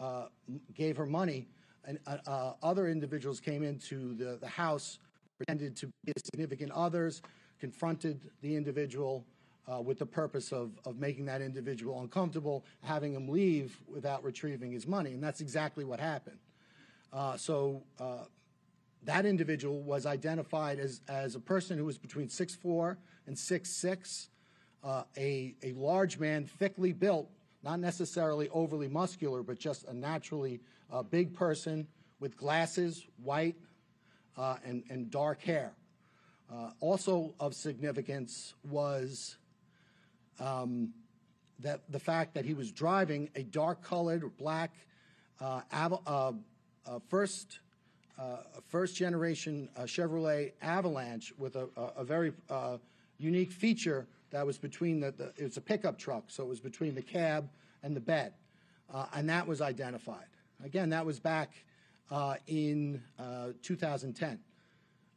Speaker 4: uh, gave her money, and uh, uh, other individuals came into the, the house, pretended to be significant others, confronted the individual, uh, with the purpose of, of making that individual uncomfortable, having him leave without retrieving his money. And that's exactly what happened. Uh, so that individual was identified as, as a person who was between 6'4 and 6'6, uh, a, a large man, thickly built, not necessarily overly muscular, but just a naturally uh, big person with glasses, white, uh, and, and dark hair. Uh, also of significance was um, that the fact that he was driving a dark-colored black uh, uh, uh, first uh, first generation uh, Chevrolet Avalanche with a, a, a very uh, unique feature that was between the, the it's a pickup truck, so it was between the cab and the bed, uh, and that was identified. Again, that was back in uh, 2010.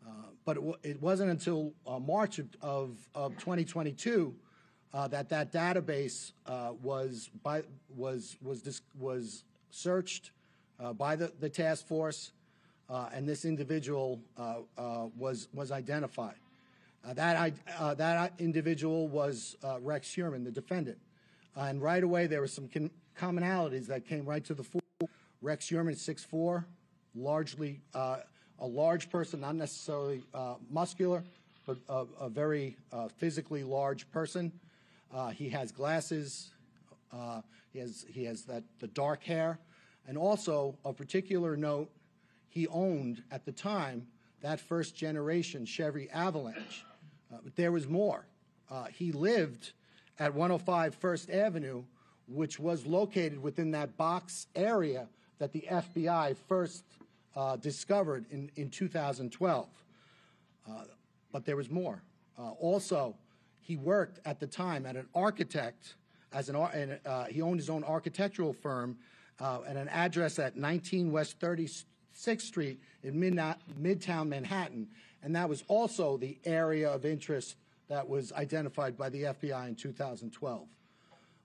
Speaker 4: Uh, but it, it wasn't until uh, March of, of, of 2022 uh, that that database was by was was dis- was searched by the, the task force, and this individual uh, uh, was was identified. Uh, that uh, that individual was uh, Rex Heuermann, the defendant, and right away there were some commonalities that came right to the fore. Rex Heuermann, 6'4", largely uh, a large person, not necessarily uh, muscular, but a, a very uh, physically large person. Uh, he has glasses. Uh, he has he has that the dark hair, and also of particular note, he owned at the time that first generation Chevy Avalanche. Uh, but there was more. Uh, he lived at 105 First Avenue, which was located within that box area that the FBI first uh, discovered in, in 2012. Uh, but there was more. Uh, also, he worked at the time at an architect as an uh, he owned his own architectural firm at an address at 19 West 36th Street in Midtown Manhattan, and that was also the area of interest that was identified by the FBI in 2012.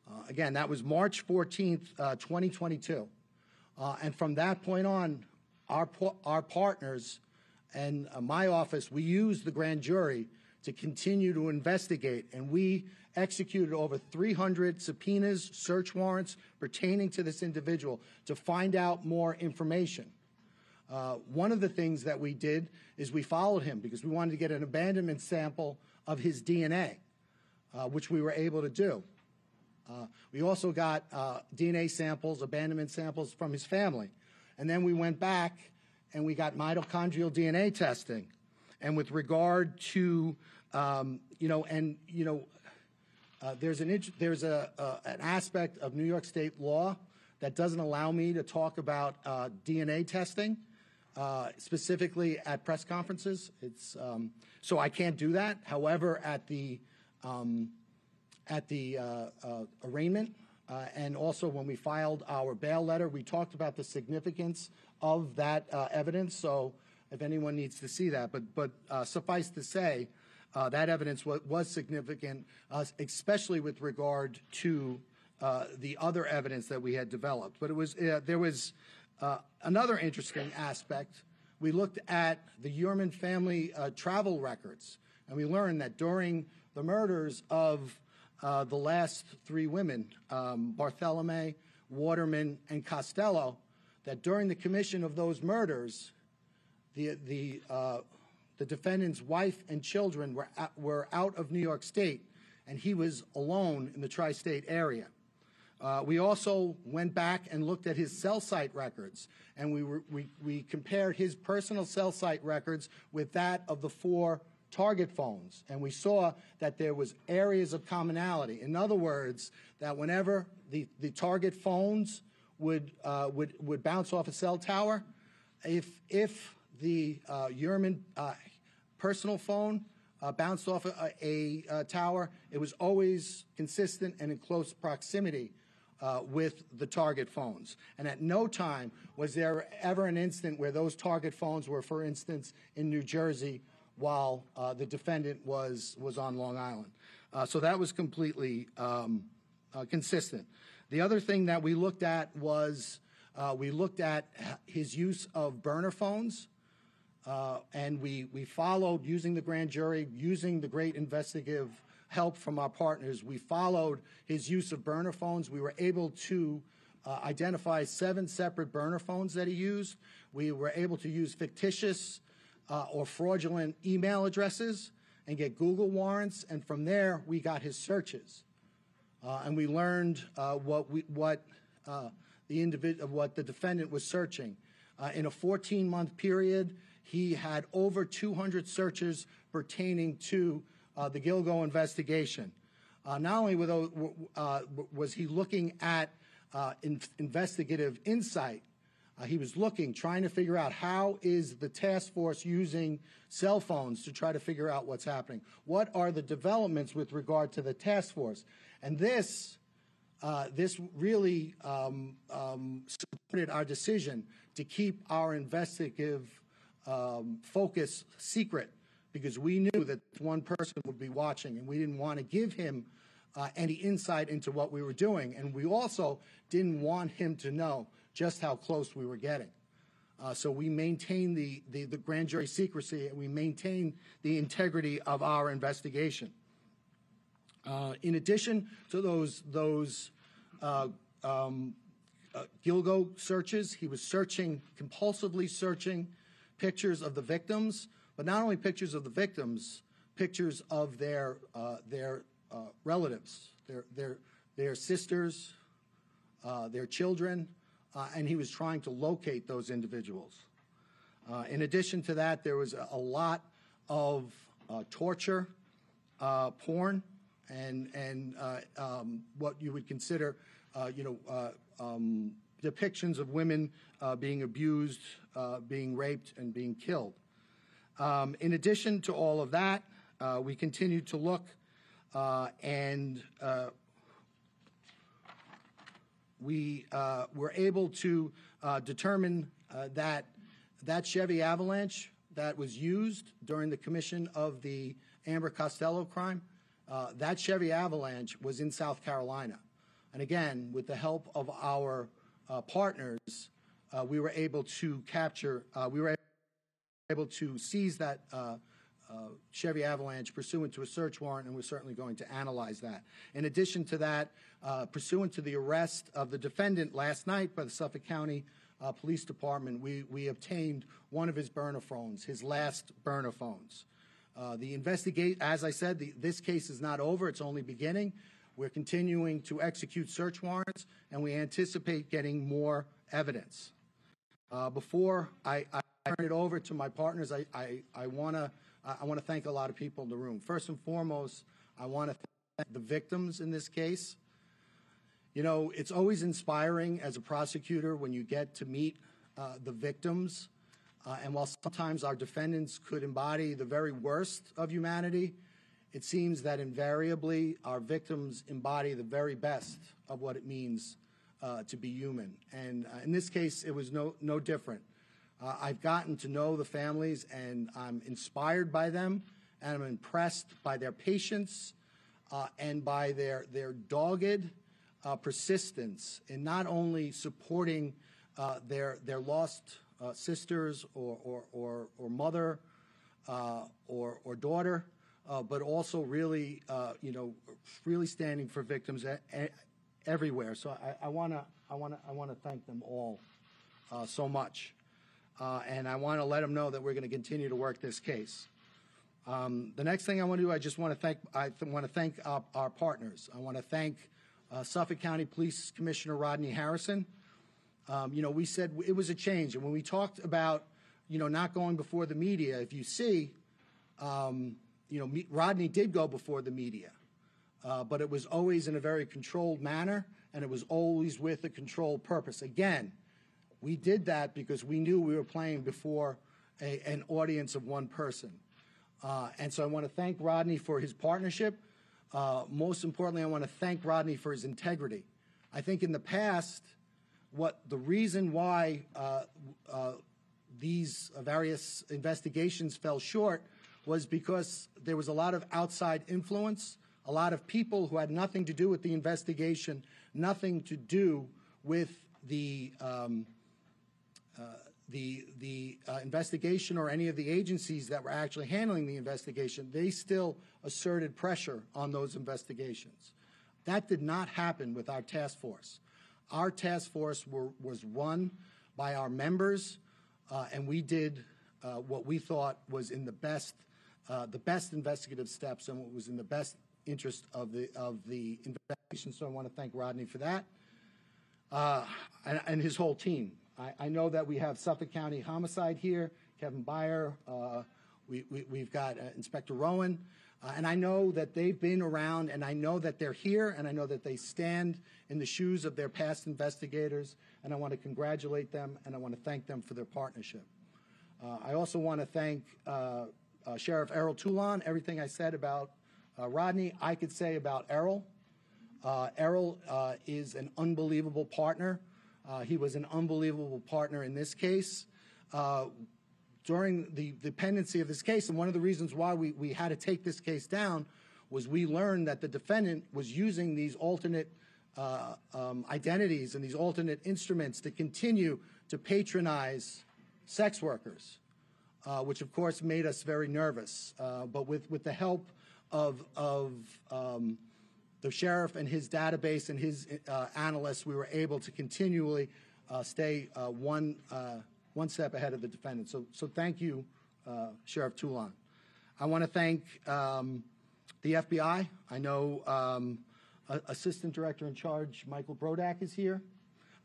Speaker 4: Uh, again, that was March 14th, uh, 2022. Uh, and from that point on, our, our partners and uh, my office, we used the grand jury to continue to investigate, and we executed over 300 subpoenas, search warrants pertaining to this individual to find out more information. Uh, one of the things that we did is we followed him because we wanted to get an abandonment sample of his DNA, uh, which we were able to do. Uh, we also got uh, DNA samples, abandonment samples from his family. And then we went back and we got mitochondrial DNA testing. And with regard to, um, you know, and, you know, uh, there's an, there's a, uh, an aspect of New York State law that doesn't allow me to talk about DNA testing, uh, specifically at press conferences. It's, um, so I can't do that. However, at the, um, at the uh, uh, arraignment, uh, and also when we filed our bail letter, we talked about the significance of that uh, evidence. So if anyone needs to see that, but but suffice to say, that evidence was, was significant, especially with regard to the other evidence that we had developed. But it was there was uh, another interesting aspect. We looked at the Heuermann family uh, travel records, and we learned that during the murders of uh, the last three women, um, Barthelemy, Waterman, and Costello, that during the commission of those murders, the, the, uh, the defendant's wife and children were, out, were out of New York State, and he was alone in the tri state area. Uh, we also went back and looked at his cell site records, and we, were, we, we compared his personal cell site records with that of the four target phones, and we saw that there was areas of commonality. In other words, that whenever the, the target phones would, uh, would, would bounce off a cell tower, if, if the uh, Heuermann uh, personal phone uh, bounced off a, a, a, tower, it was always consistent and in close proximity uh, with the target phones. And at no time was there ever an instant where those target phones were, for instance, in New Jersey while uh, the defendant was, was on Long Island. Uh, so that was completely um, uh, consistent. The other thing that we looked at was uh, we looked at his use of burner phones. Uh, and we, we followed using the grand jury, using the great investigative help from our partners. We followed his use of burner phones. We were able to uh, identify seven separate burner phones that he used. We were able to use fictitious uh, or fraudulent email addresses and get Google warrants. And from there, we got his searches. Uh, and we learned uh, what, we, what, uh, the individ- what the defendant was searching. Uh, in a 14 month period, he had over 200 searches pertaining to uh, the Gilgo investigation. Uh, not only uh, was he looking at uh, in- investigative insight, uh, he was looking, trying to figure out how is the task force using cell phones to try to figure out what's happening. What are the developments with regard to the task force? And this, uh, this really um, um, supported our decision to keep our investigative um, focus secret because we knew that one person would be watching and we didn't want to give him uh, any insight into what we were doing. And we also didn't want him to know just how close we were getting. Uh, so we maintained the, the, the, grand jury secrecy and we maintained the integrity of our investigation. Uh, in addition to those, those uh, um, uh, Gilgo searches, he was searching, compulsively searching pictures of the victims, but not only pictures of the victims, pictures of their uh, their uh, relatives, their their their sisters, uh, their children, uh, and he was trying to locate those individuals. Uh, in addition to that, there was a, a lot of uh, torture, porn, and and um, what you would consider, you know. Um, depictions of women being abused, being raped, and being killed. Um, in addition to all of that, uh, we continue to look uh, and uh, we uh, were able to determine that that Chevy Avalanche that was used during the commission of the Amber Costello crime, that Chevy Avalanche was in South Carolina. And again, with the help of our partners, we were able to capture, we were able to seize that Chevy Avalanche pursuant to a search warrant, and we're certainly going to analyze that. In addition to that, pursuant to the arrest of the defendant last night by the Suffolk County uh, Police Department, we, we obtained one of his burner phones, his last burner phones. Uh, the investigate, as I said, the, this case is not over; it's only beginning. We're continuing to execute search warrants, and we anticipate getting more evidence. Uh, before I, I, turn it over to my partners, I, I, I want to I want to thank a lot of people in the room. First and foremost, I want to thank the victims in this case. You know, it's always inspiring as a prosecutor when you get to meet uh, the victims. Uh, and while sometimes our defendants could embody the very worst of humanity, it seems that invariably our victims embody the very best of what it means uh, to be human. And uh, in this case, it was no, no different. Uh, I've gotten to know the families and I'm inspired by them and I'm impressed by their patience uh, and by their, their dogged uh, persistence in not only supporting uh, their, their lost sisters or, or, or, or mother or, or daughter, uh, but also really, uh, you know, really standing for victims a- a- everywhere. So I want to, I want to, I want to thank them all uh, so much, uh, and I want to let them know that we're going to continue to work this case. Um, the next thing I want to do, I just want to thank, I th- want to thank our, our, partners. I want to thank uh, Suffolk County Police Commissioner Rodney Harrison. Um, you know, we said it was a change, and when we talked about, you know, not going before the media, if you see. Um, you know, Rodney did go before the media, uh, but it was always in a very controlled manner, and it was always with a controlled purpose. Again, we did that because we knew we were playing before a, an audience of one person. Uh, and so I want to thank Rodney for his partnership. Uh, most importantly, I want to thank Rodney for his integrity. I think in the past, what the reason why uh, uh, these various investigations fell short was because there was a lot of outside influence, a lot of people who had nothing to do with the investigation, nothing to do with the um, the the uh, investigation or any of the agencies that were actually handling the investigation. They still asserted pressure on those investigations. That did not happen with our task force. Our task force were, was run by our members, uh, and we did uh, what we thought was in the best, uh, the best investigative steps and what was in the best interest of the of the investigation. So I want to thank Rodney for that, uh, and, and, his whole team. I, I, know that we have Suffolk County Homicide here, Kevin Beyrer. Uh, we, have we, got uh, Inspector Rowan. Uh, and I know that they've been around, and I know that they're here, and I know that they stand in the shoes of their past investigators, and I want to congratulate them, and I want to thank them for their partnership. Uh, I also want to thank uh, uh Sheriff Errol Toulon. Everything I said about uh, Rodney, I could say about Errol. Errol is an unbelievable partner. He was an unbelievable partner in this case during the dependency of this case. And one of the reasons why we, we had to take this case down was we learned that the defendant was using these alternate uh, um, identities and these alternate instruments to continue to patronize sex workers, uh, which of course made us very nervous. Uh, but with, with the help of, of um, the sheriff and his database and his uh, analysts, we were able to continually uh, stay uh, one one step ahead of the defendant. So, so thank you, uh, Sheriff Toulon. I want to thank um, the FBI. I know um, Assistant Director in Charge Michael Brodak is here.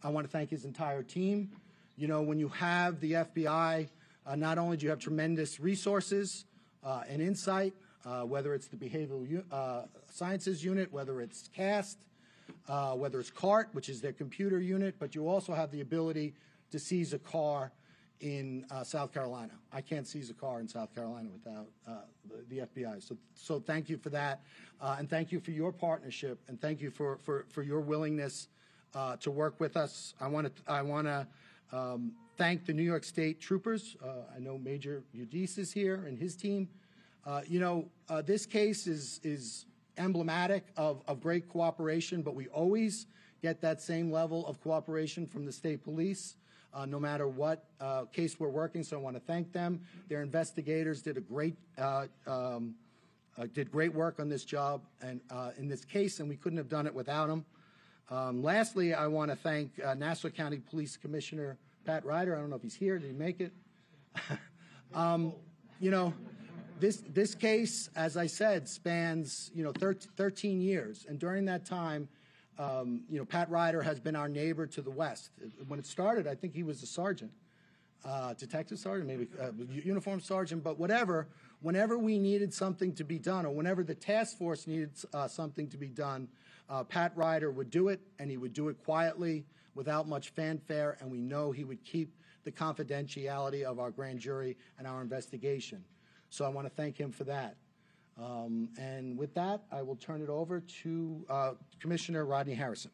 Speaker 4: I want to thank his entire team. You know, when you have the FBI, uh, not only do you have tremendous resources uh, and insight, uh, whether it's the Behavioral uh, Sciences Unit, whether it's CAST, uh, whether it's CART, which is their computer unit, but you also have the ability to seize a car in uh, South Carolina. I can't seize a car in South Carolina without uh, the, the, FBI. So, so thank you for that, uh, and thank you for your partnership, and thank you for for, for your willingness to work with us. I want to I want to um, thank the New York State troopers. I know Major Udis is here and his team. Uh, you know, this case is is emblematic of, of great cooperation, but we always get that same level of cooperation from the state police uh, no matter what uh, case we're working. So I want to thank them. Their investigators did a great uh, um, uh, did great work on this job and uh, in this case, and we couldn't have done it without them. Um, lastly, I want to thank Nassau County Police Commissioner Pat Ryder. I don't know if he's here. Did he make it? um, you know, this this case, as I said, spans you know 13 years, and during that time um, you know, Pat Ryder has been our neighbor to the west. When it started, I think he was a sergeant, uh, detective sergeant, maybe uh, uniform sergeant, but whatever. Whenever we needed something to be done, or whenever the task force needed uh, something to be done, uh, Pat Ryder would do it, and he would do it quietly, without much fanfare, and we know he would keep the confidentiality of our grand jury and our investigation. So I want to thank him for that. Um, and with that, I will turn it over to uh, Commissioner Rodney Harrison.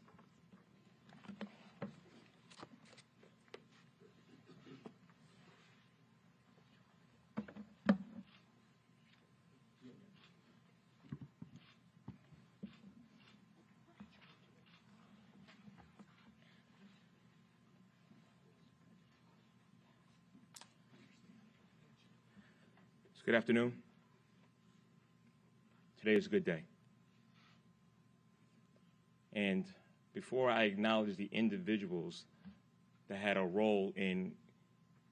Speaker 5: Good afternoon. Today is a good day. And before I acknowledge the individuals that had a role in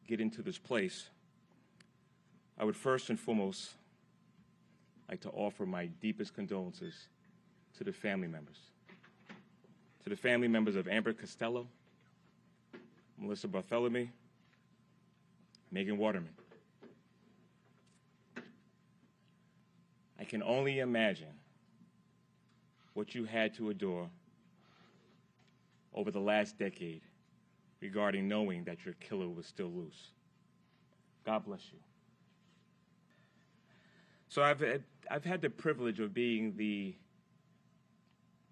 Speaker 5: getting to this place, I would first and foremost like to offer my deepest condolences to the family members. To the family members of Amber Costello, Melissa Barthelemy, Megan Waterman. Can only imagine what you had to endure over the last decade regarding knowing that your killer was still loose. God bless you. So I've had, I've had the privilege of being the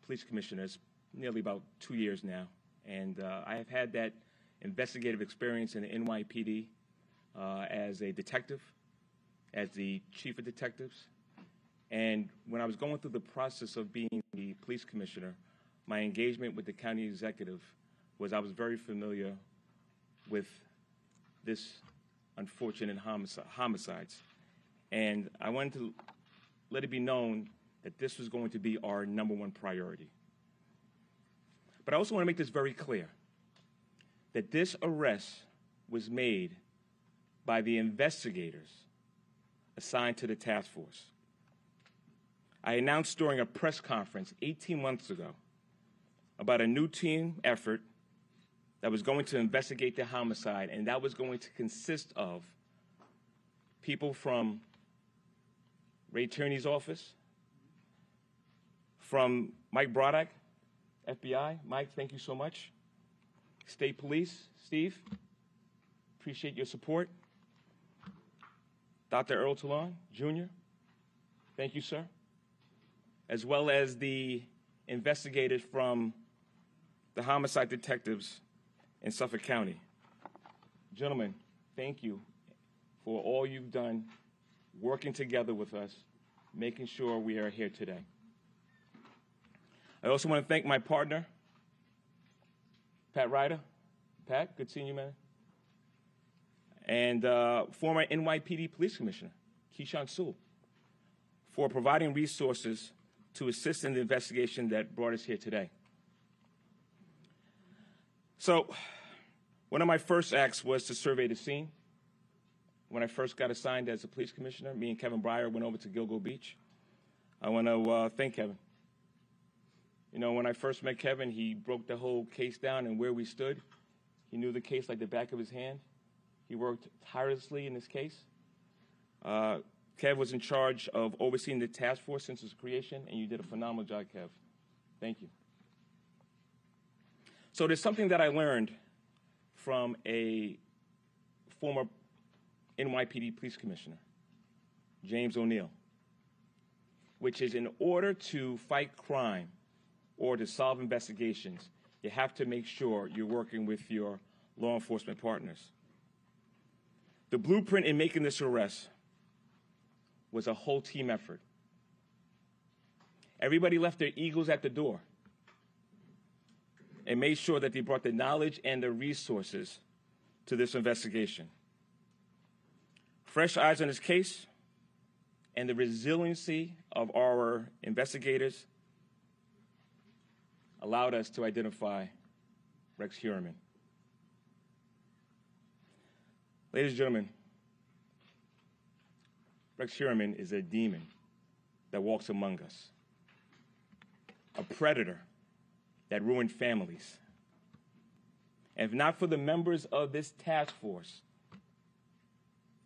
Speaker 5: police commissioner nearly about two years now, and uh, I have had that investigative experience in the NYPD uh, as a detective, as the chief of detectives, and when I was going through the process of being the police commissioner, my engagement with the county executive was I was very familiar with this unfortunate homicides. And I wanted to let it be known that this was going to be our number one priority. But I also want to make this very clear that this arrest was made by the investigators assigned to the task force. I announced during a press conference 18 months ago about a new team effort that was going to investigate the homicide, and that was going to consist of people from Ray Tierney's office, from Mike Broderick, FBI. Mike, thank you so much. State Police, Steve, appreciate your support. Dr. Errol Toulon, Jr., thank you, sir. As well as the investigators from the homicide detectives in Suffolk County. Gentlemen, thank you for all you've done working together with us, making sure we are here today. I also want to thank my partner, Pat Ryder. Pat, good seeing you, man. And uh, former NYPD Police Commissioner, Keechant Sewell, for providing resources to assist in the investigation that brought us here today. So, one of my first acts was to survey the scene. When I first got assigned as a police commissioner, me and Kevin Beyrer went over to Gilgo Beach. I want to uh, thank Kevin. You know, when I first met Kevin, he broke the whole case down and where we stood. He knew the case like the back of his hand. He worked tirelessly in this case. Uh, Kev was in charge of overseeing the task force since its creation, and you did a phenomenal job, Kev. Thank you. So there's something that I learned from a former NYPD police commissioner, James O'Neill, which is in order to fight crime or to solve investigations, you have to make sure you're working with your law enforcement partners. The blueprint in making this arrest was a whole team effort. Everybody left their egos at the door and made sure that they brought the knowledge and the resources to this investigation. Fresh eyes on this case and the resiliency of our investigators allowed us to identify Rex Heuermann. Ladies and gentlemen, Rex Heuermann is a demon that walks among us, a predator that ruined families. And if not for the members of this task force,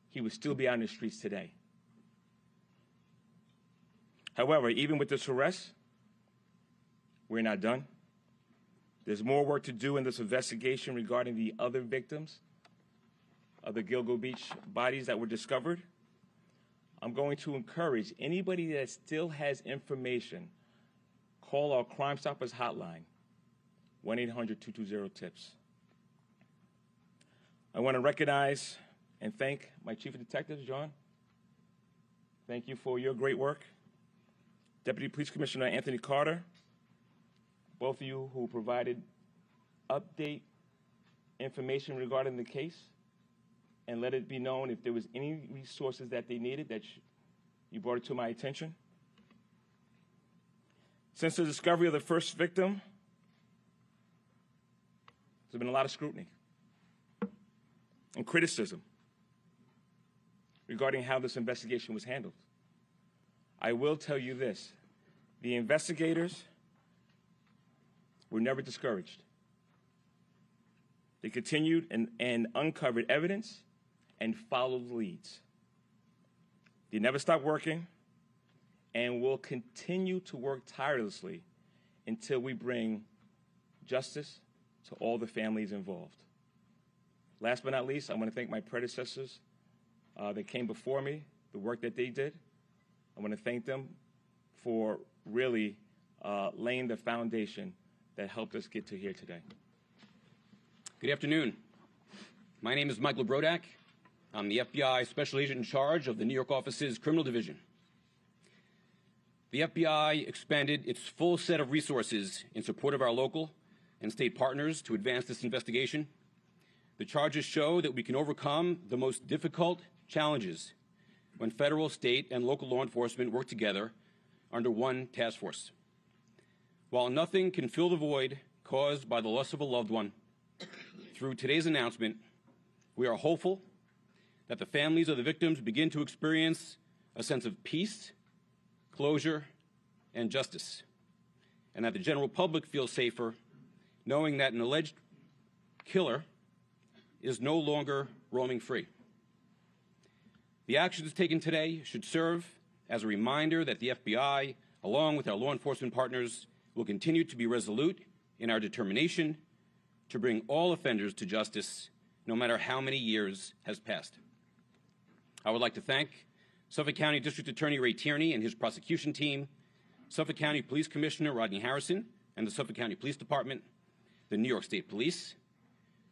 Speaker 5: he would still be on the streets today. However, even with this arrest, we're not done. There's more work to do in this investigation regarding the other victims of the Gilgo Beach bodies that were discovered. I'm going to encourage anybody that still has information, call our Crime Stoppers hotline, 1 800 220 TIPS. I want to recognize and thank my Chief of Detectives, John. Thank you for your great work. Deputy Police Commissioner Anthony Carter, both of you who provided update information regarding the case and let it be known if there was any resources that they needed that you brought it to my attention. Since the discovery of the first victim, there's been a lot of scrutiny and criticism regarding how this investigation was handled. I will tell you this the investigators were never discouraged. They continued and, and uncovered evidence and followed leads. They never stopped working and will continue to work tirelessly until we bring justice to all the families involved. Last but not least, I want to thank my predecessors uh, that came before me, the work that they did. I want to thank them for really uh, laying the foundation that helped us get to here today.
Speaker 6: Good afternoon. My name is Michael Brodak. I'm the FBI Special Agent in charge of the New York office's Criminal Division. The FBI expanded its full set of resources in support of our local and state partners to advance this investigation. The charges show that we can overcome the most difficult challenges when federal, state, and local law enforcement work together under one task force. While nothing can fill the void caused by the loss of a loved one, through today's announcement, we are hopeful that the families of the victims begin to experience a sense of peace, closure, and justice, and that the general public feels safer knowing that an alleged killer is no longer roaming free. The actions taken today should serve as a reminder that the FBI, along with our law enforcement partners, will continue to be resolute in our determination to bring all offenders to justice, no matter how many years has passed. I would like to thank Suffolk County District Attorney Ray Tierney and his prosecution team, Suffolk County Police Commissioner Rodney Harrison and the Suffolk County Police Department, the New York State Police,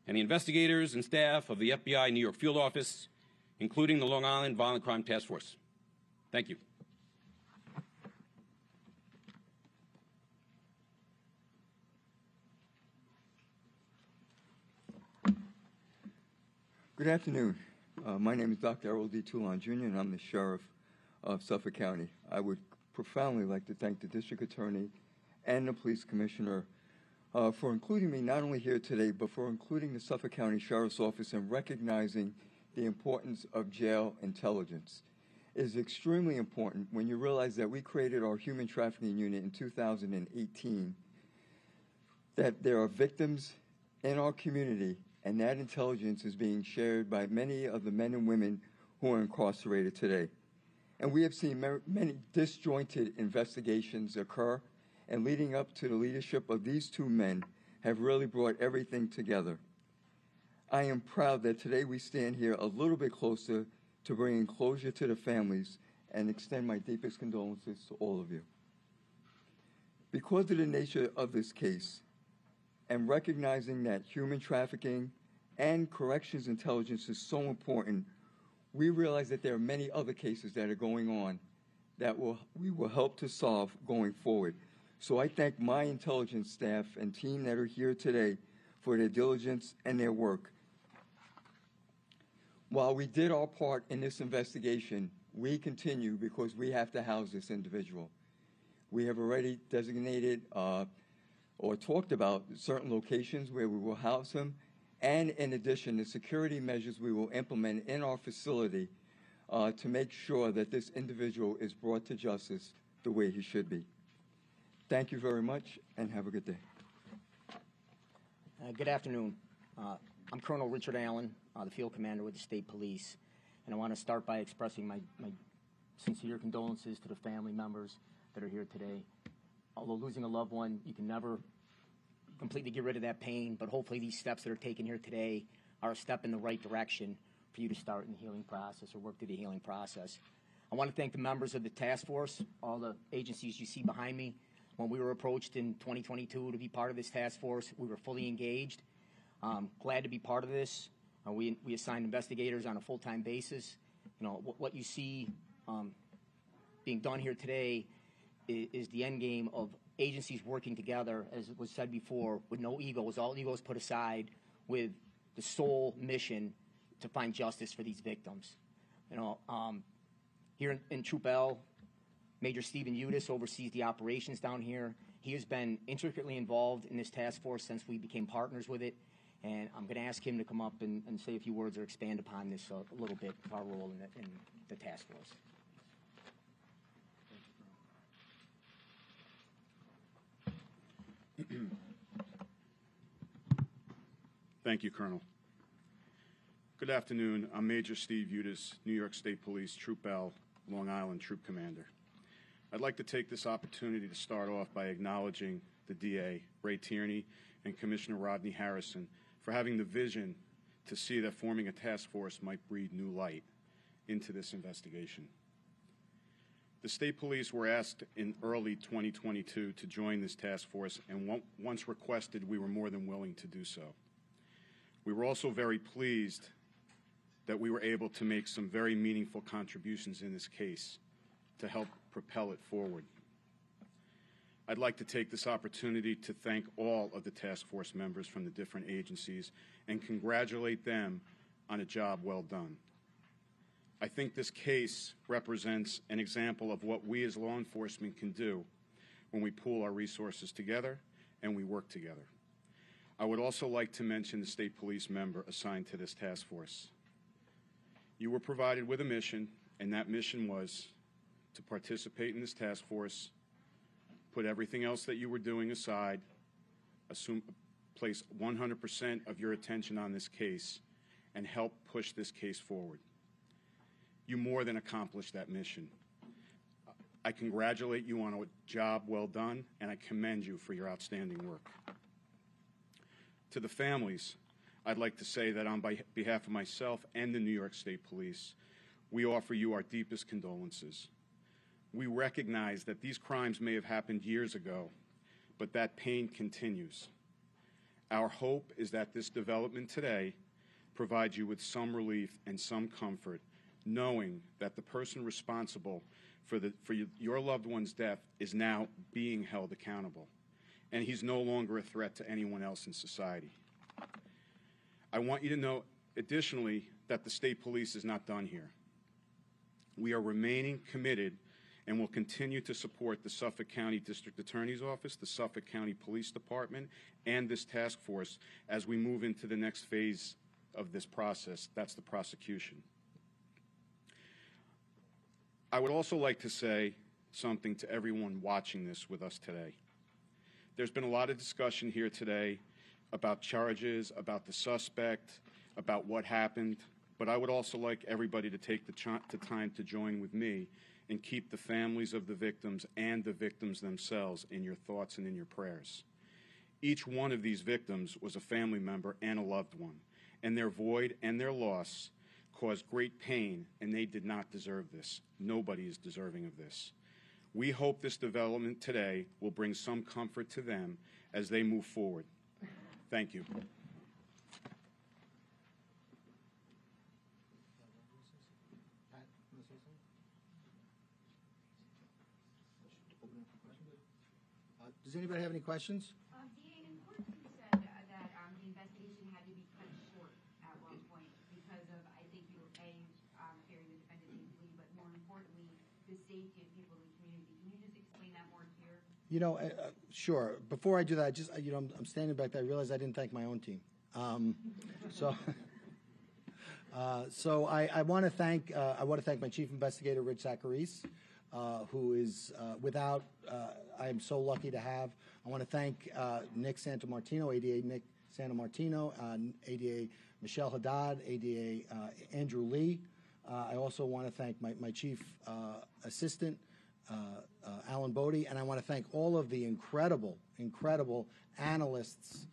Speaker 6: and the investigators and staff of the FBI New York Field Office, including the Long Island Violent Crime Task Force. Thank you.
Speaker 7: Good afternoon. Uh, my name is Dr. Errol D. Toulon Jr., and I'm the Sheriff of Suffolk County. I would profoundly like to thank the District Attorney and the Police Commissioner uh, for including me not only here today, but for including the Suffolk County Sheriff's Office and recognizing the importance of jail intelligence. It is extremely important when you realize that we created our human trafficking unit in 2018, that there are victims in our community, and that intelligence is being shared by many of the men and women who are incarcerated today. And we have seen many disjointed investigations occur and leading up to the leadership of these two men have really brought everything together. I am proud that today we stand here a little bit closer to bringing closure to the families and extend my deepest condolences to all of you. Because of the nature of this case and recognizing that human trafficking and corrections intelligence is so important, we realize that there are many other cases that are going on that will, we will help to solve going forward. So I thank my intelligence staff and team that are here today for their diligence and their work. While we did our part in this investigation, we continue because we have to house this individual. We have already designated uh, or talked about certain locations where we will house him, and in addition, the security measures we will implement in our facility uh, to make sure that this individual is brought to justice the way he should be. Thank you very much and have a good day.
Speaker 8: Uh, good afternoon. Uh, I'm Colonel Richard Allen, uh, the field commander with the state police, and I want to start by expressing my, my sincere condolences to the family members that are here today. Although losing a loved one, you can never completely get rid of that pain, but hopefully these steps that are taken here today are a step in the right direction for you to start in the healing process or work through the healing process. I want to thank the members of the task force, all the agencies you see behind me, when we were approached in 2022 to be part of this task force, we were fully engaged. Um, glad to be part of this. Uh, we, we assigned investigators on a full-time basis. You know, what, what you see um, being done here today is, the end game of agencies working together, as was said before, with no egos, all egos put aside, with the sole mission to find justice for these victims. You know, um, here in, in Troop L, Major Stephen Udis oversees the operations down here. He has been intricately involved in this task force since we became partners with it. And I'm going to ask him to come up and, and, say a few words or expand upon this a little bit, our role in the, in the task force.
Speaker 9: Thank you, Colonel. Good afternoon. I'm Major Steve Udis, New York State Police, Troop L, Long Island Troop Commander. I'd like to take this opportunity to start off by acknowledging the DA, Ray Tierney, and Commissioner Rodney Harrison for having the vision to see that forming a task force might breathe new light into this investigation. The state police were asked in early 2022 to join this task force, and once requested, we were more than willing to do so. We were also very pleased that we were able to make some very meaningful contributions in this case to help propel it forward. I'd like to take this opportunity to thank all of the task force members from the different agencies and congratulate them on a job well done. I think this case represents an example of what we as law enforcement can do when we pool our resources together and we work together. I would also like to mention the state police member assigned to this task force. You were provided with a mission, and that mission was to participate in this task force, put everything else that you were doing aside, assume, place 100% of your attention on this case, and help push this case forward. You more than accomplished that mission. I congratulate you on a job well done, and I commend you for your outstanding work. To the families, I'd like to say that on behalf of myself and the New York State Police, we offer you our deepest condolences. We recognize that these crimes may have happened years ago, but that pain continues. Our hope is that this development today provides you with some relief and some comfort, knowing that the person responsible for, the, for your loved one's death is now being held accountable, and he's no longer a threat to anyone else in society. I want you to know, additionally, that the state police is not done here. We are remaining committed and will continue to support the Suffolk County District Attorney's Office, the Suffolk County Police Department, and this task force as we move into the next phase of this process. That's the prosecution. I would also like to say something to everyone watching this with us today. There's been a lot of discussion here today about charges, about the suspect, about what happened, but I would also like everybody to take the, ch- the time to join with me and keep the families of the victims and the victims themselves in your thoughts and in your prayers. Each one of these victims was a family member and a loved one, and their void and their loss caused great pain, and they did not deserve this. Nobody is deserving of this. We hope this development today will bring some comfort to them as they move forward. Thank you.
Speaker 4: Uh, Does anybody have any questions?
Speaker 10: Um, DA, in court you said uh, that um, the investigation had to be cut short at one point because of, I think you were A, um, fearing the defendant may flee, but more importantly, you
Speaker 4: know, uh, uh, sure. Before I do that, I just, uh, you know, I'm, I'm standing back there, I realize I didn't thank my own team. Um, so, uh, so I, I want to thank, uh, I want to thank my chief investigator, Rich Zacharis, uh, who is, uh, without, I am so lucky to have. I want to thank Nick Santamartino, ADA Nick Santamartino, ADA Michelle Haddad, ADA Andrew Lee. Uh, I also want to thank my, my chief uh, assistant, uh, Alan Bodie, and I want to thank all of the incredible, incredible analysts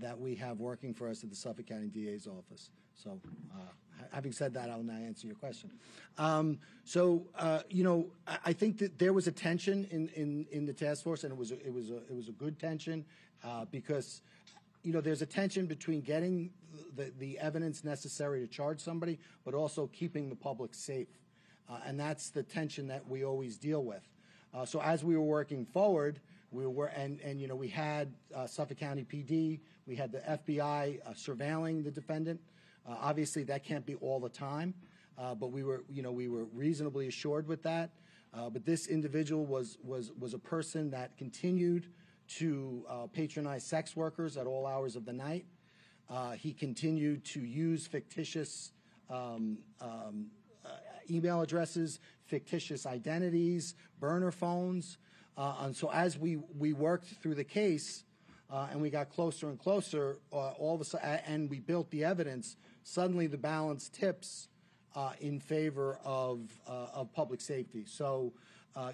Speaker 4: that we have working for us at the Suffolk County DA's office. So, having said that, I'll now answer your question. Um, so, uh, you know, I, I think that there was a tension in, in, in the task force, and it was a, it was a, it was a good tension uh, because you know, there's a tension between getting the, the evidence necessary to charge somebody, but also keeping the public safe. Uh, and that's the tension that we always deal with. Uh, so as we were working forward, we were, and, and you know, we had uh, Suffolk County PD, we had the FBI uh, surveilling the defendant. Uh, obviously, that can't be all the time, uh, but we were, you know, we were reasonably assured with that. But this individual was, was, was a person that continued to patronize sex workers at all hours of the night. Uh, he continued to use fictitious um, um, uh, email addresses, fictitious identities, burner phones. Uh, and so as we, we worked through the case uh, and we got closer and closer, uh, all of a sudden, and we built the evidence, suddenly the balance tips in favor of, of public safety. So,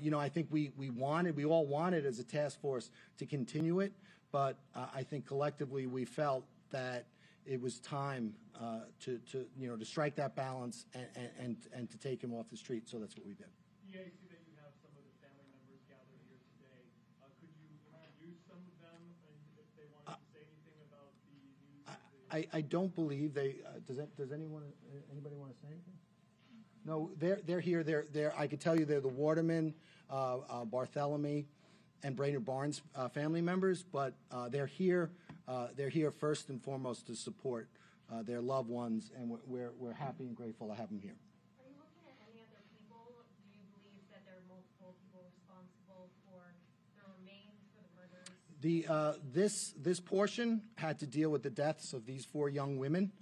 Speaker 4: you know, I think we, we wanted, we all wanted as a task force to continue it, but I think collectively we felt that it was time uh, to, to, you know, to strike that balance and, and, and to take him off the street. So that's what we did. I, I, don't believe they. Uh, does that, does anyone uh, anybody want to say anything? No, they're they're here. They're they're. I could tell you they're the Waterman, uh, uh, Barthelemy, and Brainard Barnes uh, family members, but uh, they're here they're here first and foremost to support uh, their loved ones, and we're- we're, we're happy and grateful to have them here.
Speaker 11: Are you looking at any other people? Do you believe that there are multiple people responsible for the remains for the murders?
Speaker 4: The, uh, this, this portion had to deal with the deaths of these four young women,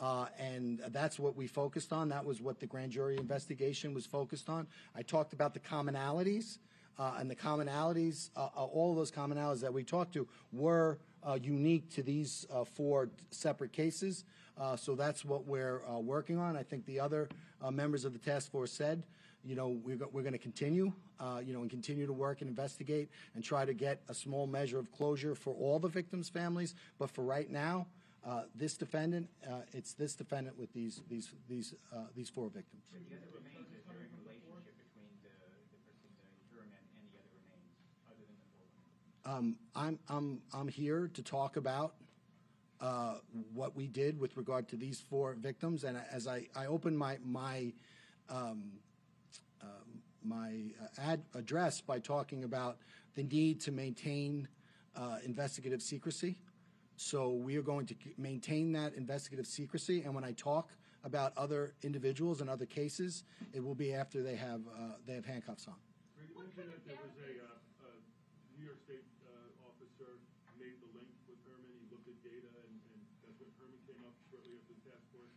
Speaker 4: uh, and that's what we focused on. That was what the grand jury investigation was focused on. I talked about the commonalities, uh, and the commonalities, uh, uh, all of those commonalities that we talked to were uh, unique to these uh, four separate cases. Uh, so that's what we're uh, working on. I think the other uh, members of the task force said, you know, we're, go- we're going to continue, you know, and continue to work and investigate and try to get a small measure of closure for all the victims' families. But for right now, uh, this defendant, uh, it's this defendant with these these these uh, these four victims.
Speaker 12: The other remains, is there a relationship between the, the person, the juryman and the other remains, other than the four women?
Speaker 4: Um, I'm I'm I'm here to talk about uh, what we did with regard to these four victims, and as I I open my my um, um, my uh, ad address by talking about the need to maintain uh, investigative secrecy. So we are going to maintain that investigative secrecy, and when I talk about other individuals and other cases, it will be after they have uh, they have handcuffs on.
Speaker 13: There was uh, a New York State, uh, officer made the link with Heuermann, he looked at data, and, and that's when Heuermann came up shortly after the task force.
Speaker 4: The, uh,
Speaker 13: Can you
Speaker 4: uh,
Speaker 13: Explain that, can you talk a little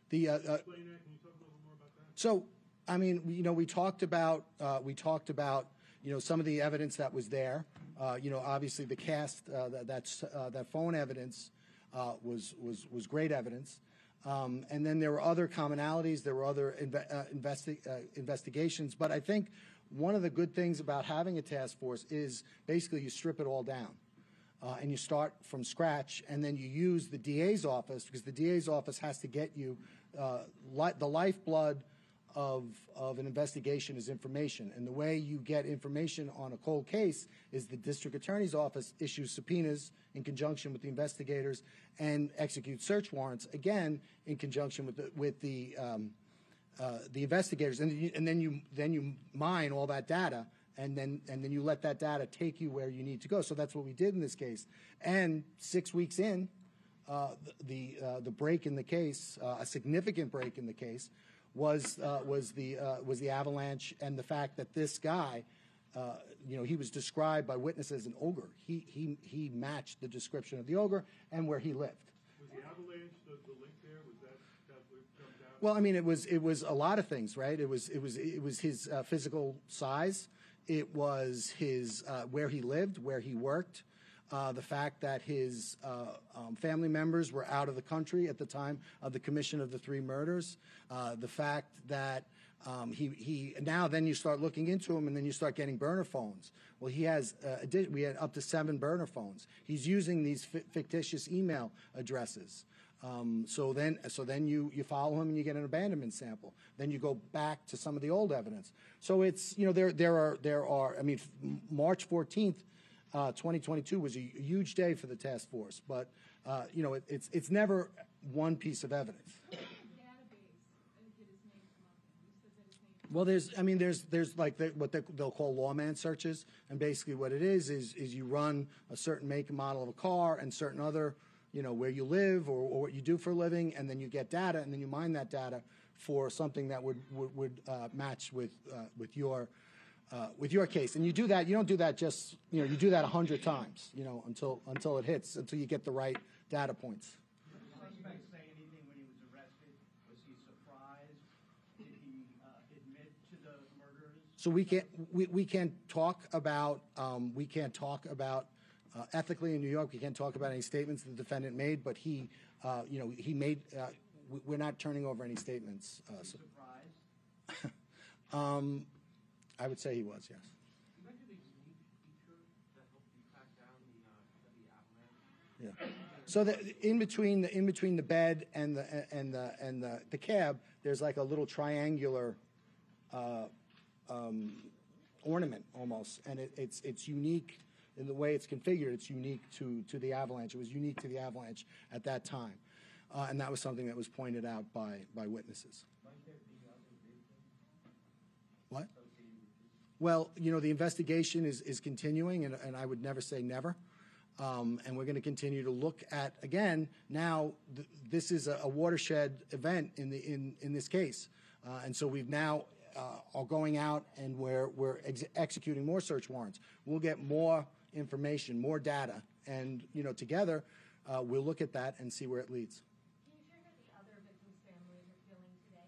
Speaker 13: more about that?
Speaker 4: So, I mean, you know, we talked about, uh, we talked about, you know, some of the evidence that was there. Uh, you know, obviously the cast, uh, that, that's, uh, that phone evidence, uh, was, was, was great evidence. Um, and then there were other commonalities, there were other inve- uh, investi- uh, investigations. But I think one of the good things about having a task force is basically you strip it all down uh, and you start from scratch, and then you use the DA's office because the DA's office has to get you uh, li- the lifeblood of of an investigation is information, and the way you get information on a cold case is the district attorney's office issues subpoenas in conjunction with the investigators and execute search warrants again in conjunction with the with the um, uh, the investigators, and, you, and then you then you mine all that data, and then and then you let that data take you where you need to go. So that's what we did in this case. And six weeks in, uh, the the, uh, the break in the case, uh, a significant break in the case, was uh, was the uh, was the avalanche and the fact that this guy. Uh, you know, he was described by witnesses as an ogre. He, he, he matched the description of the ogre and where he lived.
Speaker 13: Was the avalanche, the, the link there, was that, that what jumped out?
Speaker 4: Well, I mean, it was it was a lot of things, right? It was it was it was his uh, physical size, it was his uh, where he lived, where he worked, uh, the fact that his uh, um, family members were out of the country at the time of the commission of the three murders, uh, the fact that. Um, he, he now then you start looking into him and then you start getting burner phones. Well, he has uh, we had up to seven burner phones. He's using these fi- fictitious email addresses. Um, so then, so then you, you follow him and you get an abandonment sample. Then you go back to some of the old evidence. So it's you know there there are there are I mean March 14th, uh, 2022 was a huge day for the task force. But uh, you know it, it's it's never one piece of evidence. Well, there's, I mean, there's, there's like the, what they, they'll call lawman searches, and basically what it is is is you run a certain make and model of a car and certain other, you know, where you live or, or what you do for a living, and then you get data, and then you mine that data for something that would would, would uh, match with uh, with your uh, with your case. And you do that. You don't do that just, you know, you do that a hundred times, you know, until until it hits, until you get the right data points.
Speaker 12: suspect say anything when he was arrested? Was he surprised? Did he uh, admit to the murders?
Speaker 4: So we can't we, we can't talk about um, we can't talk about uh, ethically in New York. We can't talk about any statements the defendant made, but he uh, you know he made. Uh, we- we're not turning over any statements. Uh, so,
Speaker 12: Surprised?
Speaker 4: um, I would say he was yes.
Speaker 12: You mentioned a unique feature that helped you track down the, uh, the avalanche.
Speaker 4: Yeah. So the, in between the in between the bed and the and the and the, the cab, there's like a little triangular uh, um, ornament almost, and it, it's it's unique in the way it's configured. It's unique to to the Avalanche. It was unique to the Avalanche at that time. uh, and that was something that was pointed out by, by witnesses. What? Well, you know, the investigation is, is continuing, and, and I would never say never. Um, and we're going to continue to look at, again, now, th- this is a a watershed event in the, in, in this case. Uh, and so we've now, uh, are going out and we're, we're ex- executing more search warrants. We'll get more information, more data, and, you know, together, uh, we'll look at that and see where it leads.
Speaker 11: Can you share how the other victims' families are feeling today?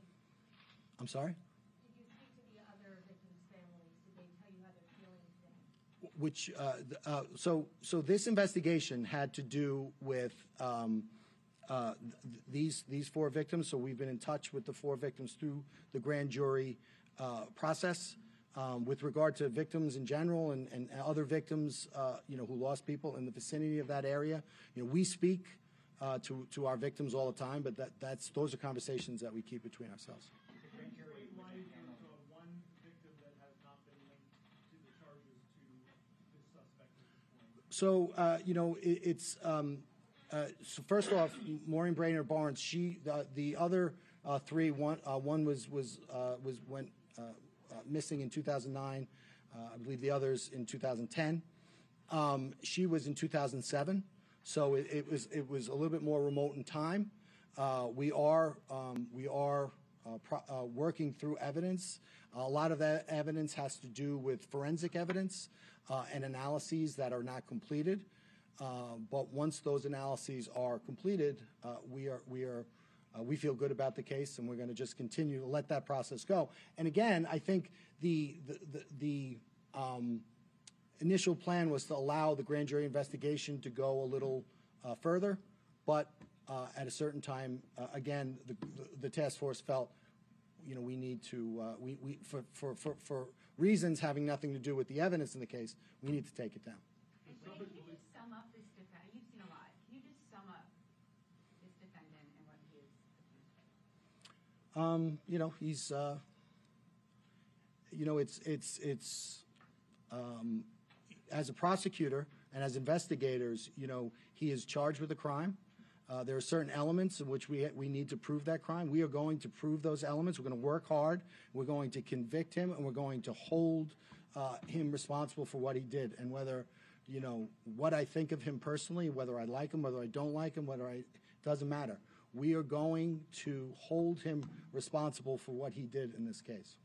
Speaker 4: I'm sorry?
Speaker 11: Did you speak to the other victims' families? Did they tell you how they're feeling today?
Speaker 4: Which uh, uh, so so this investigation had to do with um, uh, th- these these four victims. So we've been in touch with the four victims through the grand jury uh, process. Um, with regard to victims in general and, and other victims, uh, you know, who lost people in the vicinity of that area, you know, we speak uh, to to our victims all the time. But that that's those are conversations that we keep between ourselves. So, uh, you know, it, it's, um, uh, so first off, Maureen Brainard Barnes, she, uh, the other, uh, three, one, uh, one was, was, uh, was, went, uh, missing in 2009. Uh, I believe the others in 2010. Um, she was in 2007. So it, it was, it was a little bit more remote in time. We are, um, we are, pro- working through evidence. A lot of that evidence has to do with forensic evidence and analyses that are not completed. Uh, but once those analyses are completed, uh, we are we are uh, we feel good about the case, and we're going to just continue to let that process go. And again, I think the the the, the um, initial plan was to allow the grand jury investigation to go a little uh, further, but uh, at a certain time, uh, again, the, task force felt, you know, we need to, uh, for reasons having nothing to do with the evidence in the case, we need to take it down.
Speaker 10: You just sum up this defendant? You've seen a lot. Can you just sum up this defendant and what he is?
Speaker 4: Um, you know, he's, uh, you know, it's, it's, it's, um, as a prosecutor and as investigators, you know, he is charged with a crime. Uh, there are certain elements in which we, we need to prove that crime. We are going to prove those elements. We're going to work hard. We're going to convict him, and we're going to hold uh, him responsible for what he did. And whether, you know, what I think of him personally, whether I like him, whether I don't like him, whether I, doesn't matter. We are going to hold him responsible for what he did in this case.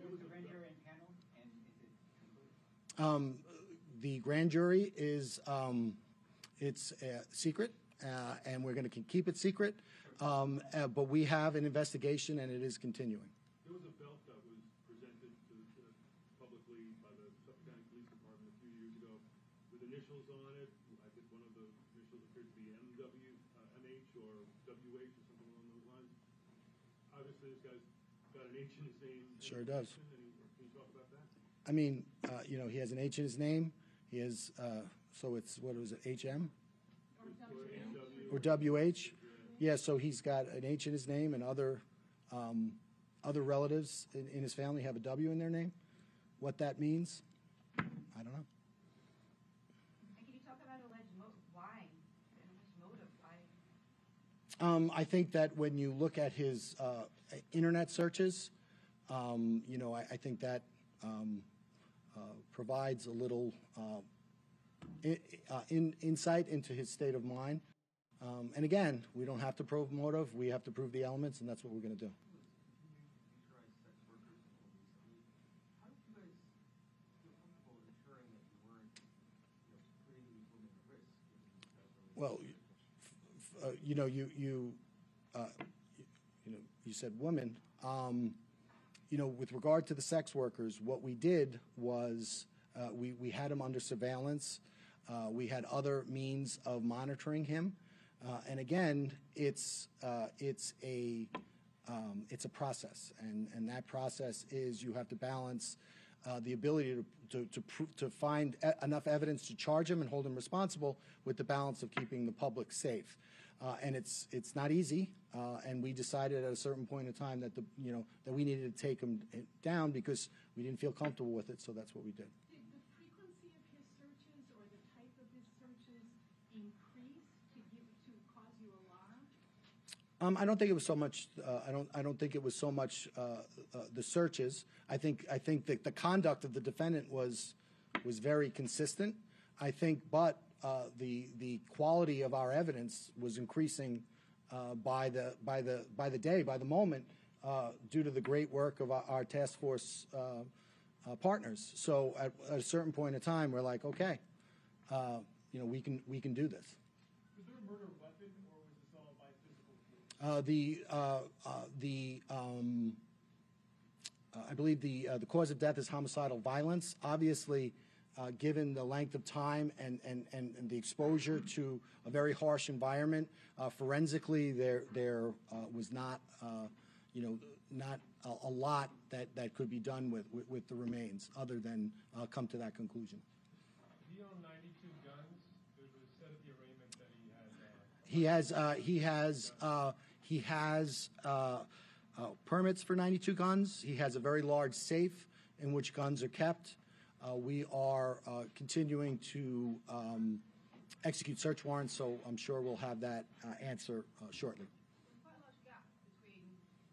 Speaker 12: The grand jury is?
Speaker 4: Um, the grand jury is um, it's uh, secret, uh, and we're going to keep it secret. Um, uh, but we have an investigation, and it is continuing.
Speaker 13: There was a belt that was presented to, to publicly by the Suffolk County Police Department a few years ago with initials on it. I think one of the initials appeared to be MW, uh, MH or WH or something along those lines. Obviously, this guy's got an H in his name.
Speaker 4: Sure does.
Speaker 13: Can you talk about that?
Speaker 4: I mean, uh, you know, he has an H in his name. He has uh, so it's what was it, HM or WH? Yeah, so he's got an H in his name, and other um, other relatives in, in his family have a W in their name. What that means, I don't know.
Speaker 10: And can you talk about alleged mo- why? Alleged motive, why?
Speaker 4: Um, I think that when you look at his uh, internet searches, um, you know, I, I think that um, uh, provides a little uh, uh, in, insight into his state of mind. Um, and again, we don't have to prove motive; we have to prove the elements, and that's what we're going to do. Well, uh, you know, you you uh, you know, you said women. Um, you know, with regard to the sex workers, what we did was uh, we we had them under surveillance. Uh, we had other means of monitoring him, uh, and again, it's uh, it's a um, it's a process, and and that process is you have to balance uh, the ability to to to, to find e- enough evidence to charge him and hold him responsible with the balance of keeping the public safe. Uh, and it's it's not easy. Uh, and we decided at a certain point in time that the you know that we needed to take him eh, down because we didn't feel comfortable with it. So that's what we did.
Speaker 14: Did the frequency of his searches or the type of his searches increase to give, to cause you alarm?
Speaker 4: Um, I don't think it was so much. Uh, I don't. I don't think it was so much uh, uh, the searches. I think. I think that the conduct of the defendant was was very consistent. I think, but uh, the the quality of our evidence was increasing uh, by the by the by the day, by the moment, uh, due to the great work of our, our task force partners. So at, at a certain point in time, we're like, okay, you know, we can we can do this.
Speaker 12: Was there a murder weapon or was this all by physical force?
Speaker 4: Uh, the uh, uh, the um, uh, I believe the uh, the cause of death is homicidal violence. Obviously, uh, given the length of time and, and, and, and the exposure to a very harsh environment, uh, forensically there there uh, was not uh, you know not a, a lot that, that could be done with, with, with the remains other than uh, come to that conclusion.
Speaker 13: He owned 92 guns. There was said at the arraignment that he had.
Speaker 4: He has uh, he has uh, he has uh, uh, permits for 92 guns. He has a very large safe in which guns are kept. Uh, we are uh, continuing to um, execute search warrants, so I'm sure we'll have that uh, answer uh, shortly.
Speaker 10: I'm a large gap between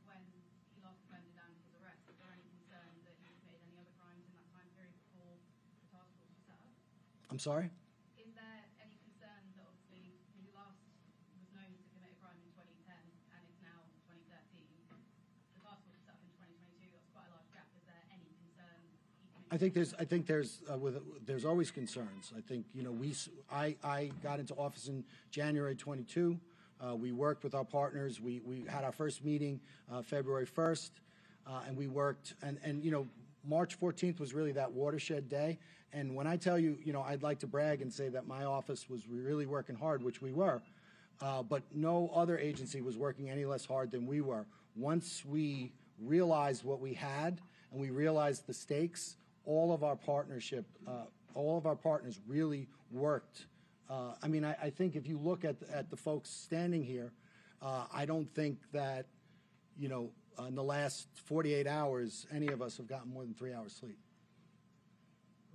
Speaker 10: when he last defended and his arrest. Is there any concern that he committed any other crimes in that time period before the task force was set up?
Speaker 4: I'm sorry.
Speaker 10: Is there any concern that obviously he last was known to commit a crime in 2010 and it's now 2013? The task force was set up in 2022. That's quite a large gap. Is there any concern he committed?
Speaker 4: I think there's I think there's uh, with there's always concerns. I think you know we I I got into office in January 22. Uh, we worked with our partners. We we had our first meeting uh, February 1st, uh, and we worked and and you know March 14th was really that watershed day. And when I tell you, you know, I'd like to brag and say that my office was really working hard, which we were. Uh, but no other agency was working any less hard than we were. Once we realized what we had and we realized the stakes, all of our partnership, uh, all of our partners really worked. Uh, I mean, I, I think if you look at, at the folks standing here, uh, I don't think that, you know, uh, in the last 48 hours, any of us have gotten more than three hours sleep.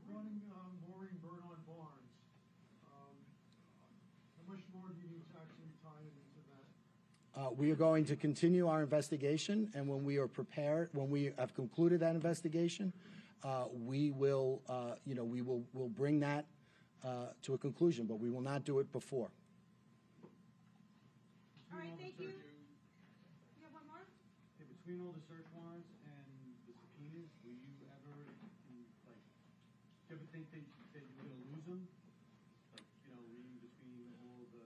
Speaker 12: Regarding um, Maureen Brainard Barnes, um, how much more do you need to actually tie into that?
Speaker 4: Uh, We are going to continue our investigation, and when we are prepared, when we have concluded that investigation, we will, uh, you know, we will, will bring that uh, to a conclusion, but we will not do it before.
Speaker 12: All right, thank you. You have one more? between all the search warrants and the subpoenas, were you ever, like, do you ever think that, that you were gonna lose them? Like, you know, reading between all the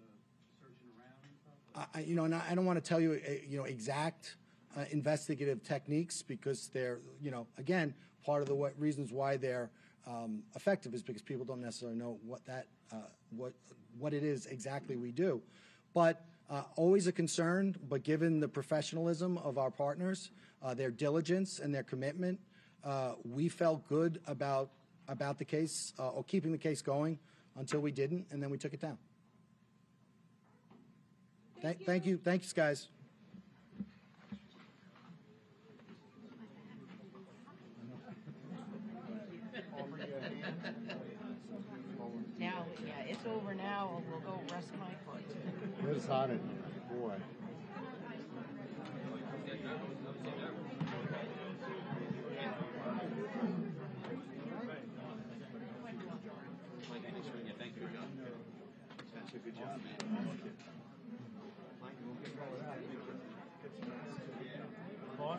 Speaker 12: searching around and stuff? Like,
Speaker 4: I, I- you know, and I I don't want to tell you, uh, you know, exact uh, investigative techniques because they're, you know, again, part of the what, reasons why they're um, effective is because people don't necessarily know what that, uh, what, what it is exactly we do. But uh, always a concern, but given the professionalism of our partners, uh, their diligence and their commitment, uh, we felt good about, about the case, uh, or keeping the case going until we didn't, and then we took it down. Thank, thank you. Thanks, guys.
Speaker 15: Now, yeah, it's over now. We'll go rest my foot.
Speaker 16: It's hot in here, boy.
Speaker 6: Thank you, John. That's a good job, man.
Speaker 16: Boss?